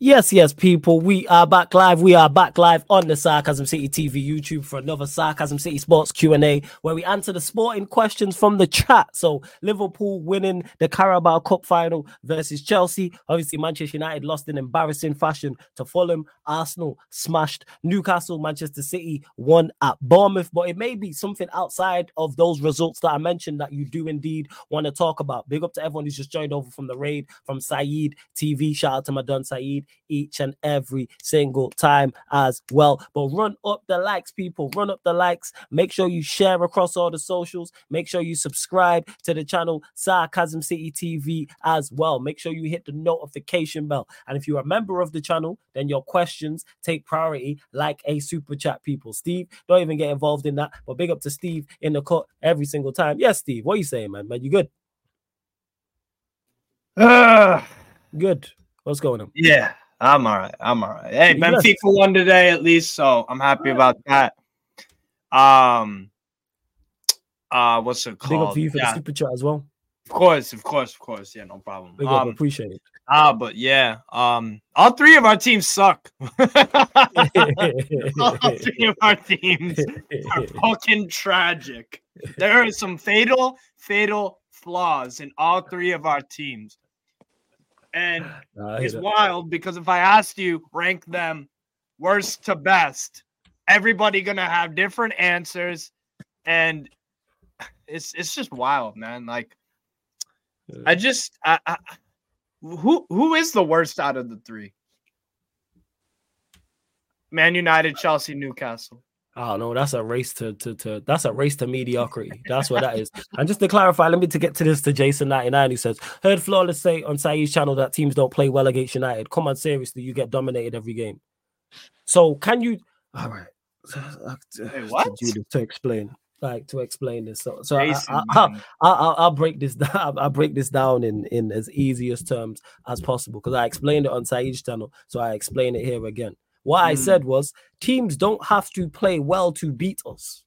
Yes, yes, people. We are back live. We are back live on the Sarcasm City TV YouTube for another Sarcasm City Sports Q&A where we answer the sporting questions from the chat. So, Liverpool winning the Carabao Cup final versus Chelsea. Obviously, Manchester United lost in embarrassing fashion to Fulham. Arsenal smashed Newcastle. Manchester City won at Bournemouth. But it may be something outside of those results that I mentioned that you do indeed want to talk about. Big up to everyone who's just joined over from the raid from Saeed TV. Shout out to my Don Saeed each and every single time as well. But run up the likes, people. Run up the likes. Make sure you share across all the socials. Make sure you subscribe to the channel Sarcasm City TV as well. Make sure you hit the notification bell. And if you're a member of the channel, then your questions take priority like a super chat, people. Steve, don't even get involved in that. But big up to Steve in the cut every single time. Yes, Steve, what are you saying, man? Man, you good? Uh, good. What's going on? Yeah, I'm all right. I'm all right. Hey, Yes. Benfica won today at least, so I'm happy about that. Um, uh, what's it called? Big up for you for Yeah, the super chat as well. of course, of course, of course. Yeah, no problem. Big up, Um, appreciate it. ah, but yeah, um, all three of our teams suck. all three of our teams are fucking tragic. There are some fatal, fatal flaws in all three of our teams. And Nah, it's wild because if I asked you rank them worst to best, everybody gonna have different answers, and it's it's just wild, man. Like I just I, I who who is the worst out of the three? Man United, Chelsea, Newcastle. Oh no, that's a race to to to that's a race to mediocrity. That's what that is. And just to clarify, let me to get to this to Jason 99 who says, heard Flawless say on Saeed's channel that teams don't play well against United. Come on, seriously, you get dominated every game. So can you all right. Uh, uh, what? To, to explain. Like to explain this. So so I, Jason, I, I, man. I, I'll, I'll break this down. I'll, I'll break this down in in as easiest terms as possible because I explained it on Saeed's channel, so I explain it here again. What I Mm. said was teams don't have to play well to beat us.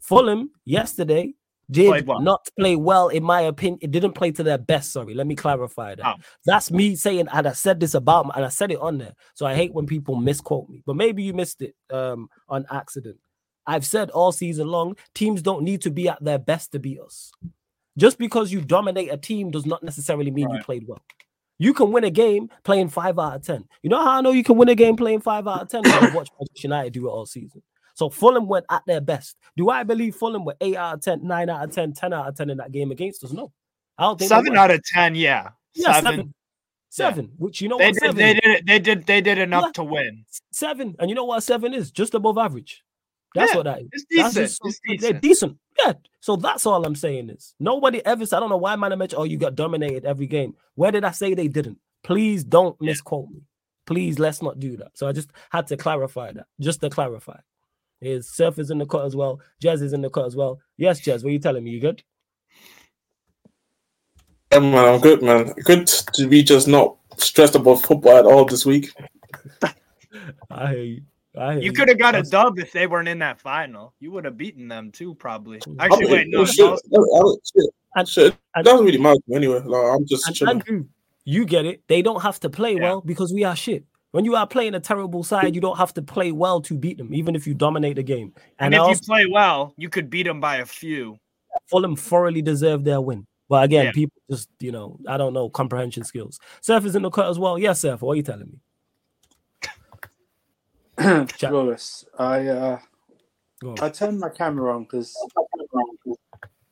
Fulham yesterday did well. not play well, in my opinion. It didn't play to their best. Sorry, let me clarify that. Oh. That's me saying, and I said this about, and I said it on there. So I hate when people misquote me, but maybe you missed it um, on accident. I've said all season long, teams don't need to be at their best to beat us. Just because you dominate a team does not necessarily mean you played well. You can win a game playing five out of ten. You know how I know you can win a game playing five out of ten? I've watched Manchester United do it all season. So Fulham went at their best. Do I believe Fulham were eight out of 10, 9 out of 10, 10 out of 10 in that game against us? No. I don't think Seven out of ten, yeah. Yeah, seven. seven. Seven, which you know They what did, seven they did. They did. They did enough Yeah. to win. seven. And you know what seven is? Just above average. That's Yeah, what that is. It's That's decent. just It's decent. They're decent. Yeah. So that's all I'm saying is nobody ever said, I don't know why man I mentioned, oh, you got dominated every game. Where did I say they didn't? Please don't Yeah. misquote me. Please let's not do that. So I just had to clarify that. Just to clarify. His surf is in the cut as well. Jazz is in the cut as well. Yes, Jazz, what are you telling me? You good? Yeah, man, I'm good, man. Good to be just not stressed about football at all this week. I hear you. I You could have got a dub if they weren't in that final. You would have beaten them too, probably. Mm. Actually, I mean, wait, no, shit, no, I- I- shit, And- shit, it and- doesn't really matter anyway. Like, I'm just And chilling. Andrew, you get it. They don't have to play Yeah. well because we are shit. When you are playing a terrible side, you don't have to play well to beat them, even if you dominate the game. and And, if I you play well, you could beat them by a few. Fulham thoroughly deserve their win. But again, Yeah. people just, you know, I don't know, comprehension skills. Surf is in the cut as well. Yes, Surf, what are you telling me? Flawless. I uh, I turned my camera on because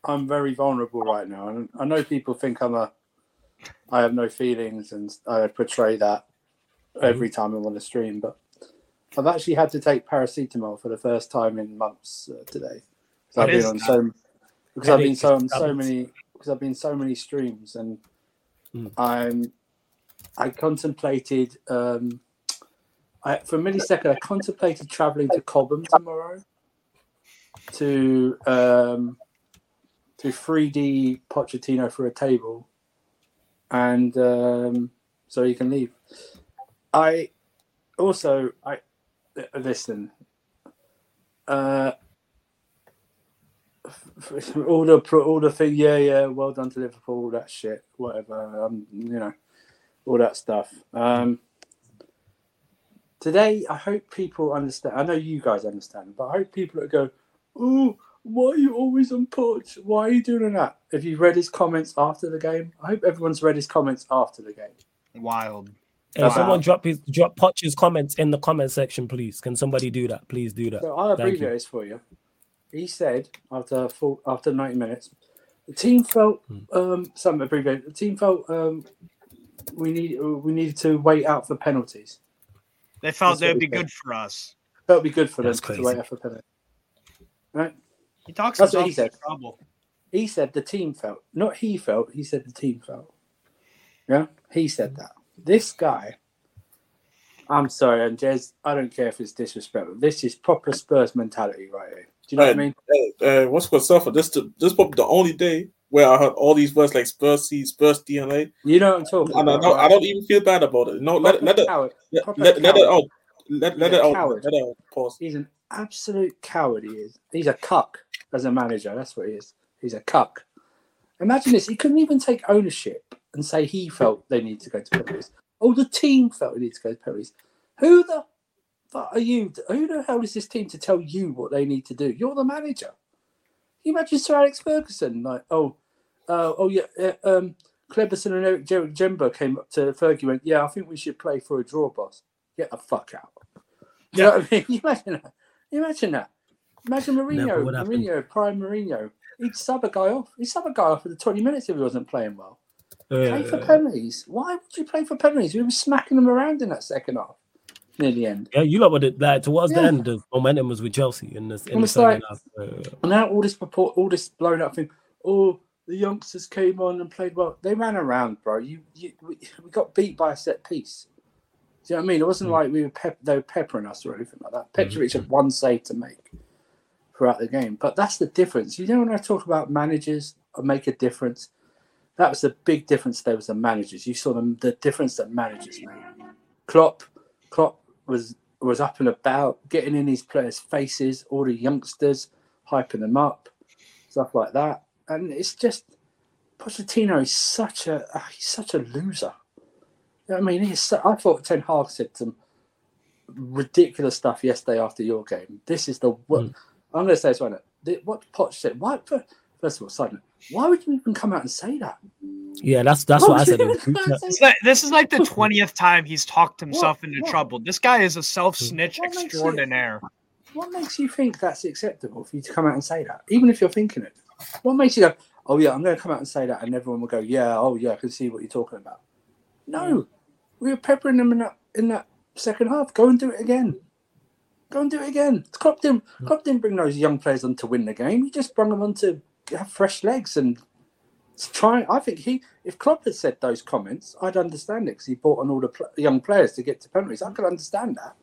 I'm very vulnerable right now, and I know people think I'm a I have no feelings, and I portray that every time I'm on a stream. But I've actually had to take paracetamol for the first time in months uh, today. What I've been on that? so because I've been so on so many because I've been so many streams, and Mm. I'm I contemplated. Um, I, for a millisecond, I contemplated traveling to Cobham tomorrow to um, to 3D Pochettino for a table, and um, so you can leave. I also I listen. Uh, all the all the thing, yeah, yeah. Well done to Liverpool. All that shit, whatever. Um, you know, all that stuff. Um, today, I hope people understand. I know you guys understand, but I hope people that go, "Oh, why are you always on Poch? Why are you doing that?" If you read his comments after the game, I hope everyone's read his comments after the game. Wild. Hey, Wow. someone drop his drop Poch's comments in the comment section, please. Can somebody do that? Please do that. So I'll abbreviate this for you. He said after full, after 90 minutes, the team felt Hmm. um some abbreviate. The team felt um we need we needed to wait out for penalties. They felt That's what they'd be he good for us. That would be good for them That's to crazy. wait for penalties. Right? He talks That's what he said. trouble. He said the team felt, not he felt. He said the team felt. Yeah, he said that. This guy. I'm sorry, and Jez, I don't care if it's disrespectful. This is proper Spurs mentality right here. Do you know what I mean? Hey, uh, what's called Surfer? This the, this probably the only day where I heard all these words like Spurs C, Spurs DNA, You know what I'm talking I about. don't, I don't even feel bad about it. No, let, let it let, let, let it out. Let, let it out. Let it out. Pause. He's an absolute coward. He is. He's a cuck as a manager. That's what he is. He's a cuck. Imagine this. He couldn't even take ownership and say he felt they need to go to penalties. Oh, the team felt they need to go to penalties. Who the fuck are you? Who the hell is this team to tell you what they need to do? You're the manager. You imagine Sir Alex Ferguson like, oh, uh, oh yeah, uh, um, Kleberson and Eric Jer- Djemba came up to Fergie. and Went, yeah, I think we should play for a draw, boss. Get the fuck out. You know what I mean? You imagine that. You imagine that. Imagine Mourinho. Mourinho, prime Mourinho. He'd sub a guy off. He'd sub a guy off for the 20 minutes if he wasn't playing well. Play for Uh, penalties. Why would you play for penalties? We were smacking them around in that second half near the end. yeah, you lot it. Like towards the end, the momentum was with Chelsea in this in the like- half. And now all this purport, all this blown up thing. Oh, the youngsters came on and played well. They ran around, bro. You, you we, we got beat by a set piece. Do you know what I mean? It wasn't Mm. like we were pep- they were peppering us or anything like that. Petrovic had one save to make throughout the game. But that's the difference. You know when I talk about managers or make a difference, that was the big difference there was the managers. You saw them the difference that managers made. Klopp, Klopp was was up and about, getting in his players' faces, all the youngsters, hyping them up, stuff like that. And it's just Pochettino is such a ah, he's such a loser. You know I mean, he's so, I thought Ten Hag said some ridiculous stuff yesterday after your game. This is the what Mm. I'm going to say this right now. What Poch said. Why? First of all, side note, why would you even come out and say that? yeah, that's that's Why what I said. in the even group come out chat. and It's like, this is like the 20th time he's talked himself into what? trouble. This guy is a self snitch What makes it- extraordinaire. What makes you think that's acceptable for you to come out and say that, even if you're thinking it? What makes you go, "Oh yeah, I'm going to come out and say that," and everyone will go, "Yeah, oh yeah, I can see what you're talking about." No, we were peppering them in that in that second half. Go and do it again. Go and do it again. Klopp didn't, Klopp didn't bring those young players on to win the game. He just brought them on to have fresh legs and try. I think he, if Klopp had said those comments, I'd understand it because he brought on all the pl- young players to get to penalties. I could understand that.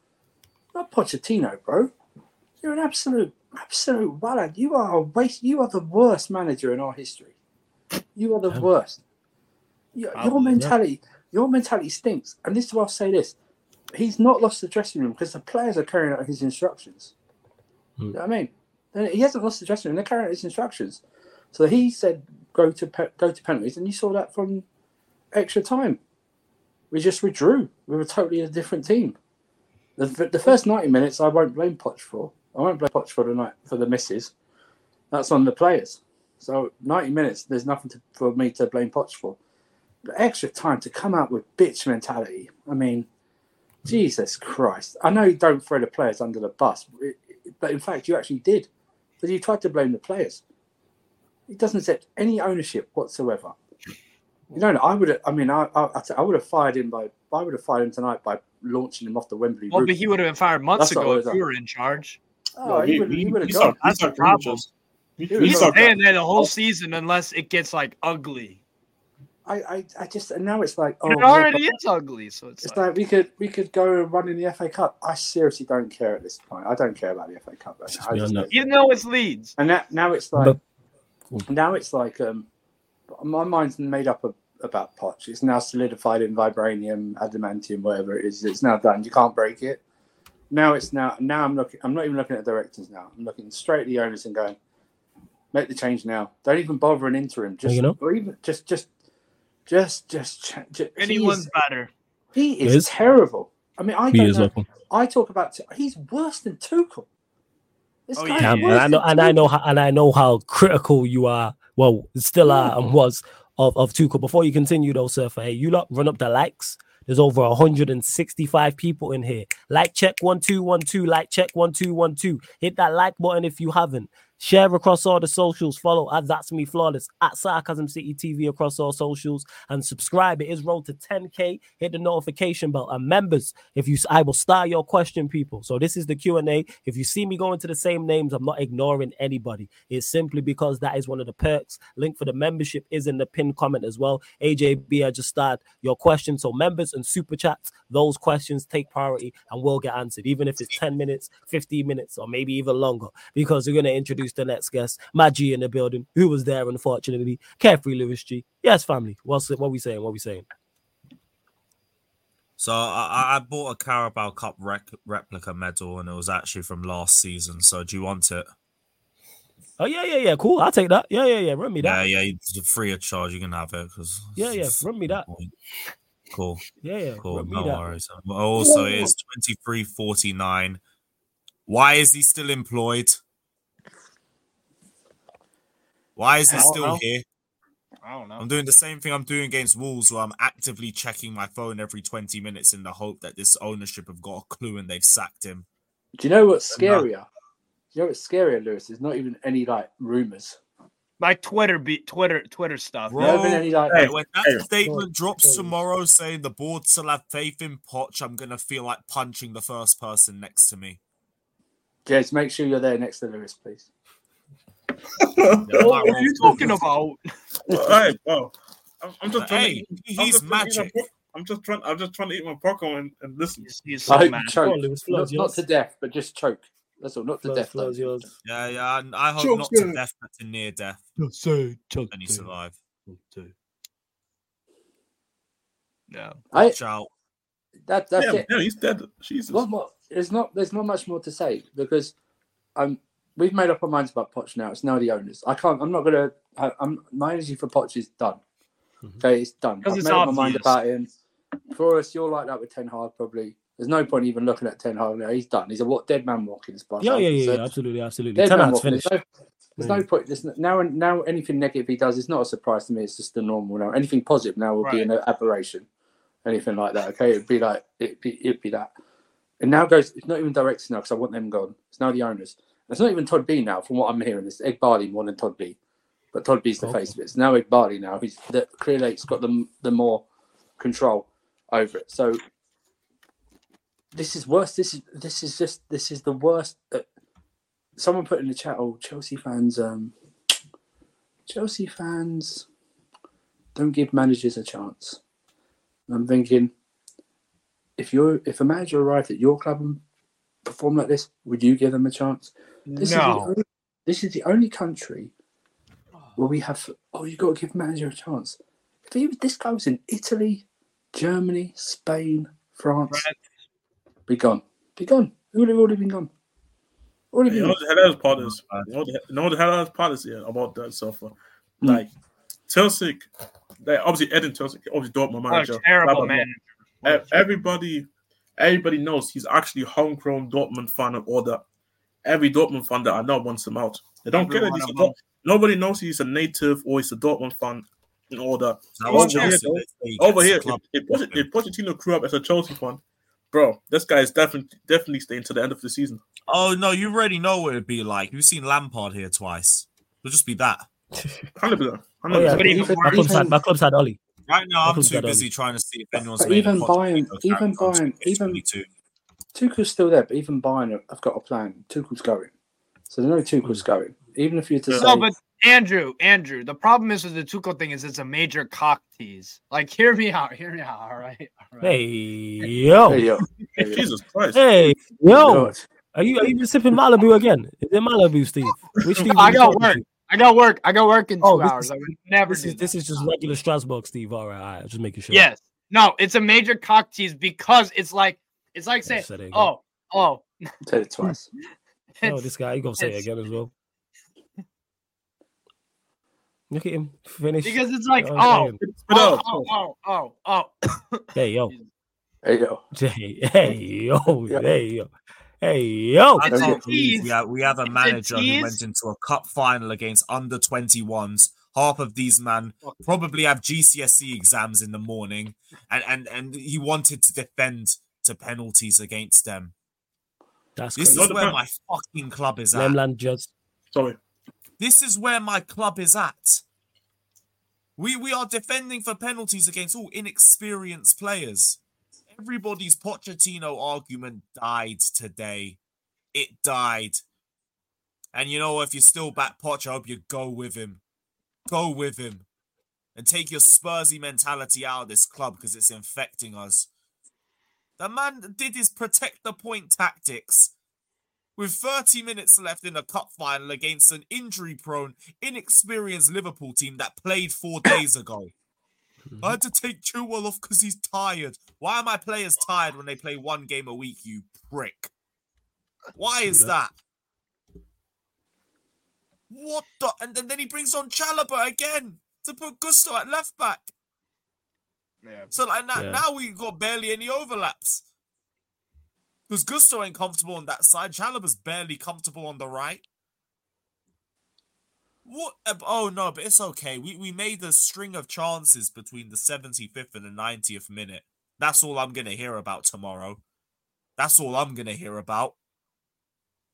Not Pochettino, bro. You're an absolute, absolute wallad. You are a waste. You are the worst manager in our history. You are the Yeah. worst. Your, your mentality, your mentality stinks. And this is why I'll say this: he's not lost the dressing room because the players are carrying out his instructions. Hmm. You know what I mean? He hasn't lost the dressing room; they're carrying out his instructions. So he said, "Go to pe- go to penalties," and you saw that from extra time. We just withdrew. We were totally a different team. The, the first ninety minutes, I won't blame Poch for. I won't blame Poch for the night for the misses. That's on the players. So ninety minutes, there's nothing to, for me to blame Poch for. But extra time to come out with bitch mentality. I mean, Jesus Christ! I know you don't throw the players under the bus, but in fact, you actually did. But you tried to blame the players. He doesn't accept any ownership whatsoever. You know, I would have. I mean, I, I, I would have fired him by. I would have fired him tonight by launching him off the Wembley Well, roof. but he would have been fired months That's ago if you were in charge. oh, he he- would have gone. That's the problem. He- He he He's staying there the whole season unless it gets like ugly. I, I, I just and now it's like oh, And it already but is ugly, so it's, it's like, like we could we could go and run in the FA Cup. I seriously don't care at this point. I don't care about the FA Cup right Just now. I just don't. even though it's Leeds. And now, now it's like But- now it's like um my mind's made up of, about Poch. It's now solidified in vibranium, adamantium, whatever it is. It's now done. You can't break it. Now it's now now I'm looking I'm not even looking at directors now. I'm looking straight at the owners and going, make the change now. Don't even bother an interim. Just You know? or even just just just just, ch- ju- he Anyone's is, better. he is, Is? terrible. I mean I He don't know. awful. I talk about he's worse than Tuchel. This Oh, guy's yeah. Cam, and I know, and I know, how, and I know how critical you are. Well, still are and was of of Tuchel. Before you continue, though, sir, hey, you lot run up the likes. There's over 165 people in here. Like check one two one two. Like check one two one two. Hit that like button if you haven't. Share across all the socials. Follow at That's Me Flawless at Sarcasm City TV across all socials and subscribe. It is road to 10k. Hit the notification bell and members. If you, I will start your question, people. So this is the Q and A. If you see me going to the same names, I'm not ignoring anybody. It's simply because that is one of the perks. Link for the membership is in the pinned comment as well. AJB, I just start your question. So members and super chats, those questions take priority and will get answered, even if it's 10 minutes, 15 minutes, or maybe even longer, because we're going to introduce the next guest, Maggie in the building, who was there, unfortunately. Carefree Lewis G. Yes, family. What's it? What we saying? What we saying? So I, I- bought a Carabao Cup rec- replica medal, and it was actually from last season. So do you want it? Oh yeah, yeah, yeah. Cool. I'll take that. Yeah, yeah, yeah. Run me that. Yeah, yeah, it's free of charge. You can have it because Yeah, yeah, run me that. Cool, Yeah, yeah. cool. No that. worries. Well, Also, it's twenty three forty nine. Why is he still employed? Why is he still know. here? I don't know. I'm doing the same thing I'm doing against Wolves, where I'm actively checking my phone every 20 minutes in the hope that this ownership have got a clue and they've sacked him. Do you know what's scarier? Do you know what's scarier, Lewis? There's not even any like rumors. My Twitter, be Twitter, Twitter stuff. Bro, been any like. Hey, when that hey, statement drops sorry. tomorrow saying the board still have faith in Poch, I'm gonna feel like punching the first person next to me. James, make sure you're there next to Lewis, please. Yeah, I might What are you talking about? hey, bro. I'm, I'm just trying Hey, to. I'm he's just eat my magic. po- I'm just trying. I'm just trying to eat my popcorn and, and listen. He's, he's I hope mad. you choke. Go on, Lewis, not, not to death, but just choke. That's all. Not to Flows, death. flows, though. yours. Yeah, yeah, and I hope Choke's not to good. death, but to near death, Say, chuck, and you survive. No. I, Watch out. that, that's Yeah, it. yeah, he's dead. Jesus. What more? There's not. There's not much more to say because um, we've made up our minds about Poch now. It's now the owners. I can't. I'm not gonna. I, I'm my energy for Poch is done. Mhm. Okay, it's done. 'Cause I've it's made up my mind obvious. about him. For us, you're like that with Ten Hag. Probably. There's no point even looking at Ten Hag now. He's done. He's a what dead man walking. As far Yeah, yeah, yeah, concerned. yeah, absolutely, absolutely. Dead Ten man outs walking. finished. There's no, there's no point. There's no, now, now anything negative he does is not a surprise to me. It's just the normal now. Anything positive now will be an aberration. Anything like that, okay? It'd be like it'd be it'd be that. And now goes. It's not even directors now because I want them gone. It's now the owners. It's not even Todd B now, from what I'm hearing. It's Eghbali more than Todd B. But Todd B's the Okay. face of it. It's now Eghbali now. He's the, clearly it's got the the more control over it. So this is worse. This is this is just this is the worst. Uh, someone put in the chat, "Oh, Chelsea fans, um, Chelsea fans don't give managers a chance." And I'm thinking, if you're if a manager arrived at your club and performed like this, would you give them a chance? This is the No. only, this is the only country where we have. Oh, you got to give manager a chance. If he, this guy was in Italy, Germany, Spain, France, France. be gone, be gone. It would have already been gone. Already You been know gone. the hell part is. You know the, you know the hell part is yeah, about that so far. Hmm. Like Chelsea, they obviously Edin Chelsea, obviously Dortmund What manager. a terrible blah, blah, blah. man. E- Everybody, everybody knows he's actually homegrown Dortmund fan and all that. Every Dortmund fan that I know wants him out. They don't Every get it. He's a Dort- nobody knows he's a native or he's a Dortmund fan and all that. That Over here, Let's he Over here, the club. if, if, Poch- if Pochettino grew up as a Chelsea fan, bro, this guy is definitely definitely staying to the end of the season. Oh no, you already know what it'd be like. You've seen Lampard here twice. It'll just be that. Hundred percent. Oh yeah, my club's had my club's had Ollie. Right now, I'm too busy Ollie? trying to see if anyone's But made even a Bayern- even character on Bayern- even- 22. Tuchel's still there, but even Bayern have- have got a plan. Tuchel's going, so they know Tuchel's hmm. going. Even if you're to say, but Andrew, Andrew, the problem is with the Tuchel thing is it's a major cock tease. Like, hear me out, hear me out. All right, all right. Hey yo, you go. There you go. Jesus Christ. hey yo, oh, God. are you are you sipping Malibu again? Is it Malibu, Steve? Which Steve? I got talking work. to? I got work. I got work in oh, two Oh, this hours. is- I would never This do is this that. is just regular Strasbourg, Steve. All right, all right, just making sure. Yes. No, it's a major cock tease because it's like it's like saying, said it again. oh, oh, Said it twice. No, this guy, you gonna say it again as well. Look at him finish. because it's like, oh oh, oh, oh, oh, oh, oh, oh, oh. Hey yo, Hey, yo. Hey, hey, yo, Yeah. hey, yo, hey, yo. I can't believe we have, we have a It's a manager who went into a cup final against under 21s. Half of these man probably have GCSE exams in the morning, and, and, and he wanted to defend to penalties against them. That's This crazy. is where my fucking club is at. Lemland just Sorry. This is where my club is at. We we are defending for penalties against all inexperienced players. Everybody's Pochettino argument died today. It died. And you know, if you're still back Poch, I hope you go with him. Go with him. And take your Spursy mentality out of this club because it's infecting us. The man did his protect the point tactics with 30 minutes left in a cup final against an injury prone, inexperienced Liverpool team that played four days ago. I had to mm-hmm. take Chilwell off because he's tired. Why are my players tired when they play one game a week, you prick? Why is that? What the? And then, then he brings on Chalobah again to put Gusto at left back. Yeah. So like now, Yeah. now we got barely any overlaps. Because Gusto ain't comfortable on that side. Chalobah's barely comfortable on the right. What? Oh no, but it's okay. We we made a string of chances between the 75th and the 90th minute. That's all I'm gonna hear about tomorrow. That's all I'm gonna hear about.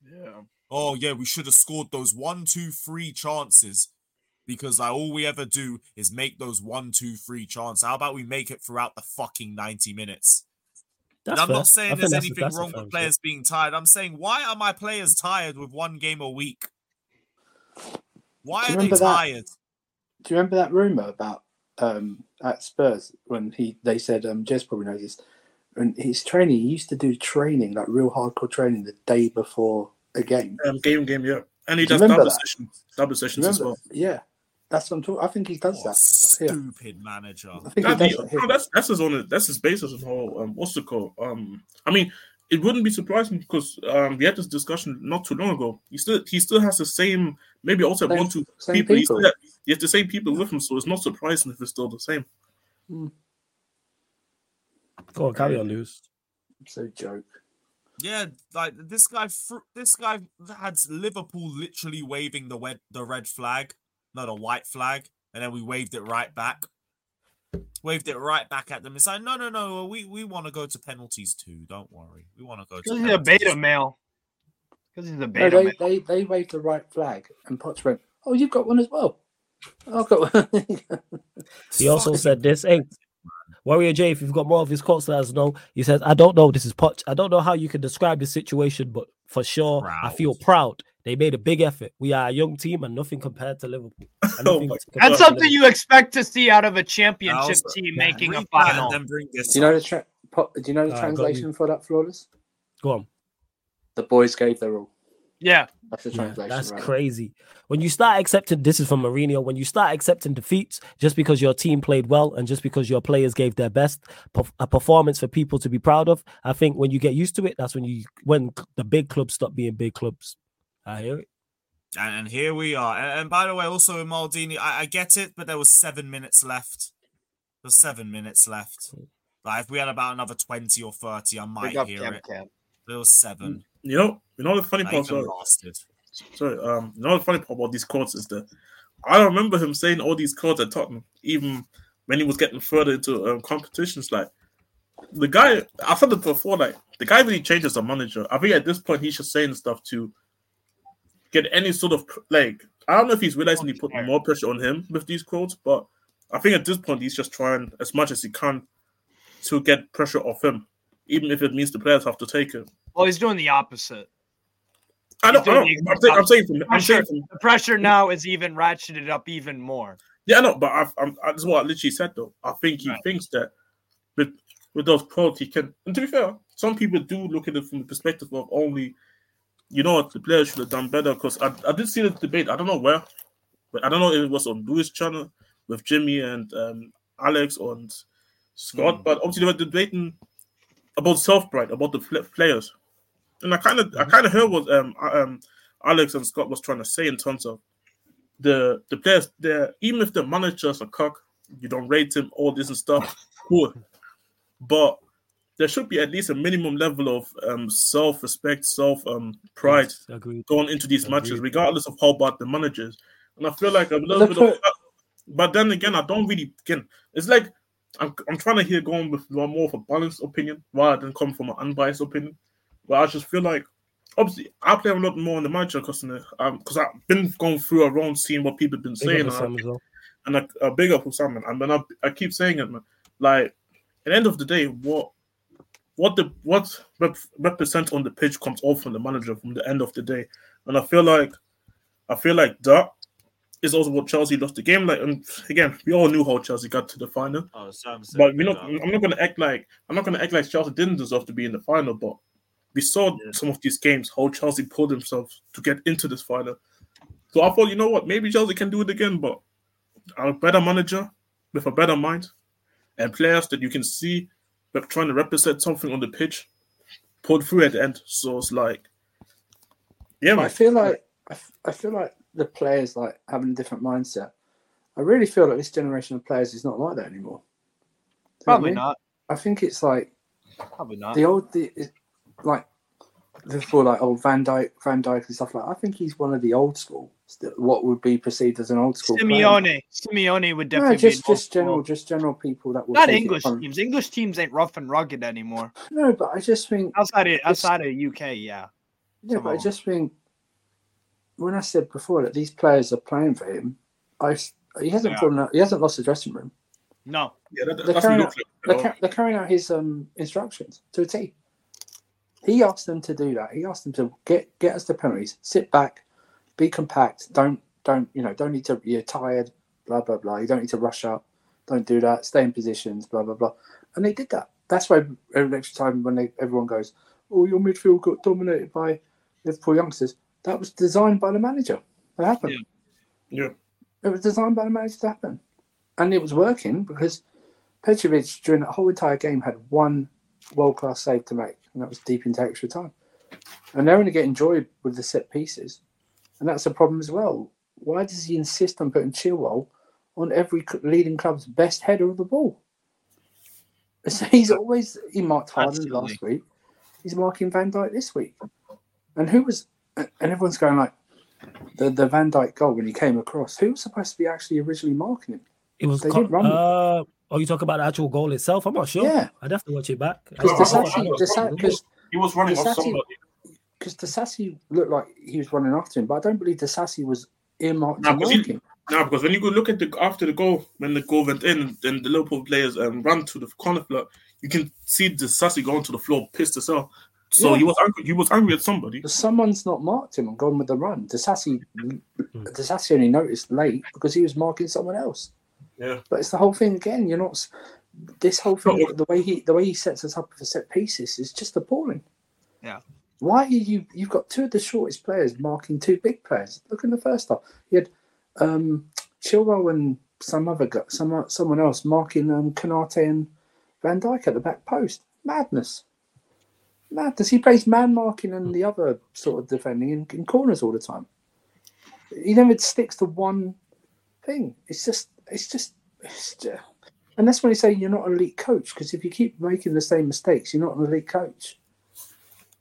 Yeah. Oh yeah, we should have scored those one, two, three chances. Because like all we ever do is make those one, two, three chances. How about we make it throughout the fucking 90 minutes? and I'm fair. not saying there's that's anything that's a wrong with players being tired. I'm saying why are my players tired with one game a week? Why Do are you they remember that? tired? Do you remember that rumor about um, at Spurs when he they said um, Jez probably knows this. And his training, he used to do training like real hardcore training the day before a game. Um, game, game, yeah. And he Do does double that? sessions, double sessions as well. Yeah, that's what I'm talking. I think he does Oh, that. Yeah, stupid manager. I think That'd does be- that. no, that's that's his own. That's his basis of how um, what's it called? Um, I mean, it wouldn't be surprising because um, we had this discussion not too long ago. He still he still has the same, maybe also Same- one two same people. He, people. still has, he has the same people with him, so it's not surprising if it's still the same. Go on, carry on, Lewis. So joke. Yeah, like this guy. This guy had Liverpool literally waving the red, the red flag, not a white flag, and then we waved it right back. Waved it right back at them. It's like, no, no, no. We we want to go to penalties too. Don't worry. We want to go to. Because he's a beta male. Because he's a No, beta they, male. they they waved the right flag, and Potts went, "Oh, you've got one as well." I've got one. He also said this. Hey, Warrior J, if you've got more of his quotes, let us know. He says, I don't know. This is Poch. I don't know how you can describe this situation, but for sure, I feel proud. They made a big effort. We are a young team and nothing compared to Liverpool. And Oh nothing my to compare That's to something Liverpool. you expect to see out of a championship Also- team yeah, making a final. and bring this. do you know the tra- do you know the Alright, got you. translation for that, flawless? Go on. The boys gave their all. Yeah. That's the Yeah, translation. that's right? crazy. When you start accepting, this is from Mourinho. When you start accepting defeats just because your team played well and just because your players gave their best, a performance for people to be proud of. I think when you get used to it, that's when you when the big clubs stop being big clubs. I hear it. And, and here we are. And, and by the way, also in Maldini, I, I get it, but there was seven minutes left. There's seven minutes left. Like if we had about another twenty or thirty, I might Big up hear Cam it. Cam. There was seven. You know, you know the funny Not part. even Sorry, lasted. sorry, um, you know the funny part about these quotes is that I remember him saying all these quotes at Tottenham, even when he was getting further into um, competitions. Like the guy, I said it before. Like the guy really changes the manager. I think at this point he's just saying stuff to get any sort of like. I don't know if he's realizing he put more pressure on him with these quotes, but I think at this point he's just trying as much as he can to get pressure off him, even if it means the players have to take it. Well, he's doing the opposite. I know. He's I the I'm, saying, I'm saying from. I'm saying from. the pressure now is even ratcheted up even more. Yeah, no, but I've, I'm, that's what I literally said though. I think he Right. thinks that with with those quotes he can. And to be fair, some people do look at it from the perspective of only, you know, what the players should have done better. Because I, I did see the debate. I don't know where, but I don't know if it was on Louis' channel with Jimmy and um, Alex and Scott. Hmm. But obviously they were debating about self pride, about the pl- players, and I kind of I kind of heard what um um Alex and Scott was trying to say in terms of the the players there, even if the manager's a cock, you don't rate him, all this and stuff, cool. But there should be at least a minimum level of um, self-respect, self um, pride Yes, agreed. going into these matches, regardless of how bad the managers. And I feel like a little Look bit of that. But then again, I don't really again. It's like I'm I'm trying to hear going with more more of a balanced opinion rather than come from an unbiased opinion. But I just feel like obviously I play a lot more on the manager because um because I've been going through around seeing what people have been Big up saying. and Sam as well. and a, a big up for Simon. And then I, I keep saying it, man. Like at the end of the day, what what the what rep, represent on the pitch comes all from the manager from the end of the day. And I feel like I feel like that is also what Chelsea lost the game. Like and again, we all knew how Chelsea got to the final. Oh, Sam But we're not. I'm not gonna act like I'm not gonna act like Chelsea didn't deserve to be in the final, but we saw Yeah. some of these games how Chelsea pulled themselves to get into this final. So I thought, you know what, maybe Chelsea can do it again, but a better manager with a better mind and players that you can see rep- trying to represent something on the pitch pulled through at the end. So it's like, yeah, I feel like I, f- I feel like the players like having a different mindset. I really feel like this generation of players is not like that anymore. Do you know what I Probably mean? not. I think it's like Probably not. the old, the it- like before, like old Van Dijk, Van Dijk and stuff like. that. I think he's one of the old school, st- what would be perceived as an old school. player. Simeone. Simeone would No, definitely just be just general, old just general people that would not English teams. English teams ain't rough and rugged anymore. No, but I just think Outside of outside of UK, yeah. Yeah, Some but I just think when I said before that these players are playing for him, I s- he hasn't Yeah. fallen out, he hasn't lost the dressing room. No. yeah that, They're carrying out- They're, ca- they're carrying out his um, instructions to a T. He asked them to do that. He asked them to get get us the penalties, sit back, be compact. Don't don't you know? Don't need to. You're tired. Blah blah blah. You don't need to rush up. Don't do that. Stay in positions. Blah blah blah. And they did that. That's why every extra time when they, everyone goes, "Oh, your midfield got dominated by Liverpool youngsters," that was designed by the manager. That happened. Yeah. It was designed by the manager to happen. And it was working because Petrovic during that whole entire game had one world class save to make, and that was deep into extra time. And they're only getting joy with the set pieces. And that's a problem as well. Why does he insist on putting Chilwell on every leading club's best header of the ball? So he's always he marked Haaland last week. He's marking Van Dijk this week. And who was and everyone's going like the, the Van Dijk goal when he came across, who was supposed to be actually originally marking him? It was. They co- did run with- uh, oh, you talk about the actual goal itself? I'm not sure. Yeah. I'd have to watch it back. Because Because I- I- Disasi, I- Disa- because He was running off Disasi- somebody. Because Disasi looked like he was running after him, but I don't believe Disasi was earmarked Nah, to because mark him. No, because when you go look at the after the goal, when the goal went in, then the Liverpool players um, ran to the corner flag. You can see Disasi going to the floor, pissed as hell. So Yeah. he was angry. He was angry at somebody. But someone's not marked him and gone with the run. The Sassy, the Disasi only noticed late because he was marking someone else. Yeah. But it's the whole thing again. You're not. This whole thing, No. the way he the way he sets us up for set pieces is just appalling. Yeah. Why are you? You've got two of the shortest players marking two big players. Look in the first half. You had um, Chilwell and some other guy, some someone else marking um, Konate and Van Dijk at the back post. Madness. Madness. He plays man marking and the other sort of defending in, in corners all the time. He never sticks to one thing. It's just, it's just, it's just and that's when you say you're not an elite coach because if you keep making the same mistakes, you're not an elite coach.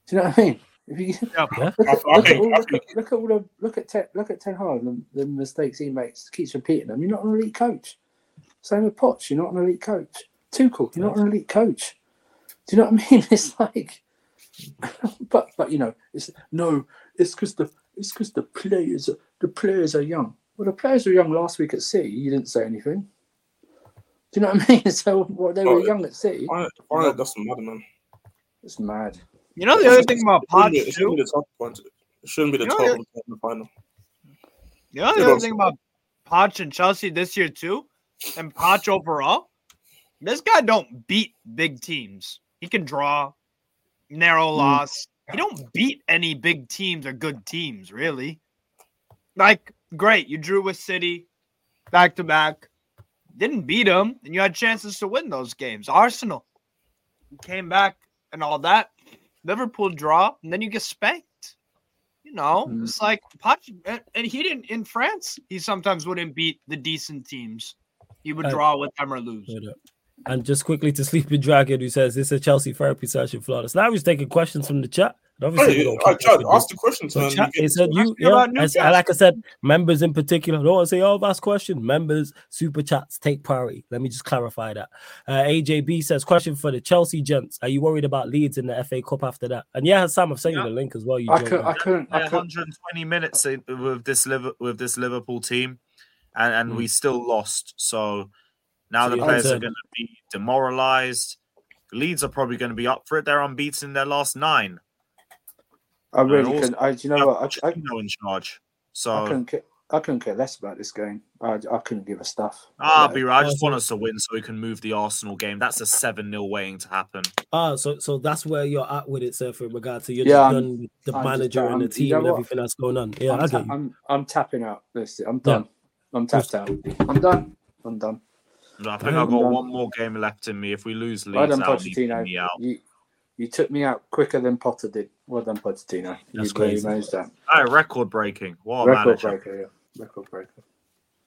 Do you know what I mean? If you Yeah. look, at, look, at all, look, at, look at all the look at Ten, look at Ten Hag and the mistakes he makes, keeps repeating them. You're not an elite coach. Same with Potts. You're not an elite coach. Tuchel. You're not an elite coach. Do you know what I mean? It's like, but but you know, it's no. It's because the it's because the players are, the players are young. Well, the players were young last week at City. You didn't say anything. Do you know what I mean? So what they were Oh, young at City. Why, why, that's mad, man. It's mad. You know the other thing about It shouldn't be- it shouldn't be the top point. It shouldn't be the You know, top one in the final. You know the other thing about Poch and Chelsea this year too, and Poch overall. This guy don't beat big teams. He can draw, narrow hmm. loss. He don't beat any big teams or good teams, really. Like, great, you drew with City, back to back. Didn't beat them, and you had chances to win those games. Arsenal came back and all that. Liverpool draw, and then you get spanked. You know, Mm. it's like and he didn't in France. He sometimes wouldn't beat the decent teams. He would Uh, draw with them or lose. And just quickly to Sleeping Dragon, who says this is a Chelsea therapy session flawless. Now he's taking questions from the chat. And obviously, we Hey, don't I tried to ask the questions, So man. chat, You said you, yeah. As, like I said, members in particular. I don't want to say, oh, ask question. Members, super chats take priority. Let me just clarify that. Uh, AJB says, question for the Chelsea gents. Are you worried about Leeds in the FA Cup after that? And yeah, Sam, I've sent you the link as well. You I couldn't. I couldn't. I couldn't 120 minutes with this Liver- with this Liverpool team, and, and Mm. we still lost. So now So the you're players are going to be demoralized. Leeds are probably going to be up for it. They're unbeaten in their last nine. I And really also- couldn't. I, do you know what? I, I, Pochettino in charge. I So couldn't. Care, I couldn't care less about this game. I, I couldn't give a stuff. ah, be right. I just want us to win so we can move the Arsenal game. That's a seven 0 waiting to happen. Ah, so so that's where you're at with it, sir, in regard to you're Yeah, just done with the I'm manager done. and the team You team know and everything that's going on. Yeah, I'm, I ta- get you. I'm, I'm tapping out. Listen, I'm done. I'm tapped out. I'm done. I'm done. I think Yeah, I've got no. one more game left in me. If we lose Leeds, Well done, that'll be me out. You, you took me out quicker than Potter did. Well done, Pochettino. That's you really crazy. managed that. Hey, record breaking. What a Record manager. breaker, yeah. Record breaker.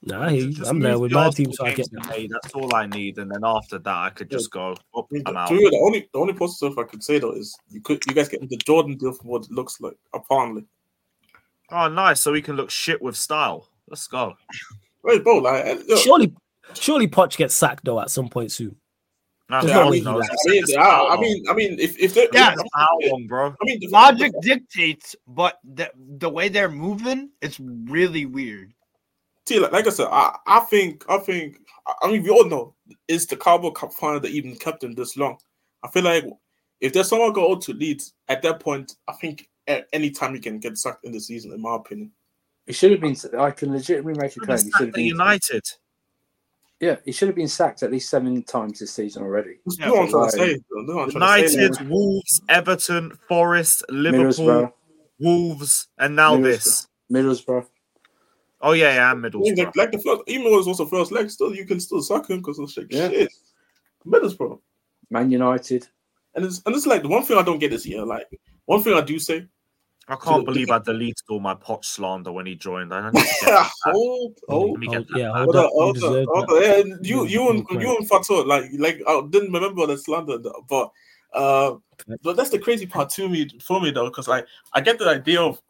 Nah, I hear you. Just I'm there with my team, so I get to that. me, That's all I need, and then after that, I could just go. Oh, I mean, I'm out. be the only the only positive I could say though is you could you guys getting the Jordan deal from what it looks like apparently. Oh, nice. So we can look shit with style. Let's go. Wait, bro, like uh, look, Surely, surely Poch gets sacked though at some point soon. No, There's God no way he I mean, I, I mean, I mean, if if they Yeah. For how long, bro? I mean, the Logic dictates, but the the way they're moving, it's really weird. See, like, like I said, I, I think, I think, I- I mean, we all know it's the Carabao Cup final that even kept him this long. I feel like if there's someone go to Leeds at that point, I think at any time you can get sacked in the season, in my opinion. It should have been. I can legitimately make a claim. have He should have been. United. Yeah, he should have been sacked at least seven times this season already. Yeah, what I'm trying but to why? say. That's what I'm trying to say, United. Wolves, Everton, Forest, Liverpool, Middlesbrough, Wolves, and now Middlesbrough. this. Middlesbrough. Oh yeah, yeah, and Like, Middlesbrough. like the first, even though it was the first leg, still you can still suck him because it's like Yeah. shit. Middlesbrough. Man United. And it's and it's like the one thing I don't get is here, like one thing I do say, I can't believe I deleted all my pot slander when he joined. I need to get that back. hold, hold, Let me get Hold- yeah, hold Hold up. on, You hold deserve on, hold that. on. Yeah, you, You- you, you and you and Fatou, like, like I didn't remember the slander, though, but uh, but that's the crazy part to me for me though, because like I get the idea of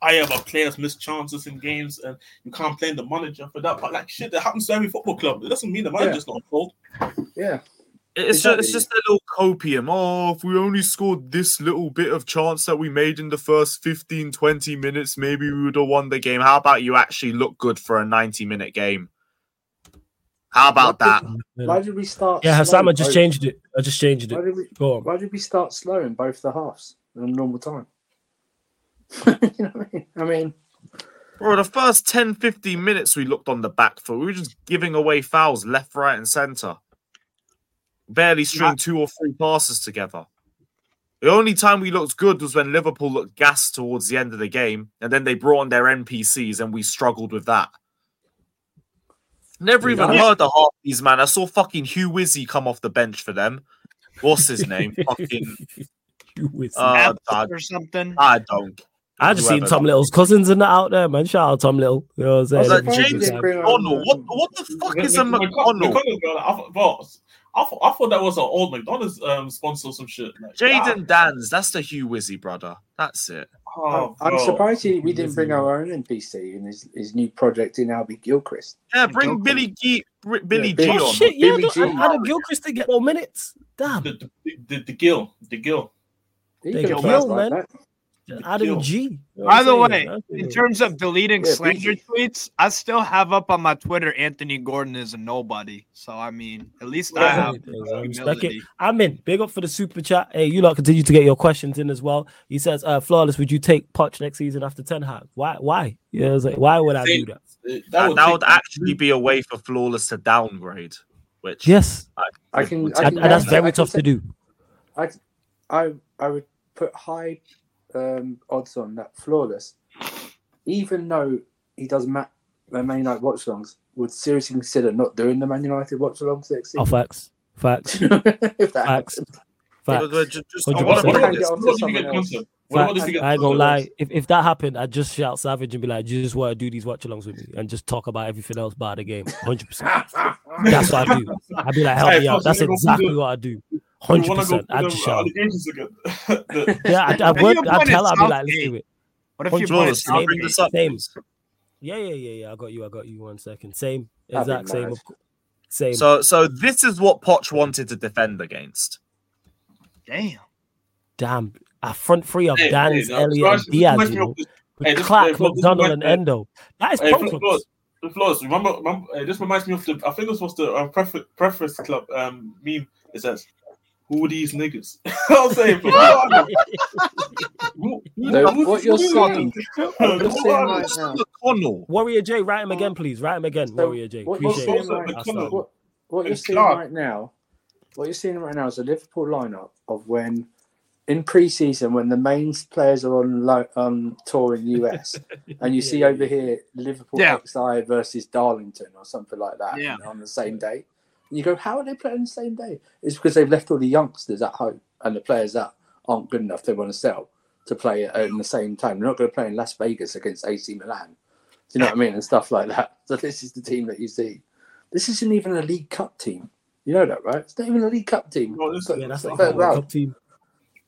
I have a players miss chances in games and you can't blame the manager for that, but like shit, that happens to every football club. It doesn't mean the manager's not fault. Yeah. It's just, it's just a little copium. Oh, if we only scored this little bit of chance that we made in the first 15, 20 minutes, maybe we would have won the game. How about you actually look good for a 90 minute game? How about that? Why did we start? Yeah, slow Hassan, I just both- changed it. I just changed Why it. did we? Go on. Why did we start slow in both the halves in normal time? you know what I mean? I mean, Bro, the first 10, 15 minutes we looked on the back foot. We were just giving away fouls left, right, and centre. Barely string two or three passes together. The only time we looked good was when Liverpool looked gassed towards the end of the game, and then they brought on their NPCs, and we struggled with that. Never even Yeah. heard of half these man. I saw fucking Hugh Wizzy come off the bench for them. What's his name? fucking You with uh, I, or something. I don't. I just seen. Tom Little's cousins in that out there, man. Shout out Tom Little. You know what I'm saying? Was that surprised you James didn't bring on, McDonald? What what the fuck The- is a the- the- McDonald? The- the- I thought- I thought, that was an old McDonald's um, sponsor or some shit. Like, Jayden Danns, that's the Hugh Wizzy brother. That's it. oh, I'm bro. surprised he, we didn't bring our own NPC in his, his new project in Alfie Gilchrist. Yeah, bring Joker. Billy G, Billy Yeah, G Billy- Oh shit, yeah, Billy don't- G. Adam Gilchrist didn't get no minutes. Damn. The, the, the, the Gill, the Gill. He They could have kill, played like man. that. Adam Kill. G. You know By the saying? way, That's in it. terms of deleting Yeah, slander tweets, I still have up on my Twitter Anthony Gordon is a nobody. So I mean, at least I Yeah. have I respect it. humility. I'm in. Big up for the super chat. Hey, you lot continue to get your questions in as well. He says, uh, flawless, would you take Poch next season after Ten Hag? Why? Why? Yeah, I was like, why would I do that? That, That, would, that would actually be a way for Flawless to downgrade. Which Yes, I can. I and, can and that's very can tough say- to do. I, I, I would put high um, odds on that flawless, even though he does Ma- the Man United watch songs, would seriously consider not doing the Man United watch alongs next Oh, facts, facts, if that facts, happens. Facts. just, I 100%. want to He put can this. get on to What if you someone get else. content? What about Facts. if we get I ain't gonna lie. If, if that happened, I'd just shout Savage and be like, "You just want to do these watch alongs with me and just talk about everything else but the game." Hundred percent. That's what I do. I'd be like, "Help Hey, me out." That's you wanna go exactly what I do. We Hundred wanna go percent. I'd them just shout. allegations. The- Yeah, I, I Maybe would. I'd tell I'd be like, "Let's do it." What if you Hundred put Flawless, can bring this up? Same. Yeah, yeah, yeah, yeah. I got you. I got you. One second. Same. That'd Exact same. of Same. So, so this is what Poch wanted to defend against. Damn. Damn. A front three of Hey, Dan's, hey, Elliott, and Diaz. reminds You know, with hey, this- Clark, hey, McDonald, reminds and me- Endo. That is Hey, Flo- problems. Flo, The Flawless, remember, remember uh, this reminds me of the I think this was the prefer, preference club um meme. It says, "Who are these niggas?" I'll say, it, bro. Who- who- No, who's what you're saying- Who what you're saying are right these? now. McConnell. Warrior J, write him again, please. Write him again, So, Warrior J. what you're Appreciate saying it. Also, right, That's what, what you're seeing Clark. right now, what you're seeing right now is a Liverpool lineup of when in pre-season when the main players are on lo- on tour in US, and you Yeah, see yeah, over here Liverpool Yeah. XI versus Darlington or something like that Yeah. on the same day. And you go, how are they playing the same day? It's because they've left all the youngsters at home and the players that aren't good enough they want to sell to play at, in the same time. They're not going to play in Las Vegas against AC Milan. Do you know what I mean? And stuff like that. So this is the team that you see. This isn't even a League Cup team. You know that, right? It's not even a League Cup team. No, It's Yeah, that's not- like it's a not- Cup team.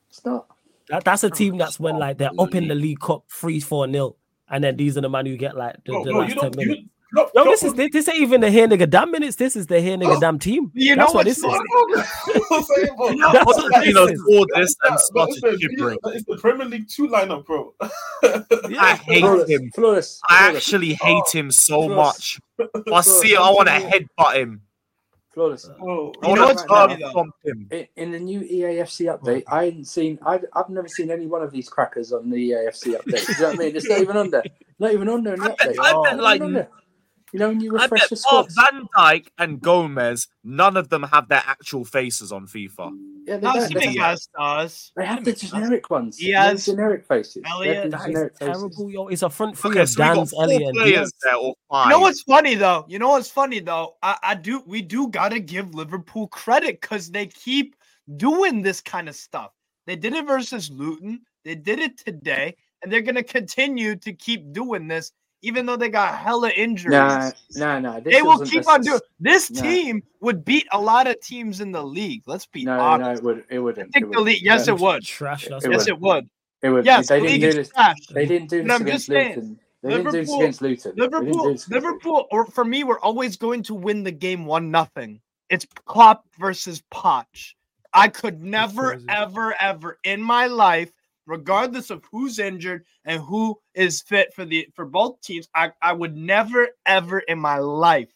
It's not. That, that's a team that's when like they're up in the League Cup three four nil, and then these are the man who get like the, No, the no, last you ten don't. minutes. You, no, Yo, no, this is this ain't even the here nigga damn minutes. This is the here nigga Oh, damn team. You That's know what this is. I'm. That's what this You know, is. for this and That- started that's the- gibbering. It's the Premier League two lineup, bro. I hate Flawless. him. Flawless. I Flawless. actually oh. hate him so Flawless. much. I see it, I want to headbutt him. Flawless. Oh, You oh, know want what's to funny, curb him. In, in the new EAFC update, I hadn't seen. I've, I've never seen any one of these crackers on the EAFC update. Do you know what I mean? It's not even on there. Not even on there in the I bet- update. I Not bet, even like, on there. You know when you I refresh the bar squads. Van Dijk and Gomez, none of them have their actual faces on FIFA. Yeah, they, Not don't. they, Diaz does. they have the generic ones. Diaz, They have generic faces. They Elliott. the That is generic faces. terrible, yo. It's a front three Okay, of so we got Danns, four Elliott, players Diaz. there, or five. You know what's funny though? You know what's funny though? I, I do we do gotta give Liverpool credit because they keep doing this kind of stuff. They did it versus Luton, they did it today, and they're gonna continue to keep doing this, even though they got hella injuries. Nah, nah, nah. This they will keep on doing this Nah. team would beat a lot of teams in the league. Let's be No, no, it would. It wouldn't. I think it the wouldn't. league, yes, No, it would. Trash. That's It what- Yes, it would. It would. Yes, they the didn't league do is this. trash. They didn't do And this I'm against just saying, Luton. They didn't do this Liverpool- against Luton. Didn't do Liverpool, this against Luton. Liverpool, or for me, we're always going to win the game one nothing. It's Klopp versus Poch. I could never, ever, ever in my life, regardless of who's injured and who is fit for the for both teams, I, I would never, ever in my life,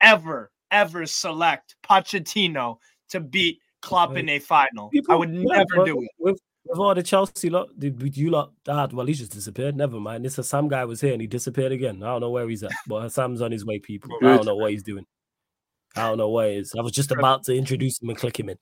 ever, ever select Pochettino to beat Klopp in a final. I would never but do it. With, with all the Chelsea lot, did did you lot? Ah, well, he just disappeared. Never mind. This Sam guy was here and he disappeared again. I don't know where he's at, but Sam's on his way. People, I don't know what he's doing. I don't know what he is. I was just about to introduce him and click him in.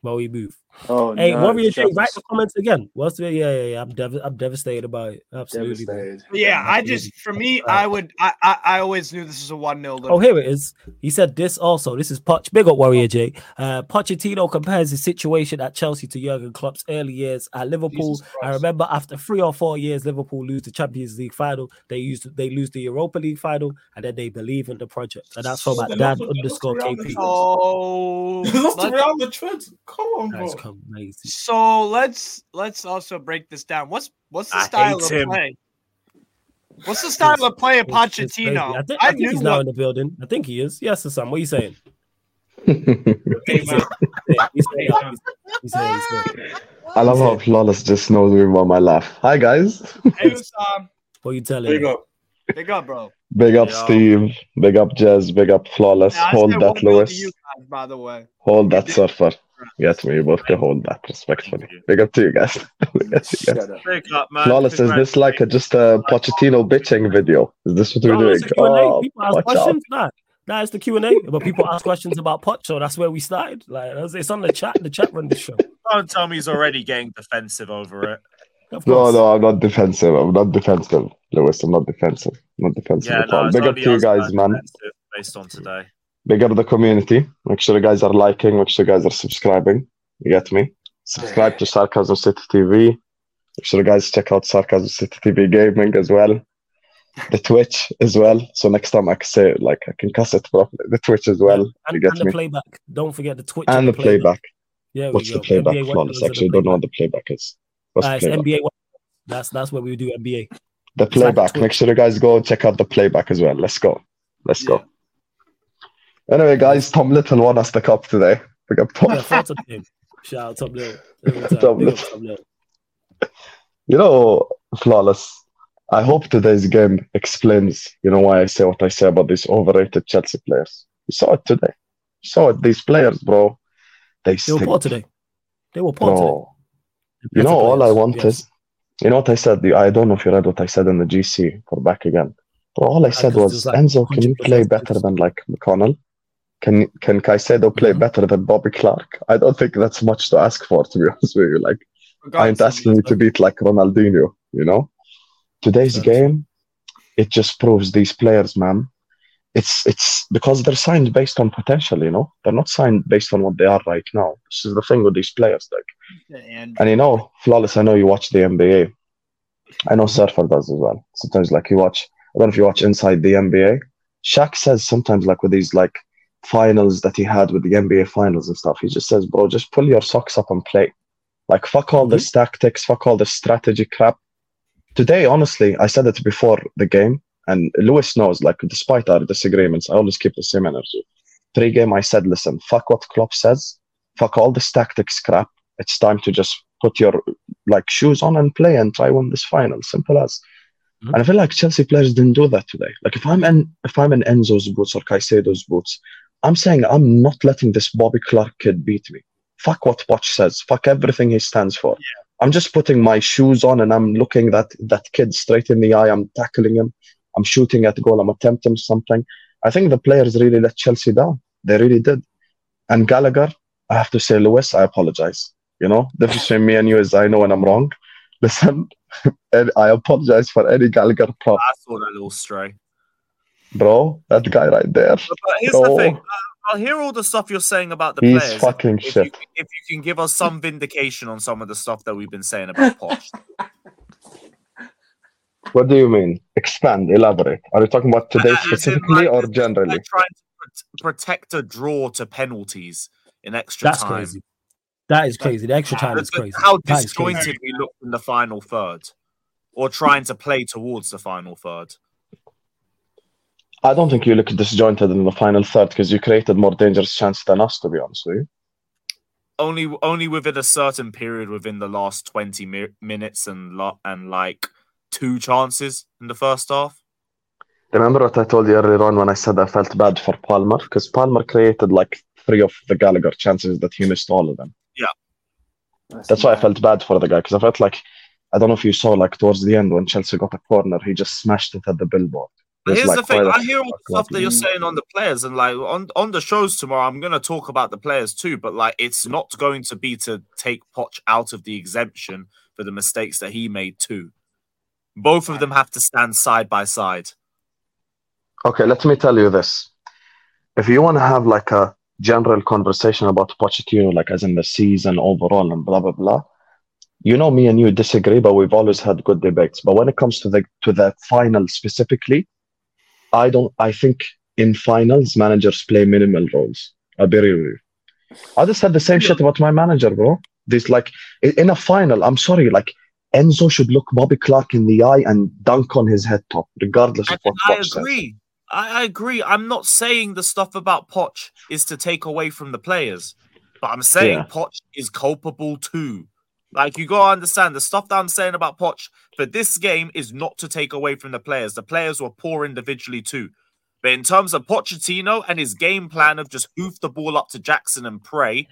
While we move. Oh, Hey, no, Warrior J, Chelsea write the comments again. What's the yeah, yeah, yeah. I'm dev- I'm devastated about it. Absolutely. devastated. Yeah, I just for me, I would I, I I always knew this is a one 0 Oh, here it is. He said this also. This is Poch. Big up Warrior J. Uh, Pochettino compares his situation at Chelsea to Jurgen Klopp's early years at Liverpool. I remember after three or four years, Liverpool lose the Champions League final. They used they lose the Europa League final, and then they believe in the project. And that's from So at Dan lost to- they lost to underscore KP. Madrid. Oh, Lost to Real Madrid. Come on, bro. That's crazy. so let's let's also break this down. What's what's the I style of him. play? What's the style of play of It's- it's crazy. Pochettino? I think, I I think knew he's now in the building. I think he is. Yes, Sam. What are you saying? I love how Flawless just knows me by my laugh. Hi guys. Hey, Sam, What are you telling Big up. big up, bro. Big up Yeah. Steve. Big up Jez. Big up Flawless. Yeah, hold that, 1-0 Lewis. you guys, by the way. Hold that, did. surfer. Get we both can hold that respectfully. Big up to you guys. Big up to you guys. Shut up. Man. Flawless, is this like a, just a Pochettino bitching video? Is this what we're No, doing? a Q&A. Oh, people ask questions. Nah, nah, it's the Q and A. But people ask questions about Poch, so that's where we started. Like it's on the chat. The chat run the show. Don't tell me he's already getting defensive over it. No, no, I'm not defensive. I'm not defensive, Lewis. I'm not defensive. I'm not defensive Yeah, at no, all. it's Big up to you guys, man. Based on today. Big up the community. Make sure you guys are liking. Make sure you guys are subscribing. You get me? Subscribe to Sarcasm City TV. Make sure you guys check out Sarcasm City TV Gaming as well. The Twitch as well. So next time I can say it, like I can cuss it properly. The Twitch as well. you get and the me? playback. Don't forget the Twitch And the playback. Yeah, What's go. the playback? NBA Flawless. Actually, and don't know what the playback is. What's playback. the Uh, playback? NBA. That's that's where we do NBA. The It's like playback. Make sure you guys go check out the playback as well. Let's go. Let's Yeah. go. Anyway, guys, Tom Little won us the cup today. Big up Tom. Yeah. Shout out Tom Little. Tom Little. Tom Little. You know, flawless. I hope today's game explains, you know, why I say what I say about these overrated Chelsea players. You saw it today. You saw it. These players, bro, they They were poor today. They were poor today. bro. You know, all I want Yes. is, you know what I said? I don't know if you read what I said in the GC for back again. But all I said was, like Enzo, can you play better than like McConnell? Can can Caicedo play Mhm. better than Bobby Clark? I don't think that's much to ask for, to be honest with you. Like, I ain't asking you to beat like Ronaldinho, you know? Today's Yes. game, it just proves these players, man. It's it's because they're signed based on potential, you know? They're not signed based on what they are right now. This is the thing with these players, like And and you know, flawless. I know you watch the NBA. I know Surfer does as well. Sometimes, like you watch. I don't know if you watch inside the NBA. Shaq says sometimes, like with these like finals that he had with the NBA finals and stuff, he just says, "Bro, just pull your socks up and play. Like fuck all this tactics, fuck all this strategy crap." Today, honestly, I said it before the game, and Lewis knows. Like, despite our disagreements, I always keep the same energy. Pre-game, I said, "Listen, fuck what Klopp says. Fuck all this tactics crap it's time to just put your like shoes on and play and try win this final. Simple as. Mhm. And I feel like Chelsea players didn't do that today. Like if I'm in if I'm in Enzo's boots or Caicedo's boots, I'm saying I'm not letting this Bobby Clark kid beat me. Fuck what Poch says. Fuck everything he stands for. I'm just putting my shoes on and I'm looking that that kid straight in the eye. I'm tackling him. I'm shooting at goal. I'm attempting something. I think the players really let Chelsea down. They really did. And Gallagher, I have to say, Lewis, I apologize. You know, the difference between me and you is I know when I'm wrong. Listen, and I apologize for any Gallagher prop, I saw that little stray. Bro. That guy right there. But here's Oh. the thing. I- I'll hear all the stuff you're saying about the He's players. fucking if, you, shit. if you can give us some vindication on some of the stuff that we've been saying about Poch. What do you mean? Expand, elaborate. Are you talking about today As specifically like, or this is generally? Like trying to pr- protect a draw to penalties in extra That's time. crazy. That is crazy. The extra time is crazy. How That is crazy. disjointed we looked in the final third, or trying to play towards the final third. I don't think you look disjointed in the final third because you created more dangerous chance than us, to be honest with you. Only, only within a certain period within the last twenty mi- minutes and lo- and like two chances in the first half. Remember what I told you earlier on when I said I felt bad for Palmer? Because Palmer created like three of the Gallagher chances that he missed all of them. Yeah. That's why I felt bad for the guy because I felt like I don't know if you saw like towards the end when Chelsea got a corner, he just smashed it at the billboard. But here's like, the thing: I hear all the stuff that you're saying on the players, and like on on the shows tomorrow, I'm gonna talk about the players too. But like, it's not going to be to take Poch out of the exemption for the mistakes that he made too. Both of them have to stand side by side. Okay, let me tell you this. If you want to have like a general conversation about Pochettino, like as in the season overall and blah blah blah, you know me and you disagree, but we've always had good debates. But when it comes to the to the final specifically, I don't. I think in finals managers play minimal roles. Be real. I just said the same shit about my manager, bro. This like in a final. I'm sorry, like Enzo should look Bobby Clark in the eye and dunk on his head top, regardless of what I Poch agree. I, I agree. I'm not saying the stuff about Poch is to take away from the players, but I'm saying Yeah. Poch is culpable too. Like you gotta understand the stuff that I'm saying about Poch for this game is not to take away from the players. The players were poor individually too. But in terms of Pochettino and his game plan of just hoof the ball up to Jackson and pray,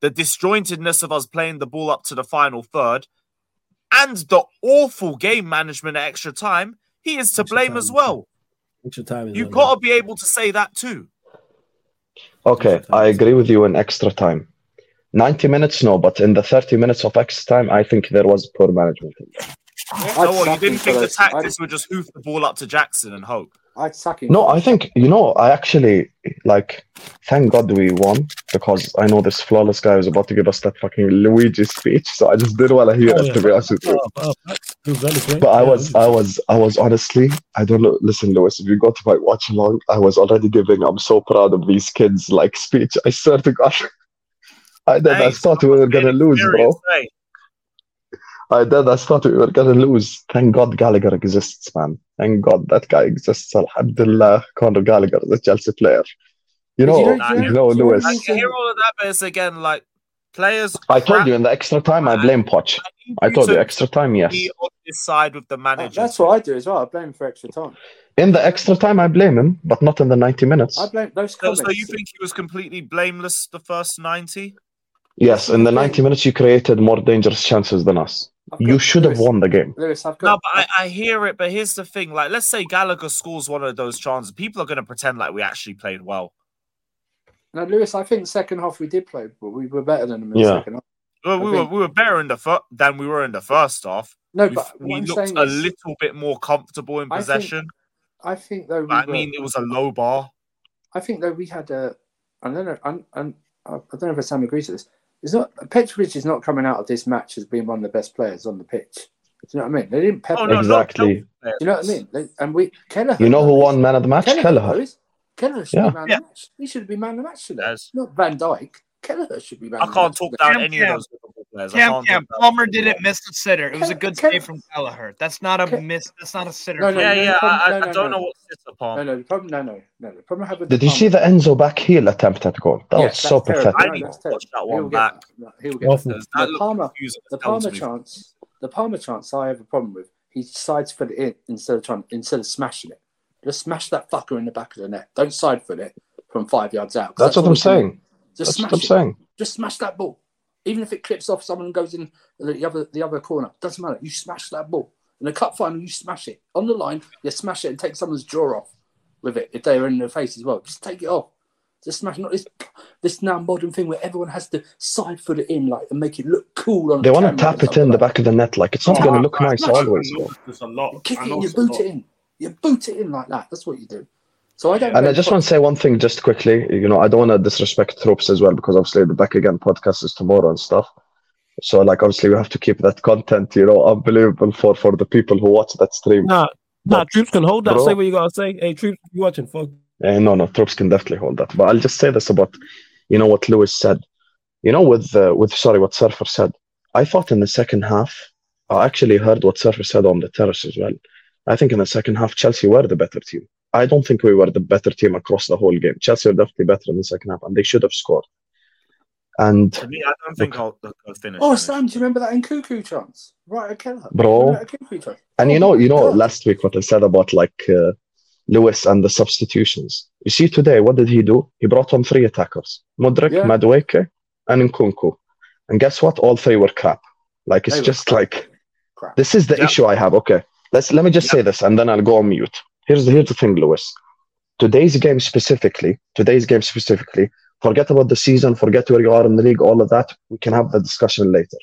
the disjointedness of us playing the ball up to the final third, and the awful game management at extra time, he is to Extra blame time, as well. Extra time. is You've got to be able to say that too. Okay, I agree with you in extra time. 90 minutes, no, but in the 30 minutes of extra time, I think there was poor management. So what, you didn't think the those- I'd- tactics would just hoof the ball up to Jackson and hope? I'd sack him. No, I think you know. I actually like. Thank God we won because I know this flawless guy was about to give us that fucking Luigi speech, so I just didn't want to hear Oh, it. yeah. To be honest with you, Oh, oh, he was really great. but I was, I was, I was honestly. I don't know. Listen, Lewis, if you go to my watch along, I was already giving. I'm so proud of these kids. Like speech. I swear to God. I did. I thought we were gonna lose, bro. Experience, hey. I did. I thought we were gonna lose. Thank God Gallagher exists, man. Thank God that guy exists. Alhamdulillah, Conor Gallagher, the Chelsea player. You know, you you know- know, you know- Lewis. I can hear all of that, but it's again like players. I told crap. you in the extra time, I blame Poch. need I told you extra time, yes. be on this side with the That- manager. That's what I do as well. I blame him for extra time. In the extra time, I blame him, but not in the 90 minutes. I blame those So, comments. so you think he was completely blameless the first ninety? Yes, in the 90 minutes, you created more dangerous chances than us. I've You got- should have won the game. Lewis, I've No, but I, I hear it. But here's the thing: like, let's say Gallagher scores one of those chances, people are going to pretend like we actually played well. No, Lewis, I think second half we did play, but we were better than them in Yeah. the second half. Well, we I were we were better in the fir- than we were in the first half. No, We, but we I'm looked a is, little bit more comfortable in I think possession. I think though we I were, mean, it was a low bar. I think though we had a. I don't know. I'm, I'm, I don't know if Sam agrees with this. It's not Petrovic is not coming out of this match as being one of the best players on the pitch. Do you know what I mean? They didn't pepper. Oh, no, him. no, Exactly. no. Do you know what I mean? They, and we Kelleher. You know who won man of the match? Kelleher. Kelleher. knows. Kelleher should Yeah. be man Yeah. of the match. He should be man of the match today. Yes. Not Van Dijk. Kelleher should be man. I of the can't match talk today. down any of those Liverpool players. I Cam can't Cam Palmer any of them. didn't miss a sitter. It was a good Kel- save from Kelleher. That's not a Kel- miss. That's not a sitter. No, no, Yeah, yeah. problem- I, I, no, I don't no. know what sits upon. No, no, problem, no, no, no. The problem I have with Did the you see the Enzo back heel attempt at goal? That Yes, was so terrible. pathetic. I need that's to watch that one He'll back. that. He'll get that. The Palmer, the Palmer chance, the Palmer chance, I have a problem with. He sides foot it in instead of trying, instead of smashing it. Just smash that fucker in the back of the net. Don't side foot it from five yards out. 'cause That's what all I'm saying. Just That's smash what I'm it. saying. Just smash that ball. Even if it clips off someone and goes in the other the other corner, doesn't matter. You smash that ball. In the cup final, you smash it on the line. You smash it and take someone's jaw off with it if they're in the face as well. Just take it off. Just smash. Not this this now modern thing where everyone has to side foot it in like and make it look cool on. They the want to tap it stuff in the back of the net. Like it's not Oh, going to look nice I always. noticed this a lot. that. Kick I it, you noticed boot it in. You boot it in like that. That's what you do. So I don't. And I just what- want to say one thing just quickly. You know, I don't want to disrespect Troops as well because obviously the Back Again podcast is tomorrow and stuff. So like obviously we have to keep that content, you know, unbelievable for for the people who watch that stream. Nah, nah, But- troops can hold that. Bro. Say what you gotta say. Hey, troops, you watching? Fuck. Eh, no, no, Troops can definitely hold that. But I'll just say this about, you know, what Lewis said. You know, with uh, with sorry, what Surfer said. I thought in the second half, I actually heard what Surfer said on the terrace as well. I think in the second half, Chelsea were the better team. I don't think we were the better team across the whole game. Chelsea were definitely better in the second half, and they should have scored. And To me, I don't think I'll, I'll finish. Oh, finish. Sam, do you remember that in Cuckoo chance? Right, at Keller. Bro. Remember chance? And Oh you know, you know, God. last week what I said about like uh, Lewis and the substitutions. You see today, what did he do? He brought on three attackers: Mudryk, Yeah. Madueke, and Nkunku. And guess what? All three were crap. Like it's They just crap. like Crap. this is the Yeah. issue I have. Okay, let's let me just say this, and then I'll go on mute. Here's the here's the thing, Lewis. Today's game specifically, today's game specifically. Forget about the season. Forget where you are in the league. All of that. We can have the discussion later.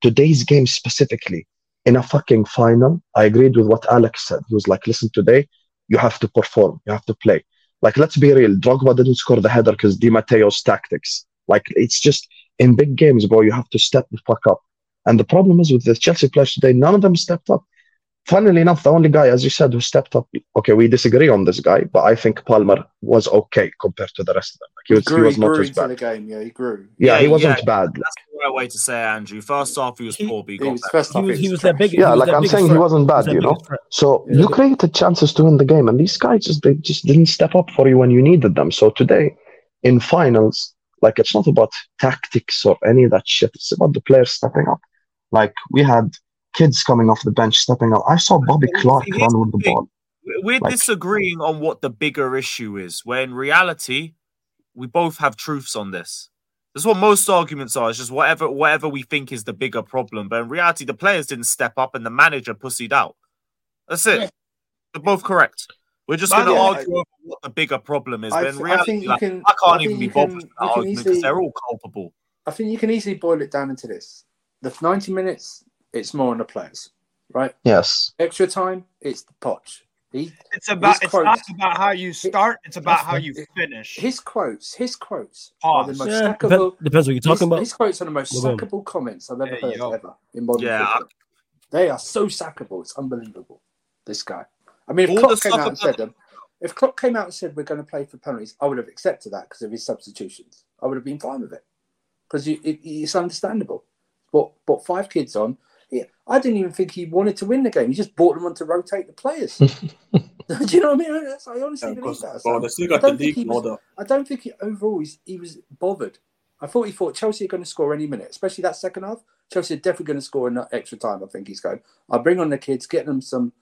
Today's game specifically in a fucking final, I agreed with what Alex said. He was like, listen, today you have to perform, you have to play. Like, let's be real. Drogba didn't score the header because Di Matteo's tactics. Like, it's just in big games, bro, you have to step the fuck up. And the problem is with the Chelsea players today, none of them stepped up. Funnily enough, the only guy, as you said, who stepped up, okay, we disagree on this guy, but I think Palmer was okay compared to the rest of them. Like, he was, he grew, was he not grew as into bad. the game. Yeah, he grew. Yeah, Yeah, he wasn't yeah. bad. That's the right way to say it, Andrew. First half, he was He- poor, but he He got was better. first He half. was, he he was their trash. big. Yeah, like I'm biggest saying, he wasn't He was bad, you know. threat. So Yeah. you created chances to win the game, and these guys just they just didn't step up for you when you needed them. So today, in finals, like it's not about tactics or any of that shit. It's about the players stepping up. Like we had kids coming off the bench stepping up. I saw Bobby Clark run with the ball. We're Like- disagreeing on what the bigger issue is, where in reality, we both have truths on this. That's what most arguments are. It's just whatever whatever we think is the bigger problem. But in reality, the players didn't step up and the manager pussied out. That's it. Yeah. They're both correct. We're just going to yeah, argue over what the bigger problem is. I, but in th- I reality, think you like, can. I can't think even be bothered can- with that can argument because they're all culpable. I think you can easily boil it down into this: the ninety minutes, it's more on the players, right? Yes, Extra time, it's the potch. He It's about His it's not about how you start, it's about how you finish. his quotes, his quotes are the most Yeah, sackable. dep- depends what you're talking his, about. his quotes are the most Well done. sackable comments I've ever Hey, heard yo. ever in modern Yeah, football. They are so sackable. It's unbelievable. This guy. I mean, if All Klopp came out and said them, if Klopp came out and said we're going to play for penalties, I would have accepted that because of his substitutions. I would have been fine with it because it, it's understandable. But but five kids on, yeah, I didn't even think he wanted to win the game. He just brought them on to rotate the players. Do you know what I mean? That's- I honestly Yeah, believe that. bro, Sam. they still got the don't think league was- order. I don't think he, overall he's, he was bothered. I thought he thought Chelsea are going to score any minute, especially that second half. Chelsea are definitely going to score in that extra time. I think he's going. I'll bring on the kids, get them some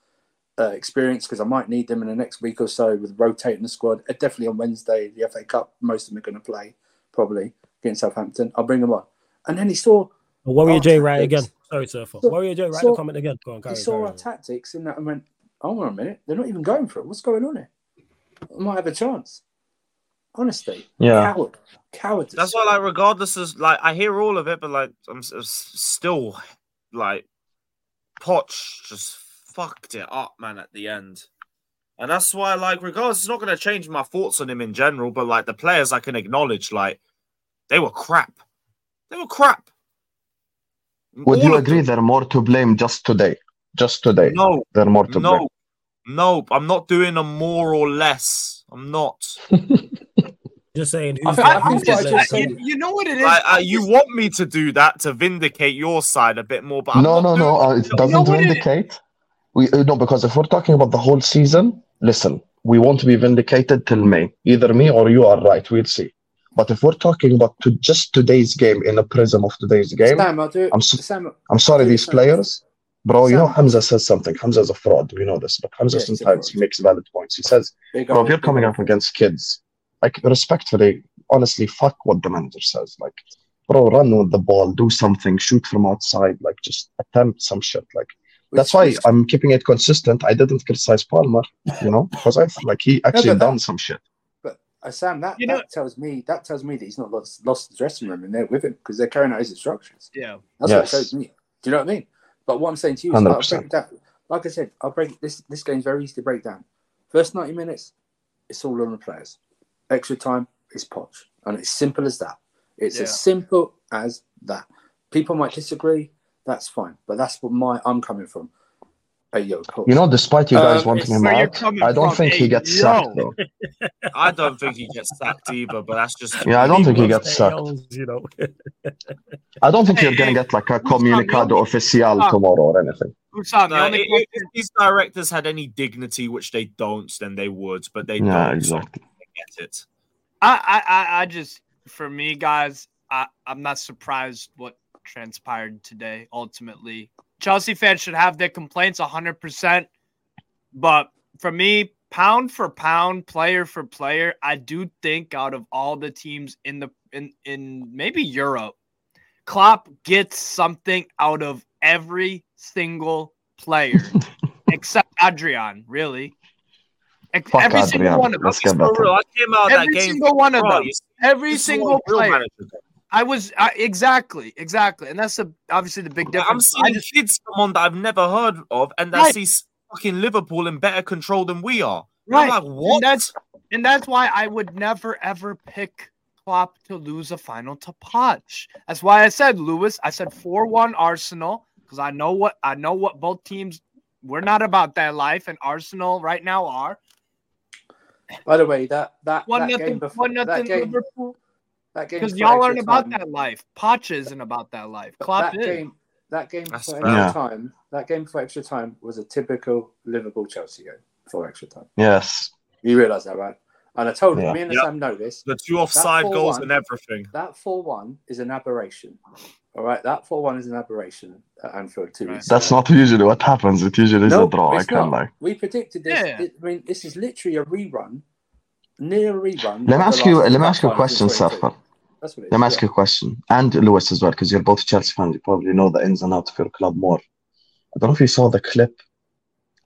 uh, experience because I might need them in the next week or so with rotating the squad. Uh, definitely on Wednesday, the FA Cup. Most of them are going to play probably against Southampton. I'll bring them on. And then he saw Warrior Oh, J, right again. tactics. Sorry, Surfer. So- Warrior J, write so- the comment again. Go on, he carry, saw carry our on. tactics in that and went, "Hold on a minute, they're not even going for it. What's going on here? I might have a chance." Honestly, Yeah. coward, coward. That's why, like, regardless of like, I hear all of it, but like, I'm s- s- still like, Poch just fucked it up, man, at the end, and that's why, like, regardless, it's not going to change my thoughts on him in general. But like, the players I can acknowledge, like, they were crap. They were crap. Would All you agree them. they're more to blame just today? Just today. No, They're more to blame. no, no. I'm not doing a more or less. I'm not. Just saying. I Who's think- I who's think the what I just said- you, you know what it is? Like, uh, I you want me to do that to vindicate your side a bit more, but I'm no, not no, no. doing Uh, it. it doesn't what it is? vindicate. We uh, no, because if we're talking about the whole season, listen, we won't be vindicated till May. Either me or you are right. We'll see. But if we're talking about to just today's game in a prism of today's game, Sam, do. I'm so- Sam, I'm sorry, these Sam. players, bro. You know, Hamza says something. Hamza is a fraud. We know this. But Hamza Yeah, sometimes he makes valid points. He says, bro, if you're coming up against kids, like respectfully, honestly, fuck what the manager says. Like, bro, run with the ball, do something, shoot from outside, like just attempt some shit. Like that's why Which- I'm keeping it consistent. I didn't criticize Palmer, you know, because I feel like he actually that- done some shit. But uh, Sam, that, You that tells me that tells me that he's not lost, lost the dressing room and they're with him because they're carrying out his instructions. yeah. That's Yes. what it shows me. Do you know what I mean? But what I'm saying to you is, I'll 100%. break that. Like I said, I'll break this. This game's very easy to break down. First 90 minutes, it's all on the players. Extra time is Poch, and it's simple as that. It's Yeah. as simple as that. People might disagree. That's fine, but that's what my I'm coming from. Hey yo, You know, despite you guys Um, wanting him out, I don't from. think he gets yo. sacked though. I don't think he gets sacked either, but that's just Yeah, I don't think he gets sacked. L's, You know. I don't think Hey, you're gonna get like a who's comunicado other- oficial Ah. tomorrow or anything. Usam, the No, only i- i- question- if these directors had any dignity, which they don't, then they would, but they Yeah, don't. exactly. So get it. I, I, I, I just, for me, guys, I, I'm not surprised what transpired today. Ultimately, Chelsea fans should have their complaints 100%. But for me, pound for pound, player for player, I do think out of all the teams in the in in maybe Europe, Klopp gets something out of every single player except Adrian, really. Ex- Fuck Every single one of them. Let's get For real, I came out of that Every game. single one of bro, them. Every single player. managers do. I was I, exactly, exactly, and that's the obviously the big difference. I'm difference. I seeing just, kids come on that I've never heard of, and that Right. sees fucking Liverpool in better control than we are. And right, I'm like, what? And that's and that's why I would never ever pick Klopp to lose a final to Poch. That's why I said Lewis. I said four one Arsenal because I know what I know what both teams. We're not about that life, and Arsenal right now are By the way, that that one that nothing, game before one that nothing game, Liverpool. That game Because y'all aren't about that life. Poch isn't about that life. But Klopp that is. game, that game That's for extra Yeah. time, that game for extra time was a typical Liverpool Chelsea game for extra time. Yes. You realise that, right? And I told him, Yeah. me and Yep. Sam know this. The two offside 4-1 goals and everything. That four-one is an aberration. All right, that four-one is an aberration at Anfield two Right. weeks. That's not usually what happens. It usually is a draw. I can't lie. We predicted this. Yeah. It- I mean, this is literally a rerun, near a rerun. Let me ask you. Let me ask you a question, in 22. Safa. That's what it is. Let me ask yeah. you a question, and Lewis as well, because you're both Chelsea fans. You probably know the ins and outs of your club more. I don't know if you saw the clip,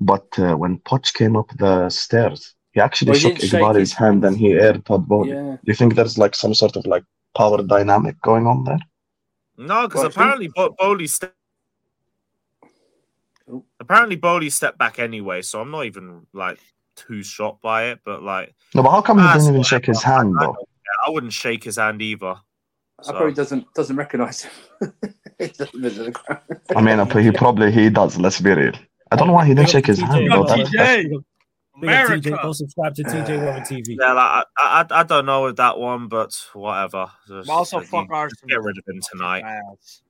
but uh, when Poch came up the stairs, he actually Well, he shook didn't Eghbali's hand and he aired Todd Boehly. Yeah. Do you think there's like some sort of like power dynamic going on there? No, because Well, I think- apparently Bo- Boehly st- Apparently, Boehly stepped back anyway, so I'm not even like too shocked by it. But like, No, but how come he Ah, didn't even shake his hand though? Yeah, I wouldn't shake his hand either. I probably doesn't doesn't recognise him. He doesn't visit the ground. I mean, he probably he does. Let's be real. I don't know why he didn't shake his hand though. That, TJ. that's- Big up TJ, go subscribe to TJ Warren TV. Yeah, like, I, I I don't know with that one, but whatever. Just, Also, you fuck just Arsenal. Get rid of him tonight. Ass.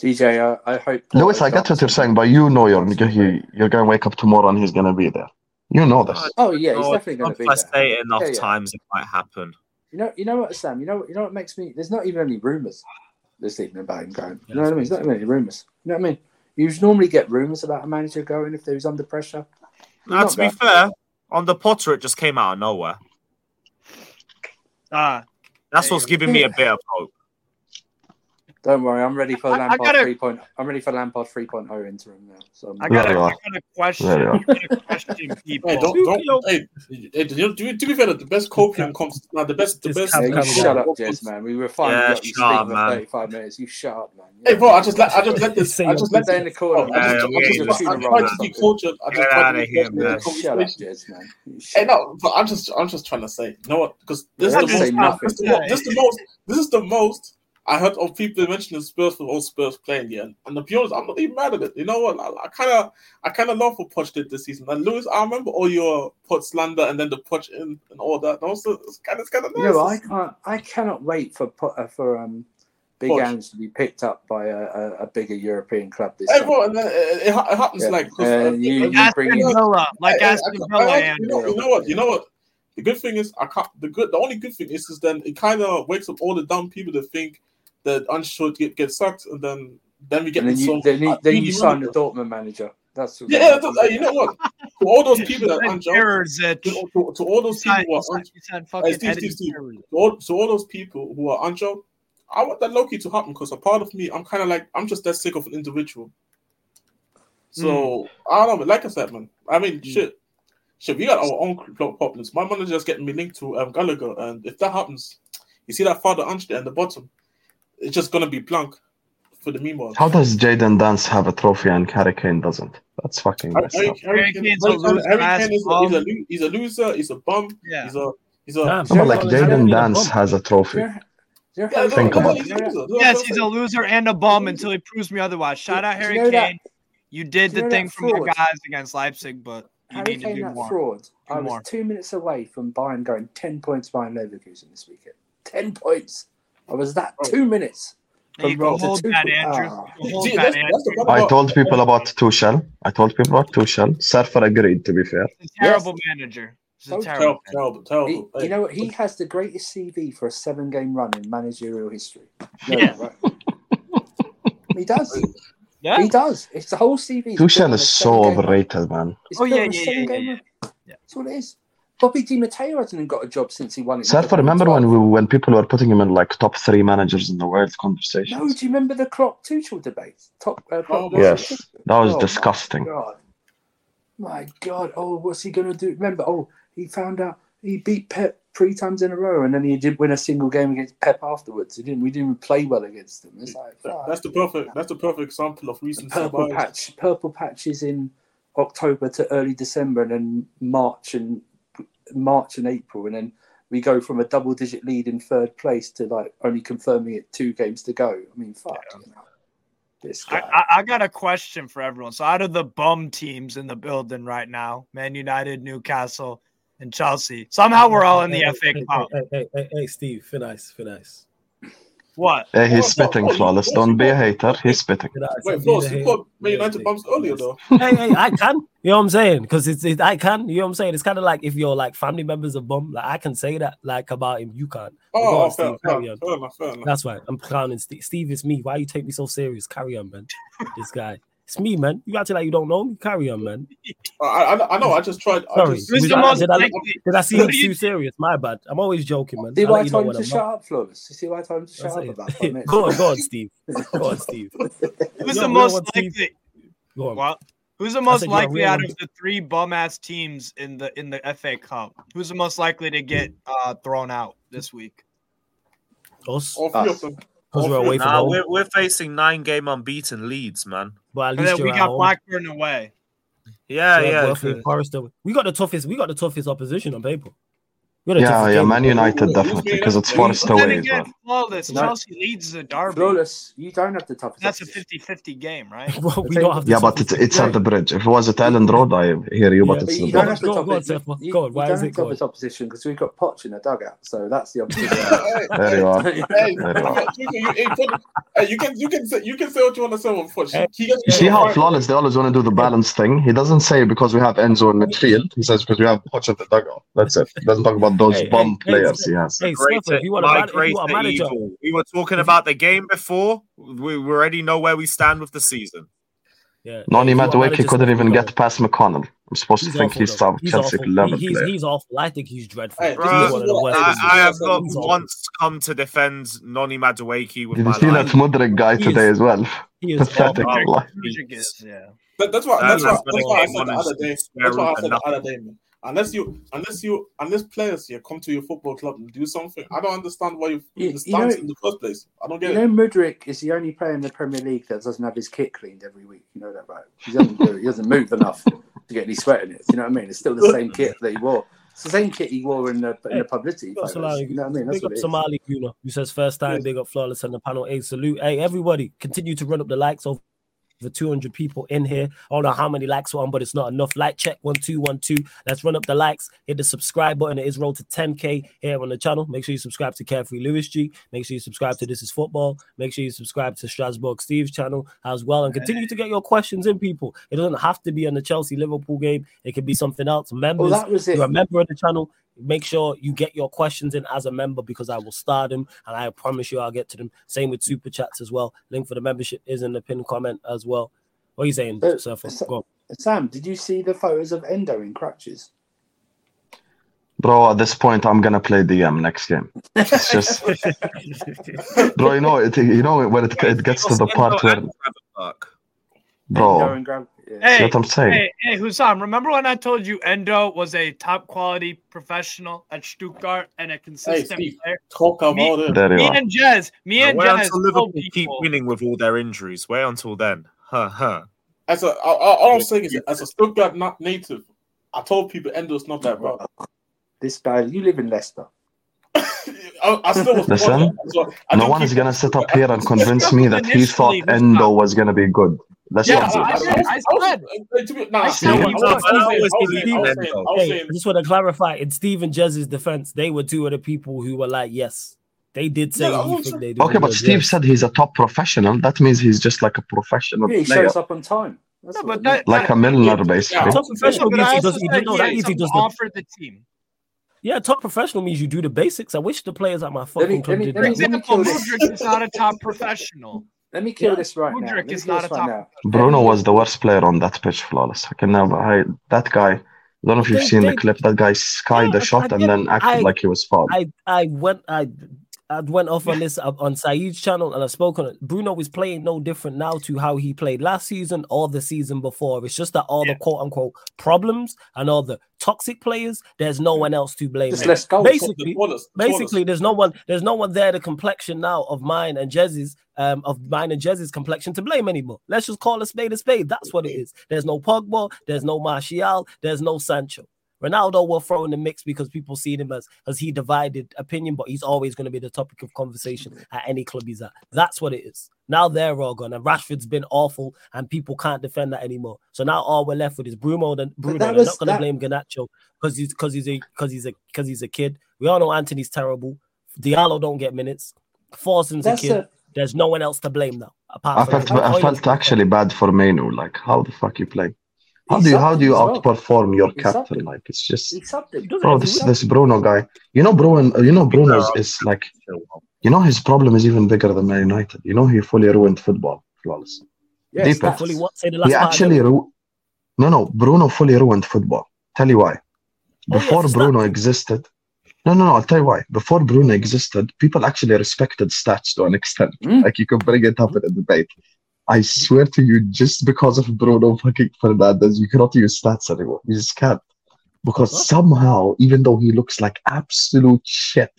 DJ, I, I hope. Lewis, I get what you're saying, but you know you're he, you're gonna wake up tomorrow and he's gonna be there. You know this. Oh yeah, he's No, definitely going to be there. If I there. say it enough Yeah, yeah. times, it might happen. You know, you know what, Sam? You know, you know what makes me? There's not even any rumours this evening about him going. You know what I mean? There's not even any rumours. You know what I mean? You normally get rumours about a manager going if they're under pressure. Now, Not to be that. fair, on the Potter, it just came out of nowhere. Ah, That's what's giving me a bit of hope. Don't worry, I'm ready for I- I Lampard gotta- 3.0. I'm ready for Lampard 3.0 interim now. So I got, There a, you I are. got a question. There you I got a question, people. Hey, don't, don't, hey, hey, to, be- to be fair, the best copium comes, nah, the best, the This best. cap- yeah, you Come shut on. up, Jez, man. We were fine. Yeah, let you shut up, speak for man. 35 minutes. You shut up, man. Hey, bro, I just let, I just let this, Say I just your let Stay in the corner. I Yeah, just, we I ain't just, listening I to tried that. to be cultured. I just Get tried outta to be here, cultured in man. the Yeah, shut up, conversation. Jez, man. You Hey, shut up. no, but I'm just, I'm just trying to say, you know what? Because this is the most, nothing. this, is the, mo- this is the most, this is the most I heard of people mentioning Spurs for all Spurs playing, yeah. And to be honest, I'm not even mad at it. You know what? I kind of, I kind of love what Poch did this season. And Lewis, I remember all your Poch slander and then the Poch in and all that. And also, it's kind of, it's kind of You nice. know, I can't. I cannot wait for uh, for um, Big Poch. Ange to be picked up by a, a, a bigger European club this Hey, summer. bro, and then it, it, it happens Yeah. like. 'cause, Uh, you- you bring in- Villa, like I- I- Aston Villa, I- and you, know, you know what? You know what? The good thing is, I can't. The good, the only good thing is, is then it kind of wakes up all the dumb people that think that Ange get, get sacked, and then then we get And then you then you, uh, then you sign the manager. Dortmund manager. That's Yeah, yeah, that's- uh, you know what? To all those people that Ed Ange, Terzic. to, to, to all those people who are you said- Ange, you said fucking Steve, Ed Steve, Steve. Terzic. to all, those people who are Anjo, I want that Loki to happen because a part of me, I'm kind of like, I'm just that sick of an individual. So I don't know, but like I said, man. I mean, shit, shit, we got our own pro- problems. My manager's getting me linked to um, Gallagher, and if that happens, you see that father Ange there in the bottom, it's just gonna be blank for the meanwhile. How does Jayden Danns have a trophy and Harry Kane doesn't? That's fucking Harry, Harry. Harry Harry Kane- Kane's a Harry Kane- loser Harry ass Kane is a, he's, a, he's a loser. He's a bum. Yeah. He's a he's a. Damn. No, like How does Harry Jayden Danns a has a trophy. You're- you're- Yeah, Think no, about he's it. a loser. That's Yes, he's a loser and a bum until he proves me otherwise. Shout out Do you Harry know that- Kane. You did you the thing that for my guys against Leipzig, but you Harry need to Kane, do that more. fraud. Do I was more. two minutes away from Bayern going ten points behind Leverkusen this weekend. Ten points. I was that two minutes. You go hold that, Andrew. Ah. Hold See, that, Andrew. that's the problem I told people about Tuchel. I told people about Tuchel. Surfer agreed, to be fair. He's a terrible manager. He's a So terrible. Terrible, manager. terrible, He, terrible. you know what? He has the greatest CV for a seven-game run in managerial history. You know Yeah. right? he does. Yeah. He does. It's the whole CV. Tuchel is so overrated, man. Oh, yeah, yeah, yeah, yeah, yeah. Yeah. That's what it is. Bobby Di Matteo hasn't even got a job since he won it. in Surfer, remember 2012. when we when people were putting him in like top three managers in the world conversation. No, conversations? do you remember the Klopp Tuchel debate? Top. Uh, Oh, Yes, that was Oh, my disgusting. God. My God. Oh, what's he going to do? Remember, oh, he found out he beat Pep three times in a row and then he didn't win a single game against Pep afterwards. He didn't. We didn't play well against him. It's like, fuck. That's the perfect. That's the perfect example of recent purple bias. patch. Purple patches in October to early December and then March and March and April. And then we go from a double digit lead in third place to like only confirming it two games to go. I mean, fuck. you know. This I, guy. I, I got a question for everyone. So, out of the bum teams in the building right now, Man United, Newcastle, and Chelsea, somehow we're all in the Hey, FA hey, Cup. Hey, hey, hey, hey, Steve, fit nice, fit nice. What? Hey, he's Oh, spitting oh, oh, flawless. oh, Don't be a oh, hater. He's spitting. Wait, I'm Floss, being you a called Man hater. United bumps earlier though. hey, hey, I can. You know what I'm saying? Because it's it, I can. You know what I'm saying? It's kind of like if you're like family members of bum, like I can say that like about him. You can't. Go Oh, on, fair, Steve, fair, carry on. fair enough, fair enough. That's right. I'm clowning Steve. Steve, it's me. Why you take me so serious? Carry on, man. this guy. It's me, man. You acting like you don't know me. Carry on, man. I, I, I know. I just tried. I Sorry. just, Who's Did the I- most did I- Did I seem you- too serious? My bad. I'm always joking, man. See I why let I told him to I'm shut not. up, Flawless? You see why I told him to shut up about five? Go on, go on, Steve. Go on, Steve. Who's the know- you know most likely? Go on. What? Who's the most said you're a likely out of the three bum ass teams in the in the FA Cup? Who's the most likely to get uh, thrown out this week? Us, all Us. because we're away from Nah, home. we're, we're facing nine game unbeaten leads, man. But at And least then we got. Blackburn away. Yeah, So yeah. Forest. We got the toughest. We got the toughest opposition on paper. We got the Yeah, yeah, game. Man United definitely because it's up- Forest But then away again, well. flawless. Chelsea leads the derby. Flawless, you don't have the toughest. That's a opposition. 50-50 game, right? Well, we don't have the Yeah, but it's, it's at the bridge. If it was at Elland Road, I hear you, but Yeah. it's But the you bridge. don't have the Go on, go on, toughest. Seth. You, Go on, you why don't is have it the toughest opposition because we've got Poch in the dugout, so that's the opposition. There you are. Hey, There you can you can say you can say what you want to say on foot. Hey, You see how flawless they always want to do the balance thing? He doesn't say because we have Enzo in midfield. He says because we have Poch at the dugout. That's it. He doesn't talk about those Hey, bum hey, players he has. Hey, Greater, Stefan, if you want to man- if you want a manager, evil. We were talking about the game before. We, we already know where we stand with the season. yeah. Noni if Madueke couldn't even get past McConnell. I'm supposed to think awful, he's though. some Chelsea awful. level He- he's, player. he's awful. I think he's dreadful. Hey, He's this Bruh, one of the what. I, I have not He's awful. once come to defend Noni Madueke with Did my you see that life. Mudryk guy He today is- as well? He is Pathetic. awful. Like, yeah. That, that's why. That- That's why. that's That's what why I I said the other day. That's why I said the other day, man. Unless you, unless you, unless players here come to your football club and do something, I don't understand why you You- in the you know- in the first place. I don't get You it. know, Mudryk is the only player in the Premier League that doesn't have his kit cleaned every week. You know that, right? He doesn't do it. He doesn't move enough to get any sweat in it. You know what I mean? It's still the same kit that he wore. It's the same kit he wore in the in the publicity. Big up photos. Somali, You know what I mean? That's big what up it is. Somali Guna, who says first time, big up Flawless and the panel. Hey, salute. Hey, everybody, continue to run up the likes over 200 people in here. I don't know how many likes we're on, but it's not enough. Like check one two one two. Let's run up the likes. Hit the subscribe button. It is rolled to 10k here on the channel. Make sure you subscribe to Carefree Lewis G. Make sure you subscribe to This Is Football. Make sure you subscribe to Strasbourg Steve's channel as well, and continue to get your questions in, people. It doesn't have to be on the Chelsea Liverpool game. It could be something else. Members, Well, that was it. you're a member of the channel. Make sure you get your questions in as a member because I will start them and I promise you I'll get to them. Same with super chats as well. Link for the membership is in the pinned comment as well. What are you saying, Uh, Surfer? so- Go on. Sam, did you see the photos of Endo in crutches? bro, at this point, I'm gonna play DM next game. It's just, bro, you know, it, you know, when it, it gets to the part where, Endo Endo bro, and Gra- Hey, what I'm saying? hey, hey, Hussam, remember when I told you Endo was a top quality professional at Stuttgart and a Hey, consistent Steve, player? talk about Me- it. There Me are. and Jez, me and Wait Jez until Liverpool told keep winning with all their injuries. Wait until then. Huh, huh. As a, I, I, all I'm saying is, as a Stuttgart not native, I told people Endo's not that bad. This guy, you live in Leicester. I, I still Listen, wondering, so I No do one is gonna sit up here and convince me that he thought Endo was gonna be good. Let's Yeah, not do I that. did. I said- to be- nah, I said I saying- saying- saying- just want to clarify in Steven Jez's defense, they were two of the people who were like, yes, they did say Yeah, I think they did. Okay, but good, Steve yes. said he's a top professional. That means he's just like a professional Yeah, he player, shows up on time. No, but it that, is. like a Milner, basically. Top professional but means he does. He said did, no, he that had means he does to offer the team. Yeah, top professional means you do the basics. I wish the players at my fucking club did let For that. example, kill this. Mudryk is not a top professional. Let me kill Yeah. this right now. Mudryk Let me is not this a right top- now. Bruno was the worst player on that pitch, flawless. I can never. I, that guy. I don't know if you've They- seen they- the clip. That guy skied Yeah, the shot I and then acted I- like he was fouled. I I went I I went off on this uh, on Saeed's channel and I spoke on it. Bruno is playing no different now to how he played last season or the season before. It's just that all the quote unquote problems and all the toxic players, there's no one else to blame. Just now. less goals. Basically, The tallest- the basically there's no one there's no one there the complexion now of mine and Jez's um of mine and Jez's complexion to blame anymore. Let's just call a spade a spade. That's what it is. There's no Pogba, there's no Martial, there's no Sancho. Ronaldo will throw in the mix because people see him as as he divided opinion, but he's always going to be the topic of conversation at any club he's at. That's what it is. Now they're all gone, and Rashford's been awful, and people can't defend that anymore. So now all we're left with is Bruno. Then Bruno. They're not going to blame Garnacho because he's because he's a because he's a because he's a kid. We all know Antony's terrible. Diallo don't get minutes. Forson's a kid. a, There's no one else to blame now. Apart I from felt I felt actually bad for Mainoo. Like, how the fuck you play? How He do you how do you as well. outperform your He captain? Like, it's just he subbed him. doesn't bro. This this Bruno guy. You know, Bruno. You know, Bruno is, is like you know his problem is even bigger than Man United. You know, he fully ruined football. Flawless. Yeah, Deep fully what say the last He actually again? ru- no no Bruno fully ruined football. Tell you why. Oh, yeah, Before Bruno stats. existed, no no no. I'll tell you why. Before Bruno existed, people actually respected stats to an extent. Mm. Like you could bring it up in a debate. I swear to you, just because of Bruno fucking Fernandez, you cannot use stats anymore. You just can't. Because What? somehow, even though he looks like absolute shit,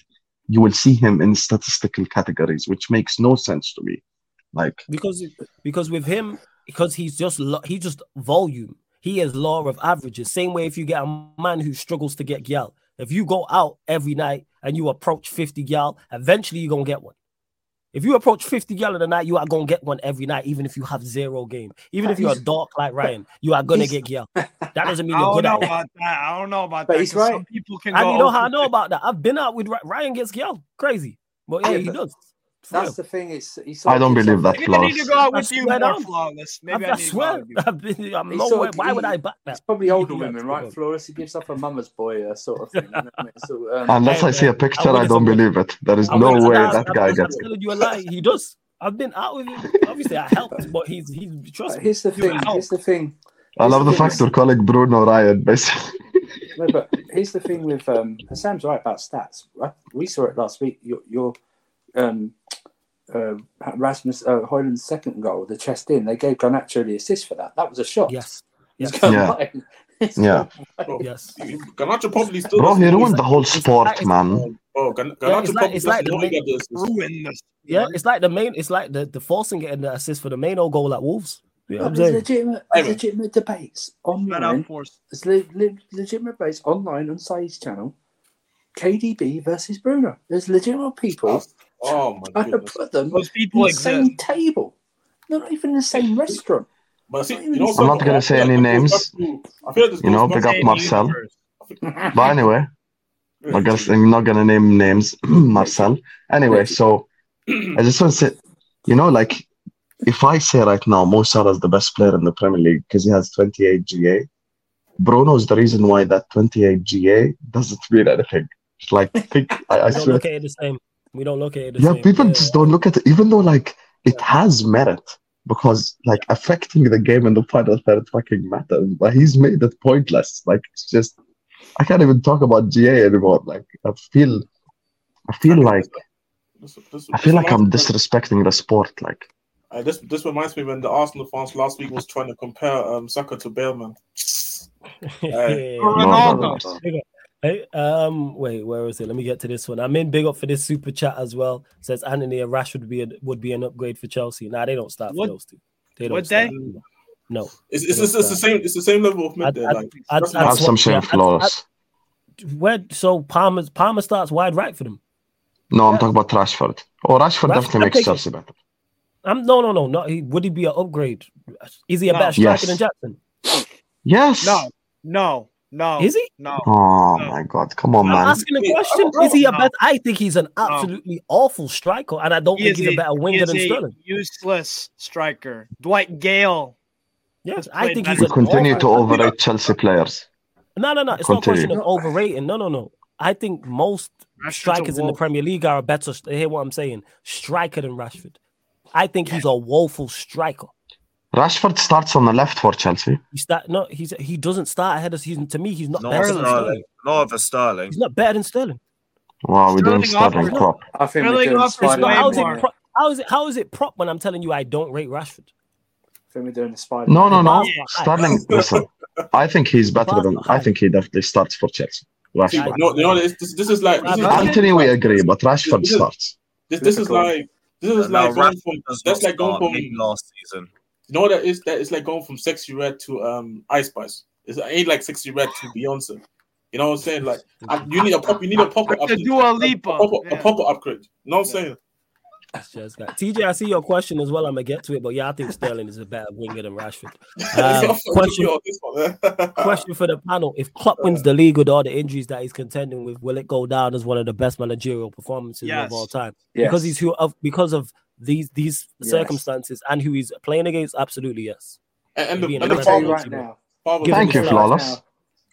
you will see him in statistical categories, which makes no sense to me. Like, because because with him because he's just he just volume. He is law of averages. Same way if you get a man who struggles to get gal, if you go out every night and you approach 50 gal, eventually you're gonna get one. If you approach 50 gal in a night, you are gonna get one every night, even if you have zero game. Even if you're a dark like Ryan, you are gonna he's- get gal. That doesn't mean I you're gonna. I don't good know at it. about that. I don't know about But that. he's 'cause right. Some people can And go. you know how I over know about that? I've been out with Ryan gets gal. Crazy. But yeah, Yeah, he does. For That's the thing. It's he I don't believe that. Maybe I need to go out with you swear more down. flawless. I, Maybe I, I need to go swear, out with you. I've been, I'm He's no sort of- Why would I back that? It's probably older Yeah, women, right, good. Flores? He gives off a mama's boy uh, sort of thing. you know what I mean? So, um, Unless I see a picture, I I don't believe it. There is I no way that I'm, guy I'm gets it. telling you a lie. He does. I've been out with him. Obviously, I helped, but he's he's trust but me. here's the thing. Here's the thing. I love the thing fact is- you're calling Bruno Ryan, basically. No, but here's the thing with um, Sam's right about stats. I- We saw it last week. Your, your um, uh, Rasmus uh, Hojlund's second goal, the chest in, they gave Garnacho the assist for that. That was a shot. Yes, He's yes, gone Yeah. wide. It's Yeah. gone yes. Garnacho probably still. Bro, he ruined the whole sport, it's- man. Oh, Gan- Yeah, it's like- probably it's like the he the this. Yeah, it's like the main. It's like the the forcing getting the assist for the Mainoo goal at Wolves. Yeah, I'm There's saying. legitimate, Hey, there's legitimate debates online. up. There's le- le- legitimate debates online on Saeed's channel. KDB versus Bruno. There's legitimate people Oh my trying to goodness. put them Those in people the exist. same table. They're not even in the same restaurant. But see, I'm you know, not gonna say any names. goes back to- I feel like this You know, goes big back up Same Marcel. universe. But anyway, I guess I'm not gonna name names, Marcel. Anyway, so I just want to say, you know, like if I say right now Mo Salah is the best player in the Premier League because he has 28 GA, Bruno is the reason why that 28 GA doesn't mean anything. Like, think, I, I don't swear, look at it the same. We don't look at it the yeah, same. people just don't look at it, even though like it has merit because like affecting the game in the final third fucking matters, but he's made it pointless. Like it's just I can't even talk about GA anymore. Like I feel I feel like This, this, I feel like I'm disrespecting the sport. Like Uh, this this reminds me when the Arsenal fans last week was trying to compare um, Saka to Baleman. Yeah. Oh, no, Ronaldo. no, no. Hey, um, wait, where is it? Let me get to this one. I'm in big up for this super chat as well. Says Antony and Rashford would be a, would be an upgrade for Chelsea. Nah, they don't start for What- those two. They don't what start. day? No, It's, it's, it's, it's the same. It's the same level of mid I'd- there. I'd- Like I'd- I'd my- have some swap- shame flaws. where so Palmer Palmer starts wide right for them. No, I'm talking about Rashford. Oh, Rashford Rashford, definitely I'm makes Chelsea better. I'm no no no no. He, would he be an upgrade? Is he a No. better striker Yes. than Jackson? Yes. No, no, no. Is he? No. Oh No. my god, come on, I'm man. asking a question. bro, Is he a no. better? I think he's an absolutely awful striker, and I don't He think he's a a- better winger than Sterling. useless striker. Dwight Gale. Yes, I played think better he's You an continue to overrate Chelsea players. No, no, no. It's not a Continue. question of overrating. No, no, no. I think most Rashford's strikers in the. Premier League are a better. Hear what I'm saying? Striker than Rashford. I think he's a woeful striker. Rashford starts on the left for Chelsea. He start no. He's he doesn't start ahead of. He's to me. He's not Not better over than Sterling. Sterling. Not over Sterling. He's not better than Sterling. Wow, we're doing Sterling Sterling prop. I think we're Sterling doing offers spider. Way how is it? Pro- how is it? How is it prop when I'm telling you I don't rate Rashford? I think we're doing a spider. No, no, no. Yeah. Sterling, listen. I think he's better than. I think he definitely starts for Chelsea. See, Rashford. no, you know, this, this, this is like this is, Barca- Antony, we agree, but Rashford This is- starts. this, this is like this is No, like going Rashford from that's like going from last season. Know what that is that it's like going from sexy red to um ice spice. It's, it ain't like sexy red to Beyonce. You know what I'm saying? Like I, you need a pop, you need a proper The upgrade. Dua A Lipa. proper, a yeah. proper upgrade. You know what I'm saying? That's just got- TJ, I see your question as well. I'm gonna get to it, but yeah, I think Sterling is a better winger than Rashford. Um, question, question. question for the panel: If Klopp wins the league with all the injuries that he's contending with, will it go down as one of the best managerial performances Yes. of all time? Yes. Because he's who of because of these these Yes. circumstances and who he's playing against. Absolutely, yes. And, and the, and the the I'll tell you father, right now. Give Thank you, the flawless.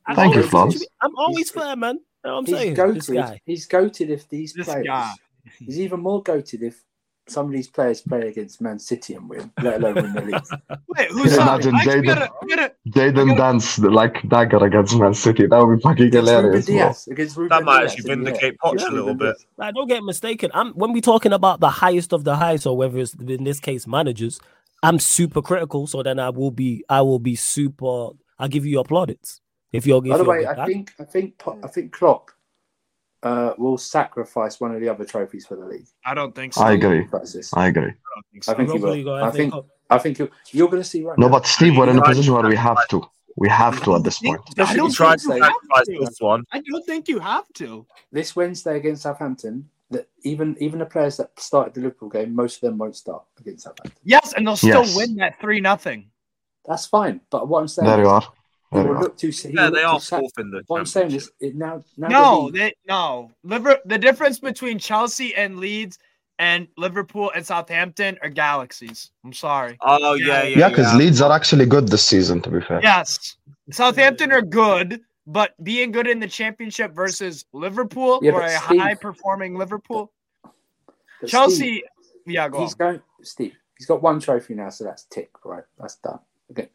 I'm Thank you, always- Flawless. I'm always fair, man. You know I'm He's saying? goated. This guy. He's goated if these This players. guy. He's even more goated if some of these players play against Man City and win, let alone win the league. Wait, who's Imagine I Jayden. gotta, I gotta, Jayden Danns like dagger against Man City. That would be fucking Against Ruben hilarious. bro. Dias. Against Ruben That might Dias actually in the air. vindicate Poch Yeah, a little bit. Dias. Like, don't get mistaken. I'm when we talking about the highest of the highs, or whether it's in this case managers, I'm super critical. So then I will be, I will be super. I'll give you your plaudits if you're. By if the you're way, good. I think I think Po- I think Klopp uh, will sacrifice one of the other trophies for the league. I don't think so. I agree. That's. I agree. I don't think so. I think he will. I think I think you're, you're going to see right No, now. but Steve, we're in a position where we have to. We have to at this point. I don't this Try think to you have sacrifice to. this one. I don't think you have to. this Wednesday against Southampton. That even even the players that started the Liverpool game, most of them won't start against Southampton. Yes, and they'll still Yes. win that three nothing. That's fine. But what I'm saying, There you is, are. He There you will look to he Yeah, will they look are to fourth in the What I'm saying is, it now, now No, they no. Liver, the difference between Chelsea and Leeds and Liverpool and Southampton are galaxies. I'm sorry. Oh yeah, yeah, Yeah, because Leeds are actually good this season, to be fair. Yes, Southampton are good, but being good in the championship versus Liverpool Yeah, or a Steve- high performing Liverpool, but Steve, Chelsea. yeah, go on. he's going, Steve. He's got one trophy now, so that's tick, right? That's done. Okay,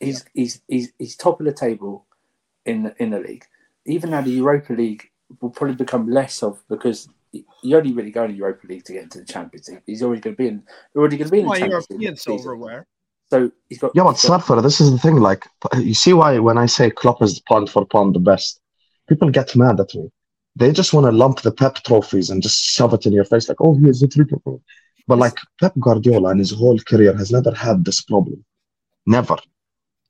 he's he's he's he's top of the table in the, in the league. Even now, the Europa League will probably become less of because you only really go in the Europa League to get into the Champions League. He's already going to be in. Already going to be in the Why Champions League. European silverware? So he's got. Yeah, but he's got- Surfer, this is the thing. Like, you see why when I say Klopp is pound for pound the best, people get mad at me. They just want to lump the Pep trophies and just shove it in your face, like, oh, here's the triple. But like Pep Guardiola in his whole career has never had this problem. Never.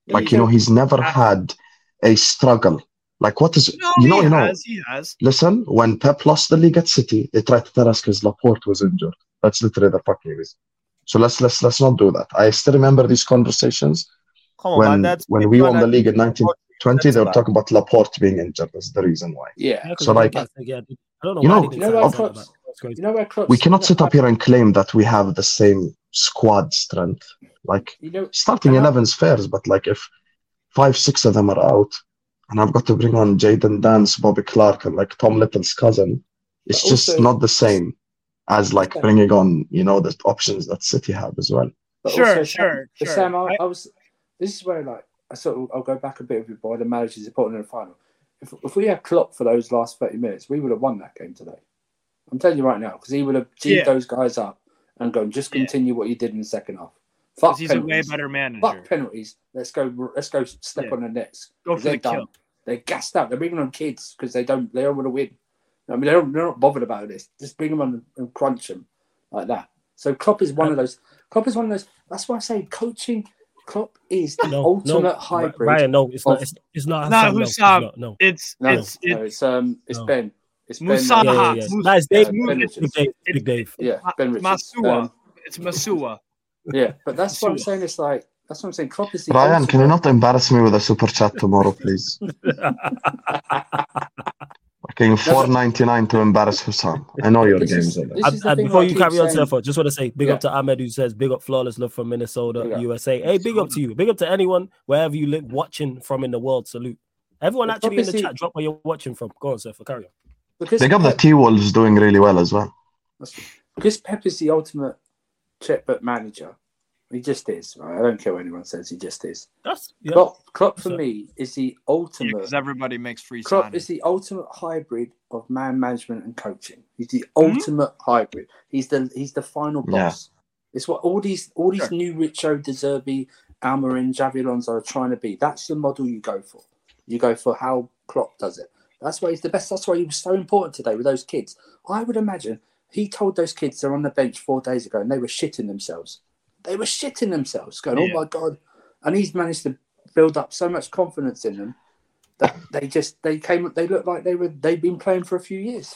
Like, you know, he's never ah. had a struggle. Like, what is, No, you know, he you know, has. He has. listen, when Pep lost the league at City, they tried to tell us because Laporte was injured. That's literally the fucking reason. So let's let's let's not do that. I still remember these conversations Come on, when man. That's when we won the league in 1920. They were talking about Laporte being injured. That's the reason why. Yeah. Yeah, 'cause So, like, can't say, yeah, I don't know you why know- they didn't You know where that, Klopp's- but that's crazy. You know where Klopp's, We cannot sit up here and claim that we have the same squad strength. Like You know, starting And I- 11's fair, but like if five, six of them are out, and I've got to bring on Jayden Danns, Bobby Clark, and like Tom Little's cousin, it's But just also- not the same as like bringing on you know the options that City have as well. But Sure, also, sure, But sure. Sam, I, I- I was. This is where like I sort of I'll go back a bit with you by the managers important in the final. If, if we had Klopp for those last thirty minutes, we would have won that game today. I'm telling you right now because he would have teed Yeah. those guys up and gone just Yeah. continue what you did in the second half. Fuck 'Cause he's a way better manager. Fuck penalties. Let's go. Let's go step Yeah. on the nets. Go for They're the done. kill. They're gassed out. They're bringing on kids because they don't. They don't want to win. I mean, they don't, they're not bothered about this. Just bring them on and crunch them like that. So Klopp is one of those. Klopp is one of those. That's why I say coaching. Klopp is the No, ultimate no, hybrid. Ryan, no, it's not. It's, it's not. No, Hassan, no, who's it's not, no. It's No, it's no, it's it's um, it's No. Ben. It's Ben. Musa- Yeah, yeah, yeah. Mus- Nice, Dave. Ben Big Richards. Dave. Big Dave. Yeah, Ben Richards. Masua. Um, it's Masua. yeah, but that's what I'm saying. It's like that's what I'm saying. Klopp is the Ryan, ultimate- can you not embarrass me with a super chat tomorrow, please? Fucking four ninety nine to embarrass Hussam. I know your This games is- are there. this And, the and before you keep carry on, saying. Surfer, just want to say big Yeah. up to Ahmed who says big up flawless love from Minnesota, Big up. USA. Hey, big up to you. Big up to anyone wherever you live watching from in the world. Salute. Everyone Well, actually in the obviously- chat, drop where you're watching from. Go on, Surfer, carry on. Because They got the T Wolves doing really well as well. because Pep is the ultimate checkbook manager. He just is. Right? I don't care what anyone says. He just is. That's yeah. Klopp, Klopp for So- me is the ultimate. because everybody makes free Klopp signings. is the ultimate hybrid of man management and coaching. He's the Mhm. ultimate hybrid. He's the he's the final Yeah. boss. It's what all these all these Sure. new Richo, De Zerbi, Amorim, Xabi Alonso are trying to be. That's the model you go for. You go for how Klopp does it. That's why he's the best. That's why he was so important today with those kids. I would imagine he told those kids they're on the bench four days ago and they were shitting themselves. They were shitting themselves, going, oh Yeah. "Oh my god!" And he's managed to build up so much confidence in them that they just they came they looked like they were they've been playing for a few years,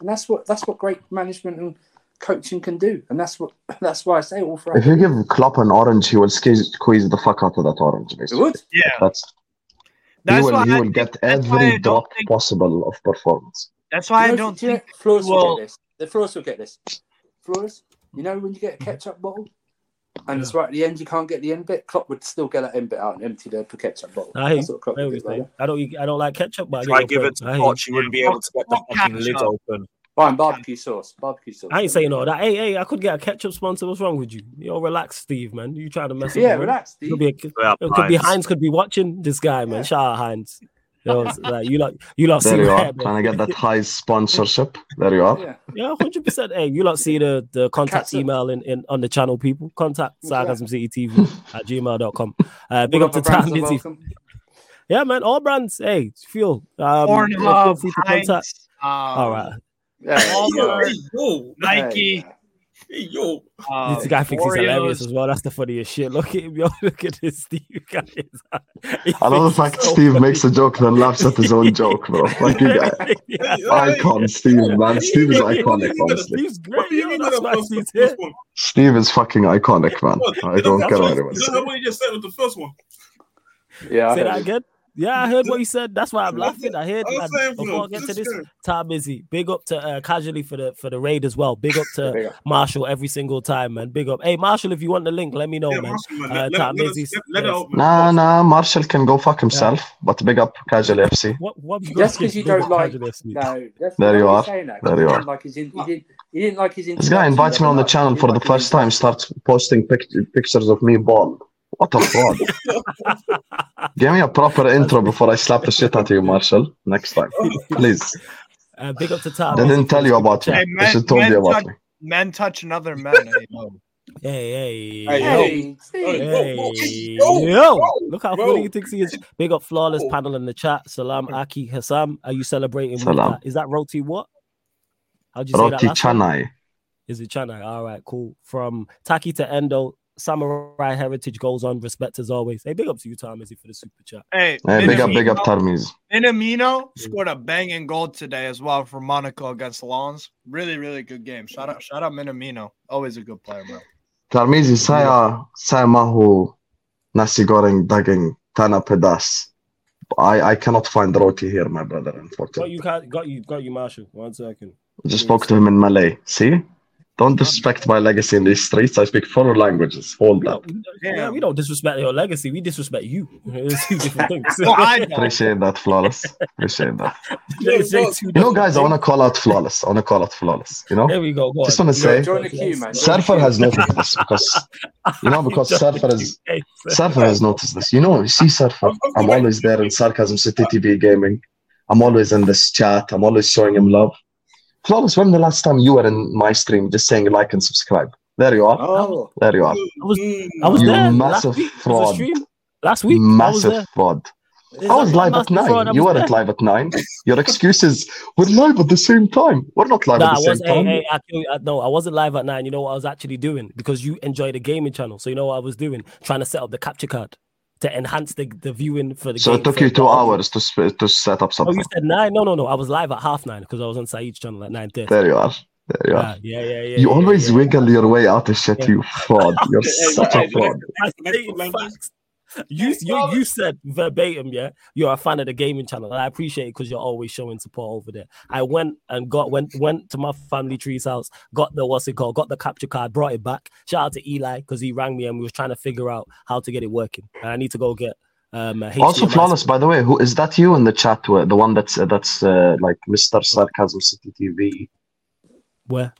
and that's what that's what great management and coaching can do, and that's what that's why I say all for If you give Klopp an orange, he will squeeze, squeeze the fuck out of that orange. it Basically, would. Yeah, that's he that's will why he will think- get that's why I every don't drop think- possible of performance. That's why You I don't do you know- think. Flores will well- get this. The Flores will get this. Flores, you know when you get a ketchup bottle. And it's right at the end, you can't get the end bit. Klopp would still get that end bit out and empty the ketchup bottle. I hear That's what Klopp I hear would what do, you're saying. right? I don't. I don't like ketchup, but I Try get give it to point. I you. Poch, you wouldn't be able to get the fucking lid open. Fine, barbecue sauce. Barbecue sauce. I ain't saying all that. Hey, hey, I could get a ketchup sponsor. What's wrong with you? Yo, relax, Steve, man. You trying to mess up? Yeah, the win? relax, Could Steve. be, a, Yeah, it could be Heinz. Heinz could be watching this guy, man. Yeah. Shout out Heinz. You know, like you lot, you lot see There you are, that, trying to get that high sponsorship. There you are. Yeah. Yeah, hundred percent. Hey, you lot see the the contact Catsup. email in, in on the channel, people. Contact Yeah. sarcasm city TV at gmail.com. Uh, big All up to of Tam Busy. Yeah, man. All brands. Hey, feel. Um, Pornhub, feel free to contact. Um, All right. Yeah, All yeah. Nike, Yeah, Hey, yo. Uh, this guy thinks he's hilarious as well. That's the funniest shit. Look at him, yo. Look at this Steve guy. I love the fact Steve makes a joke and then laughs at his own joke, bro. Like you got icon Steve, man. Steve is iconic, honestly. Steve's What great. do you Yo, mean that's by why the Steve's first, here. first one? Steve is fucking iconic, man. I don't care what anyone You says. don't know what you just said with the first one. Yeah, I Say that you. again. Yeah, I heard what you said. That's why I'm laughing. I heard. I'm man. saying, Before bro, I get to this, saying. Tom Izzy. Big up to uh, casually for the for the raid as well. Big up to Marshall every single time, man. Big up. Hey, Marshall, if you want the link, let me know, Yeah, man. Marshall, man. Uh, Let- let- Tom let us- let- let yes. Nah, nah, Marshall can go fuck himself, but big up Casual FC. What? What? Just because you don't like, Casual FC. no, that's There you are. saying that, There 'cause you are. like his, in- he didn't, he didn't like his. This guy invites me on the channel for the first time, starts posting pic- pictures of me bald. What a fraud. Give me a proper intro before I slap the shit out of you, Marshall. Next time. Please. Uh, big up to Tom. They didn't tell you about me. chat. Hey, They should told you about touch- me. Men touch another man. Hey, yo. Hey, hey, Hey, yo. Hey, Steve. Hey, Hey, whoa, whoa, yo, yo, look how funny he thinks he is. Big up flawless Whoa. panel in the chat. Salam Aki Hassam. Are you celebrating with Salam. that? Is that roti what? How'd you say that Roti last one? Canai. Is it China? All right, cool. From Taki to Endo, Samurai Heritage goes on. Respect as always. Hey, big up to you, Tom for the super chat. Hey, Hey, big up, big up, Minamino- Tarmiz. Minamino mm. scored a banging goal today as well for Monaco against Lens. Really, really good game. Shout out, shout out Minamino. Always a good player, man. Tarmizi, saya, uh, saya mahu nasi goreng daging tanah pedas. I, I cannot find roti here, my brother, unfortunately. Got unfortunately. you, got got you, got you, Marshall. One second. Just spoke to him in Malay. See? Don't disrespect my legacy in these streets. I speak four languages. Hold We up. don't, yeah, we don't disrespect your legacy. We disrespect you. It's two different things. Well, I. Appreciate that, Flawless. Appreciate that. You know, guys, I want to call out Flawless. I want to call out Flawless. You know? There we go. Go Just want to say, Join the queue, man. Surfer has noticed this because, you know, because Surfer is Hey, Surfer has noticed this. You know, you see Surfer. I'm always there in Sarcasm City TV gaming. I'm always in this chat. I'm always showing him love. Flawless, when the last time you were in my stream just saying like and subscribe? There you are. Oh, There you are. I was, I was You there massive last week. Fraud. a last week. I was Massive there. fraud. Is I was live at massive fraud? I nine. You were at live at nine. Your excuse is we're live at the same time. We're not live Nah, at the was. same Hey, time. hey, I, kill I- no, I wasn't live at nine. You know what I was actually doing because you enjoy the gaming channel. So you know what I was doing, trying to set up the capture card to enhance the, the viewing for the. So game, it took you two audio. hours to sp- to set up oh, something. Oh, something. you said nine? No, no, no. I was live at half nine because I was on Saeed's channel at nine thirty. There you are. There you are. Yeah, yeah, yeah, yeah. You yeah, always yeah. wiggle your way out of shit, Yeah. you fraud. You're such a fraud. I Next- next stated language. facts. You, you you said verbatim, yeah. You're a fan of the gaming channel, and I appreciate it because you're always showing support over there. I went and got went went to my family tree's house, got the what's it called, got the capture card, brought it back. Shout out to Eli because he rang me and we was trying to figure out how to get it working. And I need to go get um. a Also, flawless. By the way, who is that? You in the chat? Where the one that's uh, that's uh, like Mr. Sarcasm City TV? Where?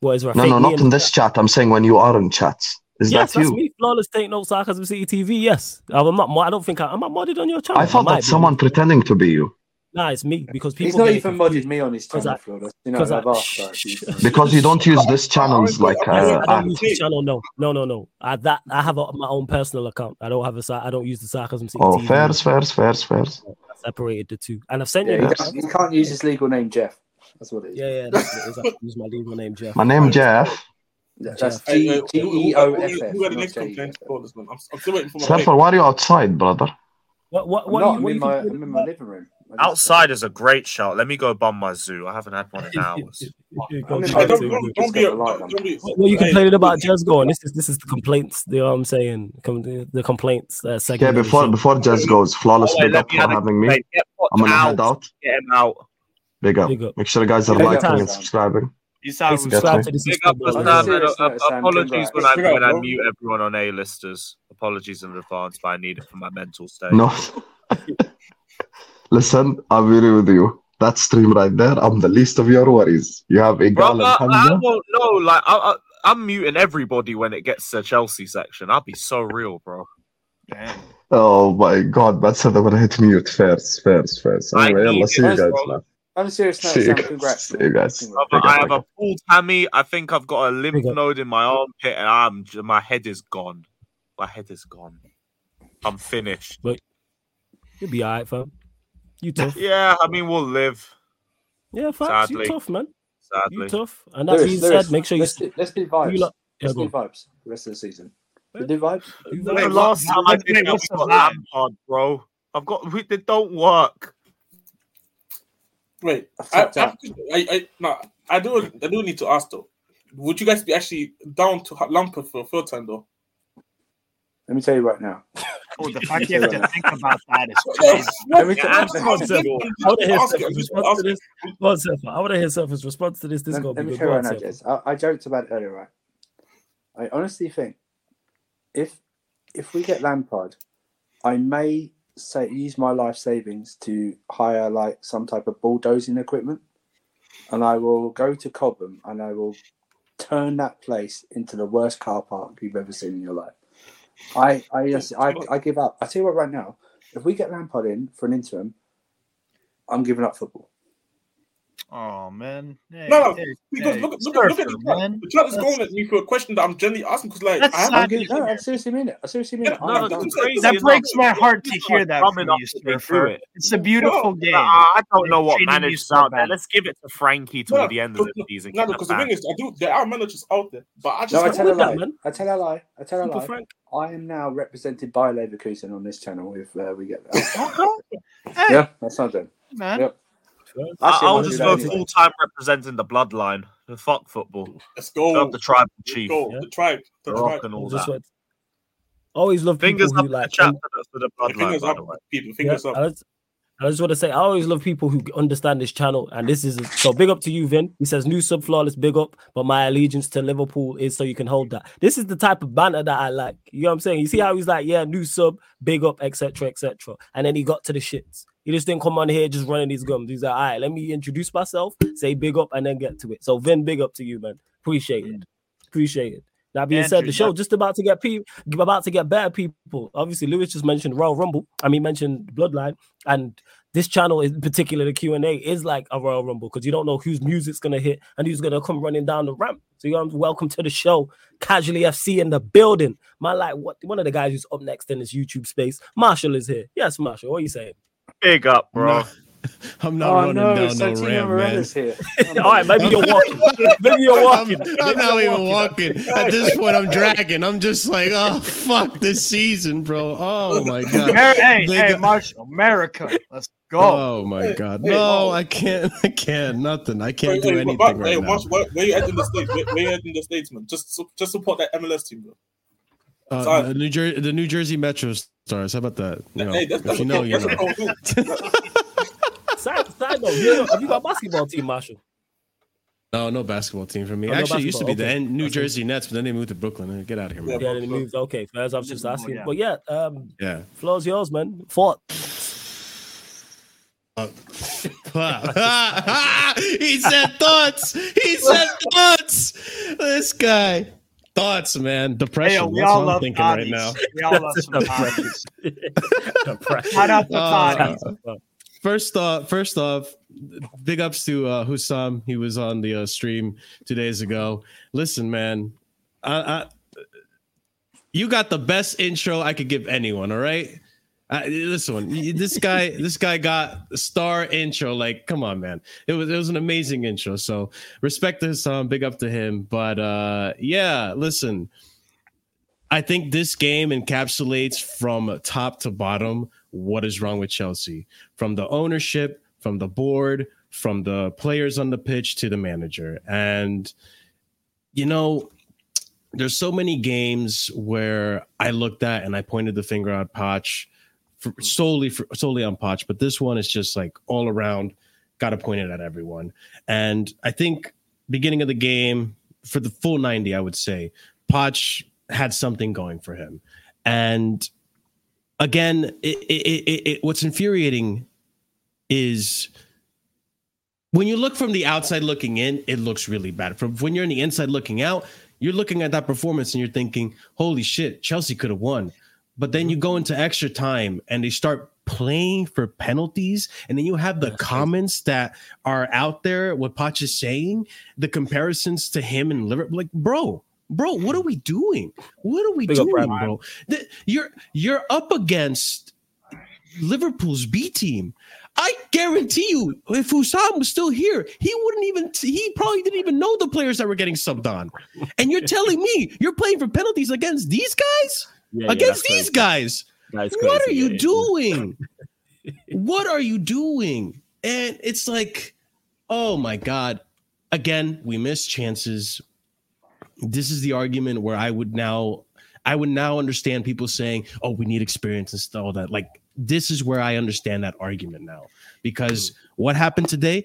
What is there? No, no, not in in this chat. I'm saying when you are in chats. Is Yes, that that's you? me. Flawless take no sarcasm city TV. Yes, I'm not. mo- I don't think I, am I modded on your channel. I thought might that's be. someone pretending to be you Nah, it's me because people. he's not get it even confused. modded me on his Because channel, I- Flawless. You know, because I- I've asked that. He's- because you don't use this channel's like I uh, don't, I don't use act. the channel. No, no, no, no. I, that I have a, my own personal account. I don't have a. sa- I don't use the sarcasm city Oh, TV. fairs, fairs, fairs, fairs. I separated the two, and I've sent Yeah, you. he, the- can't, he can't use his legal name, Jeff. That's what it is. Yeah, yeah. That's what it is. I use my legal name, Jeff. My name Jeff. That's Hey, G hey, G who- E who- O who- F who F. the? I'm, I'm still waiting for my Surfer, why are you outside, brother? What? What? I'm What? not. you, what in my I'm in my living room. Outside is a great shout. Let me go bum my zoo. I haven't had one in hours. Go I'm in to my Hey, the don't, living zoo. room. don't, don't be, Just got don't, be. What what you hey, complaining about, don't be- Jez? Go. This is this is the complaints. You know what I'm saying? Com- the, the complaints uh, Okay, segment. of before show. before Jess goes, flawless. Oh, wait, Big up for having me. complaint. Get Potts I'm gonna out. head out. Get him out. Big up. Big up. Make sure you guys are liking and subscribing. Peace out. Yes, to this. Big up Instagram, for man. On Sam. and, uh, apologies when I when I mute everyone on A-listers. Apologies in advance, but I need it for my mental state. No. Listen, I'm be real with you. That stream right there, I'm the least of your worries. You have Igal Bro, and I, I Hamza. won't know. Like I, I, I'm muting everybody when it gets to Chelsea section. I'll be so real, bro. Damn. Oh my god, man said I'm gonna hit mute first, first, first. I Anyway, need yalla, see you guys, bro. man. On a serious note, Sam, congrats. See you guys. Congrats. Brother, I have a pulled hammy. I think I've got a lymph node in my armpit, and I'm my head is gone. My head is gone. I'm finished. But you'll be alright, fam. You tough. Yeah, I mean we'll live. Yeah, facts. You Sadly. tough, man. Sadly. You sadly. tough. And that Lewis, being said, make sure you. let's do, let's do vibes. you lot- Yeah, let's go do on. vibes the rest of the season. We do vibes. You Wait, lot- last time I did that, what's we got vibe? Lampard, bro. I've got we, they don't work. Wait, I've I, tapped I. I, I, no, I do, I do need to ask though. Would you guys be actually down to Lampard for a third time though? Let me tell you right now. Oh, the fact you have to think about that is crazy. Let me Yeah, tell I'm you. not I'm sure. just- I want to I'm hear just asking, Sef's I'm just response to asking. this. Go on, Seth. I want to hear Sef's response to this. This is Let, going to let be me good. tell you Go right on, now, Seth. Jez. I, I joked about it earlier, right? I honestly think if if we get Lampard, I may say use my life savings to hire like some type of bulldozing equipment, and I will go to Cobham and I will turn that place into the worst car park you've ever seen in your life. I I just, I, I give up. I tell you what, right now, if we get Lampard in for an interim, I'm giving up football. Oh man. Hey, No, no, hey, because hey, look, look, look at the chat. man. The chat is going at me for a question that I'm generally asking because, like, I have sad. I'm no, I seriously mean it. I seriously mean Yeah, it. No, no, done. it's crazy. That enough. breaks my heart to hear that dumb from enough you, Surfer. through it. It's a beautiful game. Nah, I don't know what treating you managers so out there. Let's give it to Frankie till No, the end of the no, season. no, because the the thing is, I do. There are managers out there, but I just No, I tell a lie. I tell a lie. I tell a lie. I am now represented by Leverkusen on this channel if uh, we get that. Yeah, that's not done. man. Yep. I, Actually, I'll I'll just do go full time representing the bloodline. The Fuck football. let's go. Fuck the tribal chief. go. Yeah. The tribe. The The tribe. rock and all Just that. what- Always love Fingers people up who in the like. chat un- for the, for the Yeah, bloodline, fingers by up, the way. people. Fingers I up. I just want to say I always love people who understand this channel, and this is so big up to you, Vin. He says new sub flawless, big up, but my allegiance to Liverpool is so you can hold that. This is the type of banter that I like. You know what I'm saying? You see how he's like, yeah, new sub, big up, etc., etc., and then he got to the shits. He just didn't come on here just running his gums. He's like, all right, let me introduce myself, say big up, and then get to it. So Vin, big up to you, man. Appreciate it. Appreciate it. That being said, the show that- just about to get people, about to get better people. Obviously, Lewis just mentioned Royal Rumble. I mean, mentioned Bloodline, and this channel, in particular, the Q and A, is like a Royal Rumble because you don't know whose music's gonna hit and who's gonna come running down the ramp. So you're welcome to the show. Casually FC in the building. My like what? One of the guys who's up next in this YouTube space, Marshall is here. Yes, Marshall. What are you saying? Big up, bro. No, I'm not oh running no, down no Santino ramp, man. Marella's here. All right, maybe you're walking. maybe you're I'm, walking. I'm not even walking. At this point, I'm dragging. I'm just like, oh fuck this season, bro. Oh my god. Hey, They hey, got- Marshall, America. Let's go. Oh my god. No. I can't. I can't. Nothing. I can't Wait, do wait, anything but- right hey, now. Marsh, where, where you at in the states? Where, where you at in the states, man? Just just support that MLS team, bro. Uh, the New Jersey, the New Jersey Metro Stars. How about that? You know, hey, that's, if that's you know, cold- you know. Cold thing. Side, side note, you know, have you got a basketball team, Marshall? No, no basketball team for me. Oh, no Actually, it used to be basketball. the New That's. Jersey Nets, but then they moved to Brooklyn. Get out of here, man. Yeah. Yeah, then he moves. Okay, as I was just asking. Yeah. But yeah, um, Yeah. floor's yours, man. Fought. he said thoughts. He said thoughts. This guy. Thoughts, man. Hey, Depression. yo, we That's all what I'm love thinking right now. We all love some Toddies. Shout out to Uh, Toddies. First off, first off, big ups to uh. He was on the uh, stream two days ago. Listen, man, I, I, you got the best intro I could give anyone. All right, this one, this guy, this guy got star intro. Like, come on, man, it was it was an amazing intro. So respect to Hussam, big up to him. But uh, yeah, listen. I think this game encapsulates from top to bottom what is wrong with Chelsea from the ownership, from the board, from the players on the pitch to the manager. And, you know, there's so many games where I looked at and I pointed the finger at Poch for, solely for, solely on Poch, but this one is just like all around, got to point it at everyone. And I think beginning of the game for the full 90, I would say Poch had something going for him. And again, it, it, it, what's infuriating is when you look from the outside looking in, it looks really bad. From when you're on the inside looking out, you're looking at that performance and you're thinking, "Holy shit, Chelsea could have won." But then you go into extra time and they start playing for penalties, and then you have the comments that are out there. What Poch is saying, the comparisons to him and Liverpool, like, bro, bro, what are we doing? What are we Big doing, bro? The- you're you're up against Liverpool's B team. I guarantee you, if Hussam was still here, he wouldn't even. He probably didn't even know the players that were getting subbed on. And you're telling me you're playing for penalties against these guys, Yeah, yeah, against that's these guys. What are you yeah, yeah. doing? what are you doing? And it's like, oh my god! Again, we miss chances. This is the argument where I would now, I would now understand people saying, "Oh, we need experience and all that." Like this is where I understand that argument now because mm. what happened today?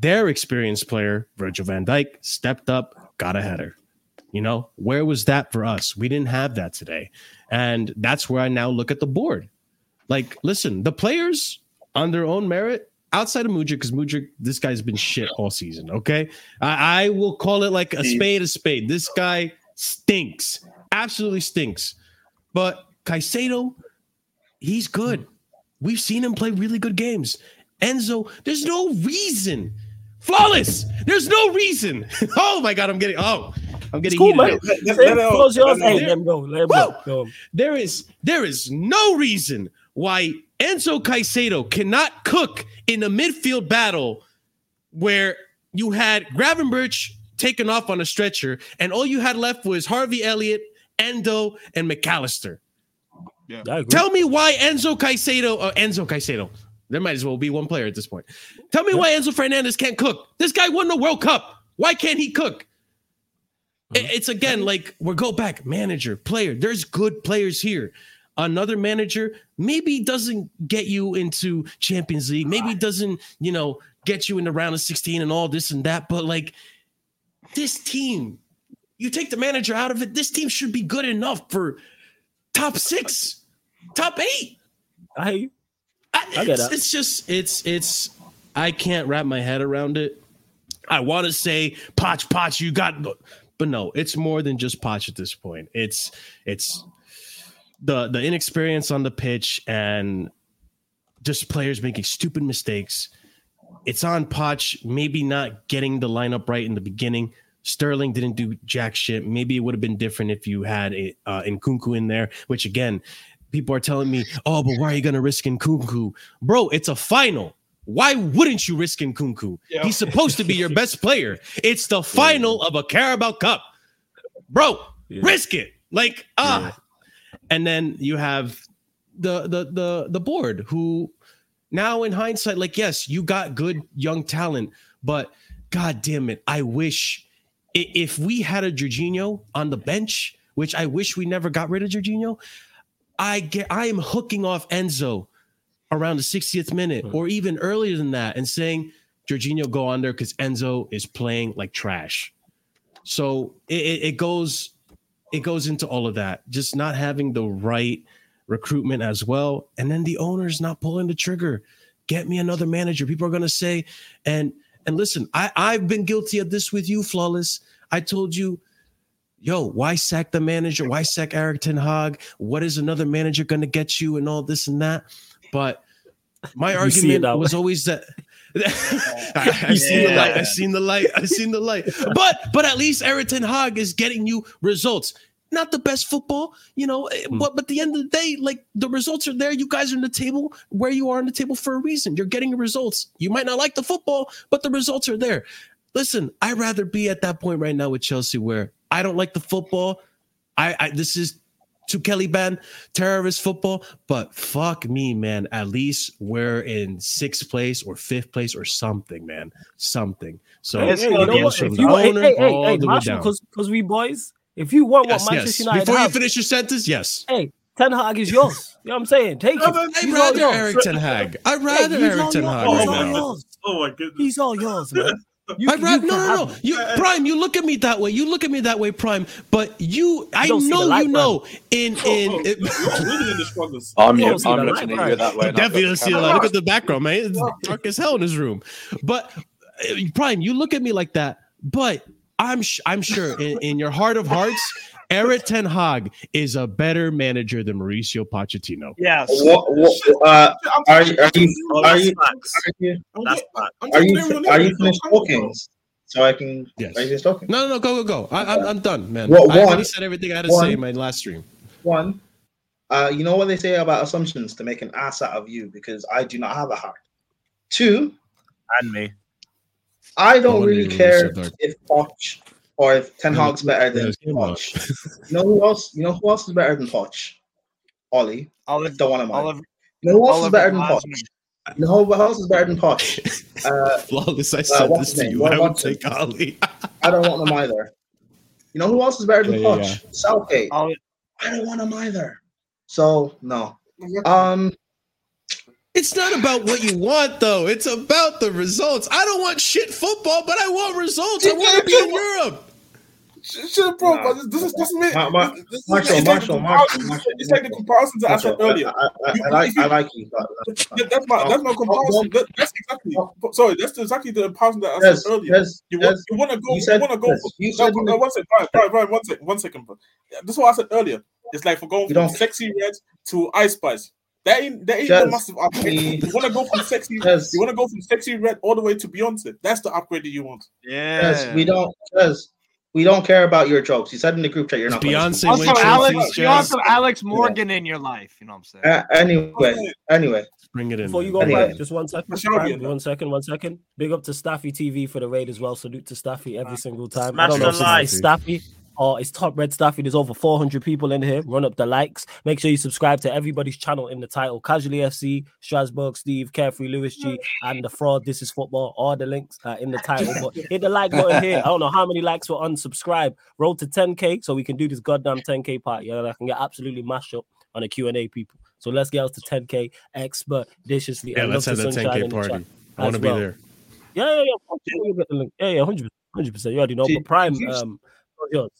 Their experienced player, Virgil van Dijk stepped up, got a header. You know, where was that for us? We didn't have that today. And that's where I now look at the board. Like, listen, the players on their own merit, outside of Mudryk, because Mudryk, this guy's been shit all season. Okay. I, I will call it like a spade a spade. This guy stinks, absolutely stinks. But Caicedo, he's good. We've seen him play really good games. Enzo, there's no reason. Flawless. There's no reason. oh my god, I'm getting oh, I'm getting Cool, man. up. Let- let- Say, let it out. close yours. Let it Hey, out. let him go. Let him Woo! go. Go. There is there is no reason why Enzo Caicedo cannot cook in a midfield battle where you had Gravenberch taken off on a stretcher and all you had left was Harvey Elliott, Endo, and Mac Allister. I agree. Tell me why Enzo Caicedo or Enzo Caicedo. There might as well be one player at this point. Tell me why Enzo Fernandez can't cook. This guy won the World Cup. Why can't he cook? I- It's again like we're go back manager, player. There's good players here. Another manager maybe doesn't get you into Champions League, maybe doesn't, you know, get you in the round of 16 and all this and that, but like this team, you take the manager out of it, this team should be good enough for top 6, top 8. I. I, I get it's, it's just it's it's I can't wrap my head around it. I want to say Poch Poch, you got but no, it's more than just Poch at this point. It's it's the the inexperience on the pitch and just players making stupid mistakes. It's on Poch maybe not getting the lineup right in the beginning. Sterling didn't do jack shit. Maybe it would have been different if you had a, uh, Nkunku in there, which again, people are telling me, oh, but why are you going to risk Nkunku? Bro, it's a final. Why wouldn't you risk Nkunku? Yeah. He's supposed to be your best player. It's the final of a Carabao Cup. Bro, Yeah. risk it. Like, ah. And then you have the the the the board who now in hindsight, like, yes, you got good young talent, but god damn it, I wish if we had a Jorginho on the bench, which I wish we never got rid of Jorginho, I get I am hooking off Enzo around the 60th minute Hmm. or even earlier than that and saying Jorginho go on there because Enzo is playing like trash. So it, it, it goes it goes into all of that. Just not having the right recruitment as well. And then the owner's not pulling the trigger. Get me another manager. People are gonna say, and and listen, I, I've been guilty of this with you, flawless. I told you yo, why sack the manager? Why sack Eric Ten Hag? What is another manager going to get you and all this and that? But my argument was way. always that. I, I seen the light. I seen the light. I seen the light. But but at least Eric Hag is getting you results. Not the best football, you know, Hmm. but but at the end of the day, like the results are there. You guys are in the table where you are on the table for a reason. You're getting results. You might not like the football, but the results are there. Listen, I'd rather be at that point right now with Chelsea where I don't like the football. I, I this is to Kelly Ban terrorist football, but fuck me, man. At least we're in sixth place or fifth place or something, man. Something. So Hey, Hey, you gonna know what? If the you, hey, hey, hey, all hey, the way Marshall, down. because because we boys, if you want what Yes, Manchester yes. United Before you finish your sentence, yes. hey, Ten Hag is yours. You know what I'm saying? Take it. I'd I'd He's rather. Eric Ten Hag. I'd rather he's Eric Ten. Hag Oh He's right all my now. yours. Oh my goodness. He's all yours, man. You, I'd rather you no, no, no. You Prime, you look at me that way. You look at me that way, Prime. But you, I don't see the know light, you know. In Oh, in, oh, it, you're in the struggles. I'm, You I'm don't see the looking light, at right? you that way. You definitely don't see a camera lot. Look at the background, man. It's dark as hell in his room. But uh, Prime, you look at me like that. But I'm sh- I'm sure in, in your heart of hearts, Eric Ten Hag is a better manager than Mauricio Pochettino. Yes. What, what, uh, are, you- are you Oh, are you are you I'm That's just- facts. I'm are you are you finished talking? So I can Yes. are you finished talking? No, no, no. Go, go, go. I, I'm, I'm done, man. What- I already said everything I had to one- say in my last stream. One, uh, you know what they say about assumptions to make an ass out of you because I do not have a heart. Two, And me. I I don't wonder really care if Poch or if Ten Hag's better than Yeah, come. Poch. You know who else? You know who else is better than Poch? Ollie. Olive, Don't want to mind. Olive, You know who else is better than Glasner. Poch? You know who else is better than Poch? Uh, Flawless. I said what's this to you. What- I would what's it? take Ali. I don't want them either. You know who else is better than Yeah, yeah, Poch? Southgate. Olive, I don't want them either. So no. Um, It's not about what you want, though. It's about the results. I don't want shit football, but I want results. I want to be in Europe. Shit, shit, bro, Nah. but this, this is this is me. Ma- Ma- this is- Marshall, it's like the Marshall, comparison- Marshall, It's like the comparisons that I said earlier. I, I, I, like I like you, but That- That's my that's my comparison. That, that's exactly sorry. That's exactly the comparison that I Des, said earlier. Des, You Des, want you want to go you you, want to go Des, for you no, said no, in no, one second, Brian, Brian, Brian, one second, one second. Bro. Yeah, This is what I said earlier. It's like for going from sexy red to ice spice. That ain't that ain't Des, the massive upgrade. You want to go from sexy. Des, You want to go from sexy red all the way to Beyonce. That's the upgrade that you want. Yeah. Des, we don't, Des, we don't care about your jokes. You said in the group chat you're not. gonna Beyonce listen. also, win Alex, trophies, you Jazz. also Alex Morgan in your life. You know what I'm saying? Uh, anyway, anyway, Bring it in. Before you go, Anyway. Prime, just one second. Prime, one second, one second. Big up to Staffy TV for the raid as well. Salute to Staffy every single time. Smash I don't know the if it's. Staffy or it's Top Red Staffy. There's over 400 people in here. Run up the likes. Make sure you subscribe to everybody's channel in the title. Casually FC, Strasbourg, Steve, Carefree, Lewis G, and the fraud. This is football. All the links are in the title. But hit the like button here. I don't know how many likes were unsubscribed. Roll to 10k so we can do this goddamn 10k party. Yeah, I can get absolutely mashed up on a Q&A people. So let's get us to 10k expeditiously. Yeah, and let's have the 10K in the party. I want to as be there. Yeah, yeah, yeah. Fuck yeah, we'll get the link. Yeah, yeah, hundred hundred percent. You already know. Did- But Prime, um, yours?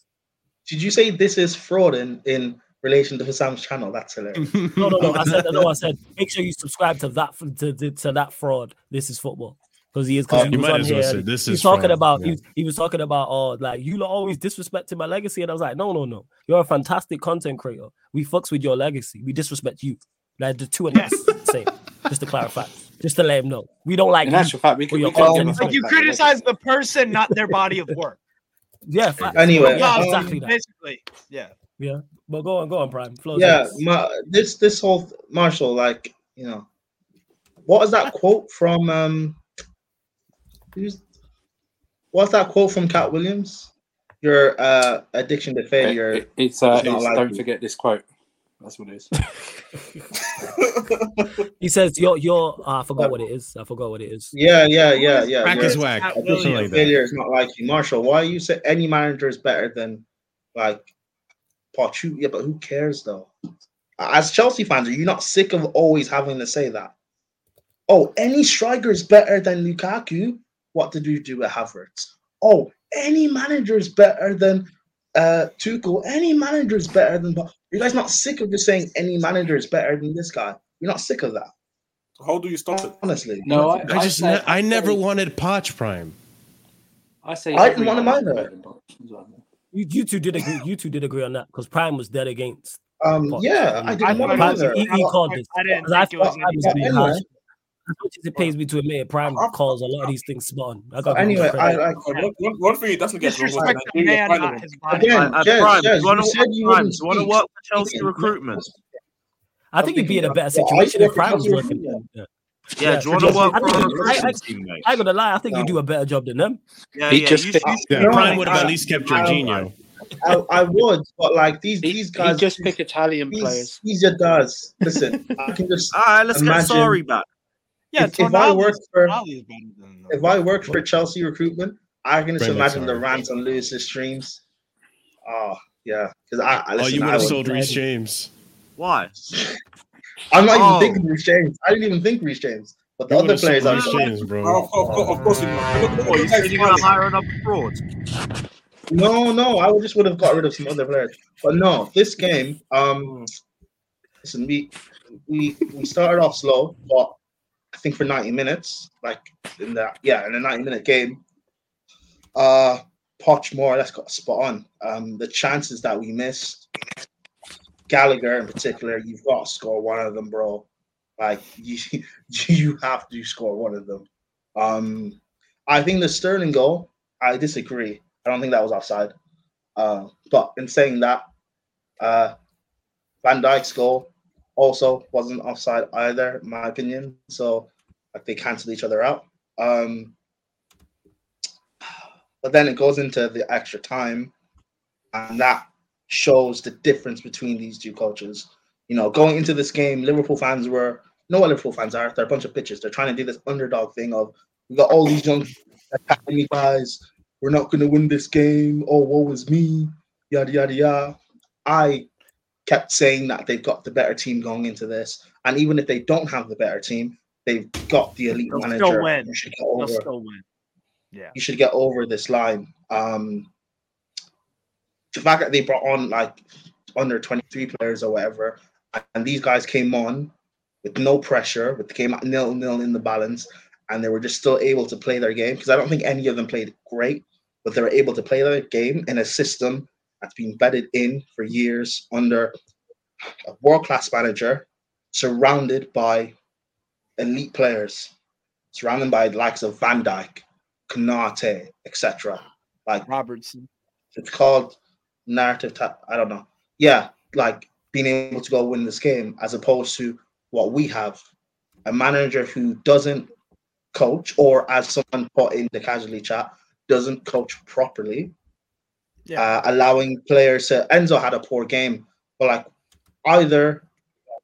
Did you say this is fraud in in relation to Hassam's channel? That's hilarious. No, no, no. I said, no, I said, make sure you subscribe to that to, to, to that fraud. This is football because he is. Because Oh, he you was might on as well here. say this He's is talking fraud, about. yeah. He, was, he was talking about. Oh, like you lot always disrespecting my legacy, and I was like, no, no, no. You're a fantastic content creator. We fucks with your legacy. We disrespect you. Like the two of us, same. Just to clarify, just to let him know, we don't like In you. actual fact, we can, we can content. give a Like you fuck about your criticize the person, not their body of work. Yeah, facts. Anyway, yeah, um, exactly that. Basically, yeah. But go on, go on, Prime. Flow yeah, ma- this this whole Marshall, like you know, what is that quote from? um who's, What's that quote from Katt Williams? Your uh addiction to failure. it- it's uh, It's not it's, like don't forget this quote. That's what it is. He says, "You're, you're." Uh, I forgot what it is. I forgot what it is. Yeah, yeah, yeah, yeah. Crack your is whack. Katt Something like failure is not like you, Marshall. Why you say any manager is better than like Pochu? Yeah, but who cares though? As Chelsea fans, are you not sick of always having to say that? Oh, any striker is better than Lukaku. What did we do with Havertz? Oh, any manager is better than uh Tuchel. Any manager is better than. You guys not sick of just saying any manager is better than this guy? You're not sick of that, How do you stop it? honestly. No, I, I just, say, ne- I never say, wanted Poch Prime. I say I didn't want him manager's either. better than Poch as well. You, you two did agree. You two did agree on that because Prime was dead against. Um, Poch. yeah, I I didn't want him Prime, either. he, he called this. I didn't 'Cause I think it was thought Prime was any being Anyway. Harsh. As much as it pains me to admit, Prime calls a lot of these things spot on. I So anyway, I like One, one, one thing he doesn't get wrong was disrespect the man, not his body. again, Uh, Jez, Prime, Jez, do you want you to said work, you Prime, wouldn't do you want to work for Chelsea Speaking. recruitment? I think you'd be in a better situation work if Prime was working. Yeah. Yeah, Yeah, do you want to work I for a I- I- team. I ain't gonna lie. I think you do a better job than them. Yeah, He yeah, just you, picked- you, Yeah, No, Prime would have I- at least kept I- Jorginho. I, I would, but like these He, these he guys, just pick Italian these, players. these are guys. Listen, I can just All right, let's Imagine- get Sorry back. Yeah, if, if I Tonali- worked for Tonali is better than them. if I worked for Chelsea recruitment, I can just Brandon, imagine the sorry. rants on Lewis's streams. Oh yeah, because I, I Oh, you would I have would- sold Reece James. Why? I'm not Oh. even thinking Reece James. I didn't even think Reece James, but the You other players are. Reece James, Oh, bro. of, of, of course you know. Look, look, What, you you guys said you're going to hire another fraud? No, no, I just would have got rid of some other players. But no, this game, um, listen, we we we started off slow, but I think for 90 minutes, like in that, yeah, in a 90 minute game, uh, Poch more or less got spot on. Um, the chances that we missed, Gallagher in particular, you've got to score one of them, bro. Like you, you have to score one of them. Um, I think the Sterling goal, I disagree. I don't think that was offside. Uh, but in saying that, uh, Van Dijk's goal also wasn't offside either, in my opinion. So Like they canceled each other out. Um, but then it goes into the extra time, and that shows the difference between these two cultures. You know, going into this game, Liverpool fans were what Liverpool fans are. They're a bunch of bitches. They're trying to do this underdog thing of we got all these young academy guys. We're not going to win this game. Oh, woe is me. Yada yada yada. I kept saying that they've got the better team going into this, and even if they don't have the better team, they've got the elite They'll manager. still win. You should get They'll over. still win. Yeah. You should get over this line. Um, the fact that they brought on like under 23 players or whatever, and these guys came on with no pressure, with the game at nil nil in the balance, and they were just still able to play their game. Because I don't think any of them played great, but they were able to play their game in a system that's been bedded in for years under a world class manager, surrounded by elite players, surrounded by the likes of Van Dijk, Konate, etc. Like Robertson. it's called narrative. I don't know. Yeah, like being able to go win this game as opposed to what we have, a manager who doesn't coach, or as someone put in the casually chat, doesn't coach properly. Yeah. Uh, allowing players to Enzo had a poor game, but like either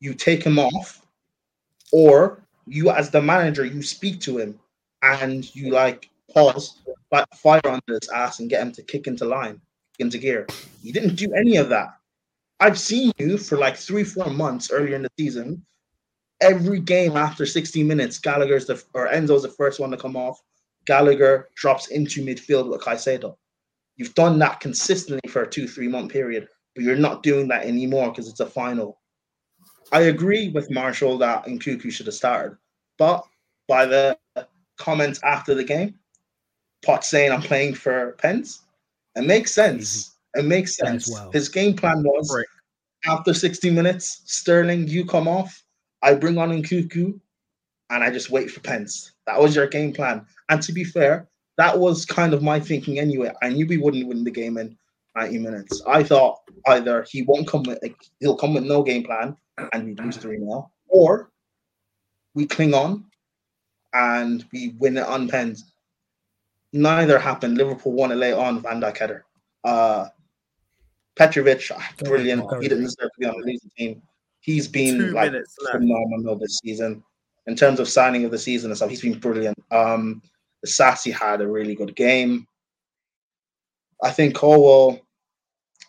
you take him off, or you as the manager you speak to him and you like pause, like fire under his ass and get him to kick into line, into gear. You didn't do any of that. I've seen you for like three, four months earlier in the season. Every game after 60 minutes, Gallagher's the or Enzo's the first one to come off. Gallagher drops into midfield with Caicedo. You've done that consistently for a two, three month period, but you're not doing that anymore because it's a final. I agree with Marshall that Nkunku should have started, but by the comments after the game, Pot saying I'm playing for Pence, it makes sense. It makes sense. well. His game plan was Right. after 60 minutes, Sterling, you come off, I bring on Nkunku, and I just wait for Pence. That was your game plan. And to be fair, that was kind of my thinking anyway. I knew we wouldn't win the game in 90 minutes. I thought either he won't come with like, he'll come with no game plan and we lose 3 0, or we cling on and we win it on pens. Neither happened. Liverpool won it late on Van Dijk header. Uh Petrovic, ah, brilliant. He didn't deserve to be on the losing team. He's been Two like phenomenal this season. In terms of signing of the season and stuff, he's been brilliant. Um Disasi had a really good game. I think Colwill